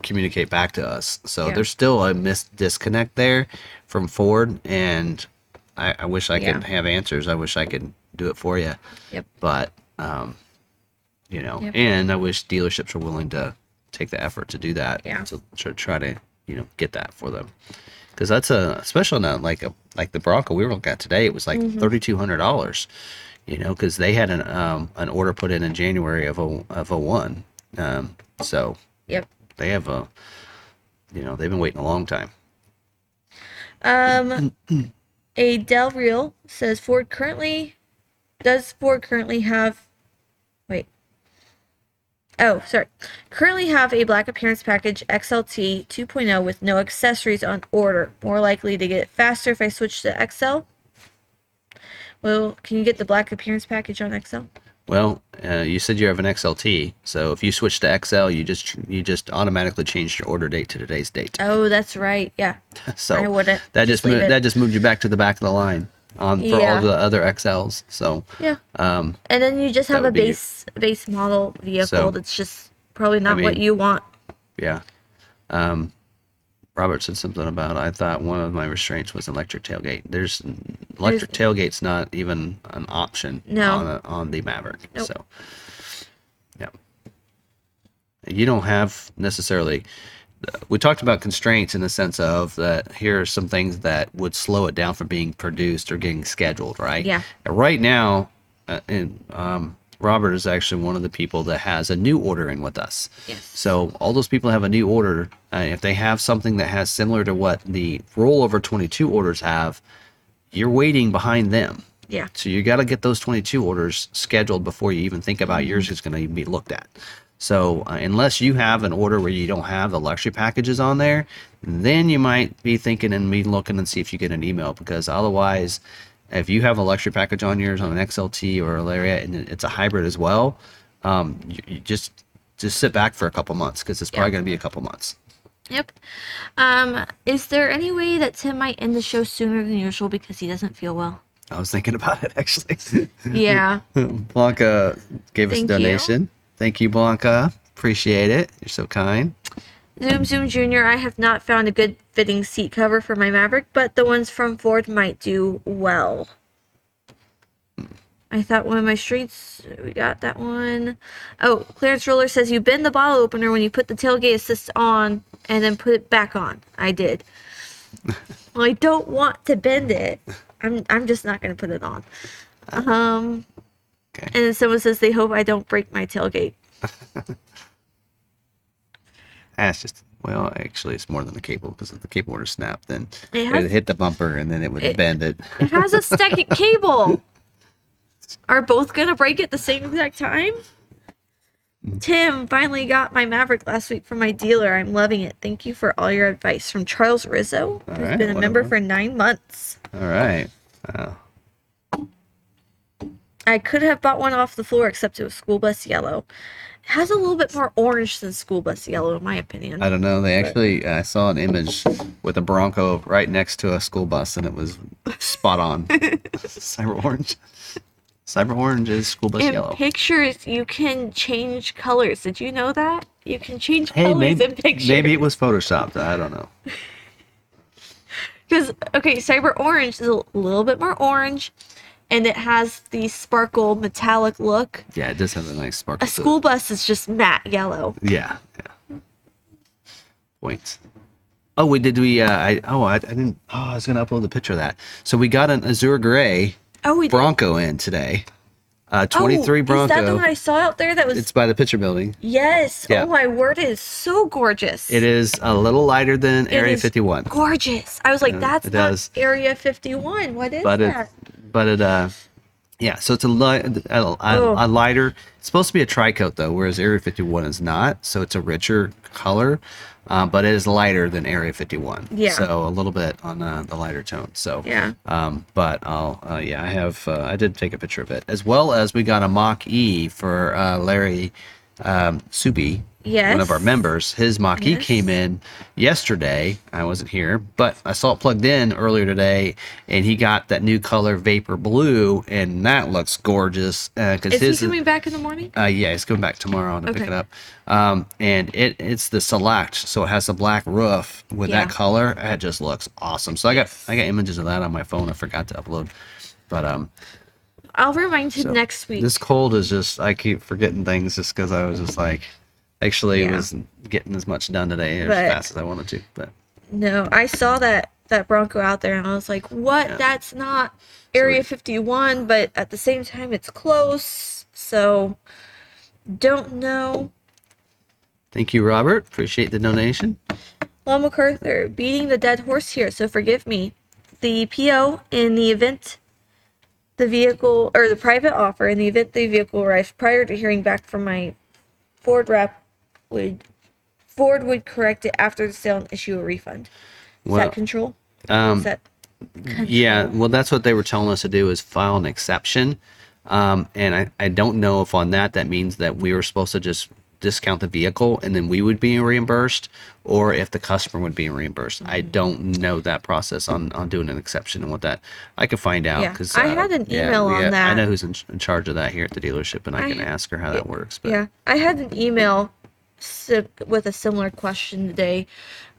communicate back to us. So Yeah. there's still a mis- disconnect there from Ford, and I, I wish I Yeah. could have answers. I wish I could do it for you, Yep. but um, you know, Yep. and I wish dealerships are willing to take the effort to do that Yeah. to try, try to you know get that for them because that's a especially on like a like the Bronco we were looking at today. It was like thirty two hundred dollars, you know, because they had an um an order put in in January of a of a one, um, so Yep. they have a you know they've been waiting a long time. Um, a Del Real says Ford currently does Ford currently have wait. Oh, sorry. Currently have a black appearance package XLT 2.0 with no accessories on order. More likely to get it faster if I switch to XL. Well, can you get the black appearance package on XL? Well, uh, you said you have an XLT, so if you switch to XL, you just you just automatically changed your order date to today's date. Oh, that's right. Yeah. So I wouldn't. that just Just moved, that just moved you back to the back of the line on for Yeah. all the other XLs. So Yeah. um, And then you just have a would be- base base model vehicle So- that's just probably not what mean- you want. yeah. Um, Robert said something about I thought one of my restraints was electric tailgate. There's electric tailgate's not even an option No. on a, on the Maverick. Nope. So yeah. You don't have necessarily we talked about constraints in the sense of that here are some things that would slow it down from being produced or getting scheduled, right? Yeah. Right now, uh, and um, Robert is actually one of the people that has a new order in with us. Yes. So all those people have a new order. Uh, if they have something that has similar to what the rollover 22 orders have, you're waiting behind them. Yeah. So you got to get those 22 orders scheduled before you even think about yours is going to be looked at. So uh, unless you have an order where you don't have the luxury packages on there, then you might be thinking and be looking and see if you get an email because otherwise, if you have a luxury package on yours on an XLT or a Lariat and it's a hybrid as well, um, you, you just just sit back for a couple months because it's probably Yeah. going to be a couple months. Yep. Um, is there any way that Tim might end the show sooner than usual because he doesn't feel well? I was thinking about it actually. Yeah. Blanca gave us a Thank you. donation. Thank you, Blanca. Appreciate it. You're so kind. Zoom Zoom Junior, I have not found a good fitting seat cover for my Maverick, but the ones from Ford might do well. I thought one of my streets, we got that one. Oh, Clarence Roller says you bend the bottle opener when you put the tailgate assist on and then put it back on. I did. well, I don't want to bend it. I'm I'm just not gonna put it on. Um, Okay. and then someone says they hope I don't break my tailgate. Ah, That's just well, actually, it's more than the cable because if the cable were to snap, then It it has- would hit the bumper and then it would It- bend it. It has a second cable. Are both gonna break at the same exact time? Mm. Tim finally got my Maverick last week from my dealer. I'm loving it. Thank you for all your advice. From Charles Rizzo, who's right, been a member for nine months. All right. Wow. I could have bought one off the floor, except it was school bus yellow. Has a little bit more orange than school bus yellow, in my opinion. I don't know. They actually, uh, I saw an image with a Bronco right next to a school bus, and it was spot on. Cyber orange. Cyber orange is school bus in yellow. pictures, you can change colors. Did you know that? You can change Hey, colors maybe, in pictures. maybe it was photoshopped. I don't know. Because okay, cyber orange is a little bit more orange, and it has the sparkle metallic look. Yeah, it does have a nice sparkle. A it. school bus is just matte yellow. Yeah. Yeah. Points. Oh, we did. We. Uh, I. Oh, I, I didn't. Oh, I was gonna upload the picture of that. So we got an Azure Gray Oh, we did- Bronco in today. Uh, 23 oh, Bronco. Is that the one I saw out there? That was It's by the picture building. yes. Yeah. Oh my word, it is so gorgeous. It is a little lighter than It Area 51, Gorgeous. I was like, Yeah, that's not does. Area 51. What is but it, that? But it, uh, yeah. So it's a, li- a, a, Oh. a lighter. It's supposed to be a tri-coat though, whereas Area 51 is not. So it's a richer color, uh, but it is lighter than Area 51. Yeah. So a little bit on uh, the lighter tone. So Yeah. Um, but I'll, uh, yeah, I have, uh, I did take a picture of it as well as we got a mock E for uh, Larry um, Subi Yes. one of our members. His Mach-E Yes. came in yesterday. I wasn't here, but I saw it plugged in earlier today, and he got that new color Vapor Blue, and that looks gorgeous. Because Is he coming back in the morning? uh, yeah, it's coming back tomorrow to pick Okay. it up. Um, and it it's the select, so it has the black roof with that color. It just looks awesome. So I got I got images of that on my phone. I forgot to upload, but um, I'll remind you so next week. This cold is just I keep forgetting things just because I was just like, actually Yeah. was getting as much done today as fast as I wanted to. But No, I saw that that Bronco out there, and I was like, "What? Yeah. That's not Area it- 51." But at the same time, it's close, so don't know. thank you, Robert. Appreciate the donation. Well, McArthur, beating the dead horse here, so forgive me. The PO in the event the vehicle or the private offer in the event the vehicle arrives prior to hearing back from my Ford rep would Ford would correct it after the sale and issue a refund. Is Well, that control? Um, that Yeah, well, that's what they were telling us to do is file an exception. Um, and I, I don't know if on that that means that we were supposed to just discount the vehicle and then we would be reimbursed, or if the customer would be reimbursed. I Mm-hmm. don't know that process on, on doing an exception and what that I could find out Yeah, because I had an email on I that. I know who's in, in charge of that here at the dealership, and I, I- can ask her how that works. But Yeah, I had an email with a similar question today.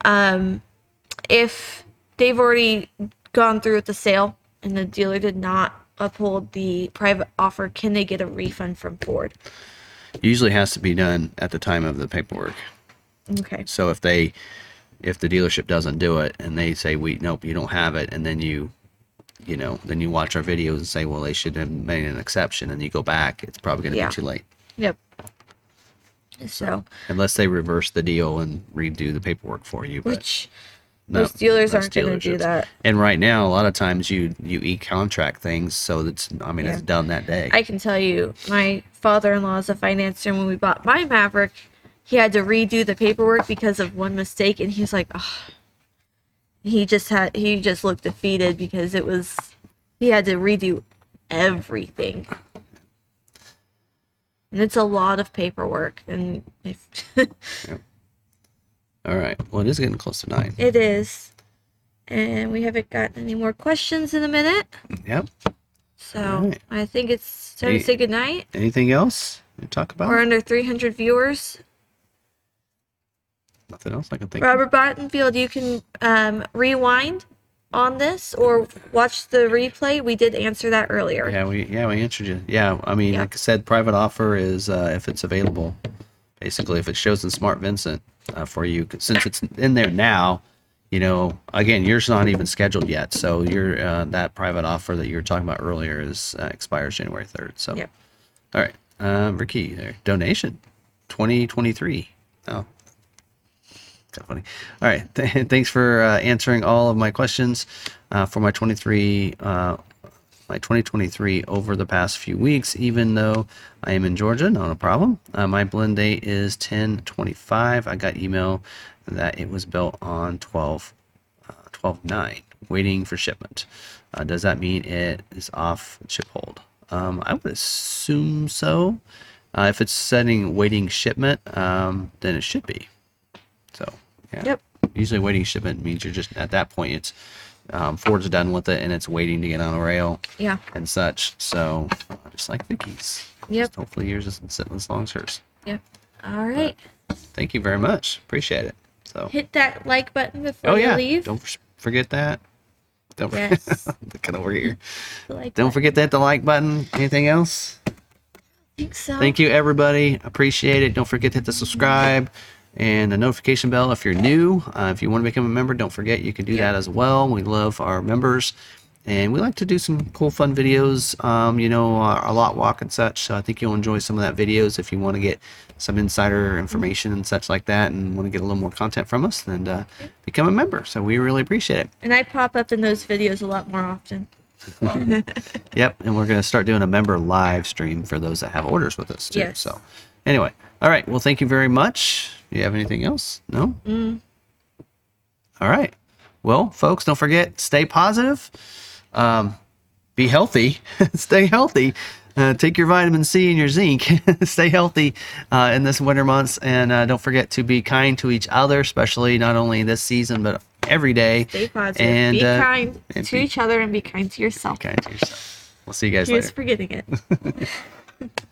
Um, if they've already gone through with the sale and the dealer did not uphold the private offer, can they get a refund from Ford? usually has to be done at the time of the paperwork. Okay. So if they, if the dealership doesn't do it and they say we nope you don't have it, and then you, you know, then you watch our videos and say well they should have made an exception, and you go back, it's probably going to Yeah. be too late Yep. So, unless they reverse the deal and redo the paperwork for you. But which no, most dealers aren't going to do that. And right now, a lot of times you you e contract things, so that's I mean it's done that day. I can tell you, my father-in-law is a financier. When we bought my Maverick, he had to redo the paperwork because of one mistake, and he's like, oh. he just had he just looked defeated because it was he had to redo everything, and it's a lot of paperwork, and if All right. Well, it is getting close to nine. it is, and we haven't gotten any more questions in a minute, Yep. so Alright. I think it's time Hey. to say goodnight. Anything else to talk about? We're under 300 viewers. Nothing else I can think. of. Robert Bottenfield, you can um, rewind on this or watch the replay. We did answer that earlier. Yeah, we yeah we answered you. Yeah, I mean, Yeah. like I said, private offer is uh, if it's available. Basically, if it shows in Smart Vincent uh, for you, since it's in there now, you know, again, yours not even scheduled yet. So your uh, that private offer that you were talking about earlier is uh, expires January third. So, Yep. all right, uh, Ricky, there donation, twenty twenty three. Oh, kind of funny. All right, th- thanks for uh, answering all of my questions uh, for my twenty three. Uh, my 2023 over the past few weeks, even though I am in Georgia, not a problem. Uh, my blend date is 1025. I got email that it was built on 12 uh, 12 9, waiting for shipment. Uh, does that mean it is off chip hold? Um, I would assume so. If it's setting waiting shipment, um, then it should be. So, yeah. Yep. Usually, waiting shipment means you're just at that point, it's um, Ford's done with it and it's waiting to get on a rail Yeah. and such. So, just like Vicky's. Yep. Just hopefully yours isn't sitting as long as hers. Yep. All right. Thank you very much. Appreciate it. So, Hit that like button before oh you yeah, leave. don't forget that. Don't Yes. looking over here. Like Don't button. forget that the like button. Anything else? I think so. Thank you, everybody. Appreciate it. Don't forget to hit the subscribe and the notification bell if you're new. Uh, if you want to become a member, don't forget you can do that as well. We love our members. And we like to do some cool, fun videos, um, you know, our, our lot walk and such. So I think you'll enjoy some of that videos if you want to get some insider information and such like that and want to get a little more content from us, then uh, become a member. So we really appreciate it. And I pop up in those videos a lot more often. Yep, and we're going to start doing a member live stream for those that have orders with us too. Yes. So, anyway, all right. Well, thank you very much. Do you have anything else? No. Mm. All right. Well, folks, don't forget stay positive, um, be healthy, stay healthy. uh, take your vitamin C and your zinc. Stay healthy uh, in this winter months, and uh, don't forget to be kind to each other, especially not only this season but every day. Stay positive. And, be uh, kind and to be each other and be kind to yourself. kind to yourself. We'll see you guys Here's later. forgetting it.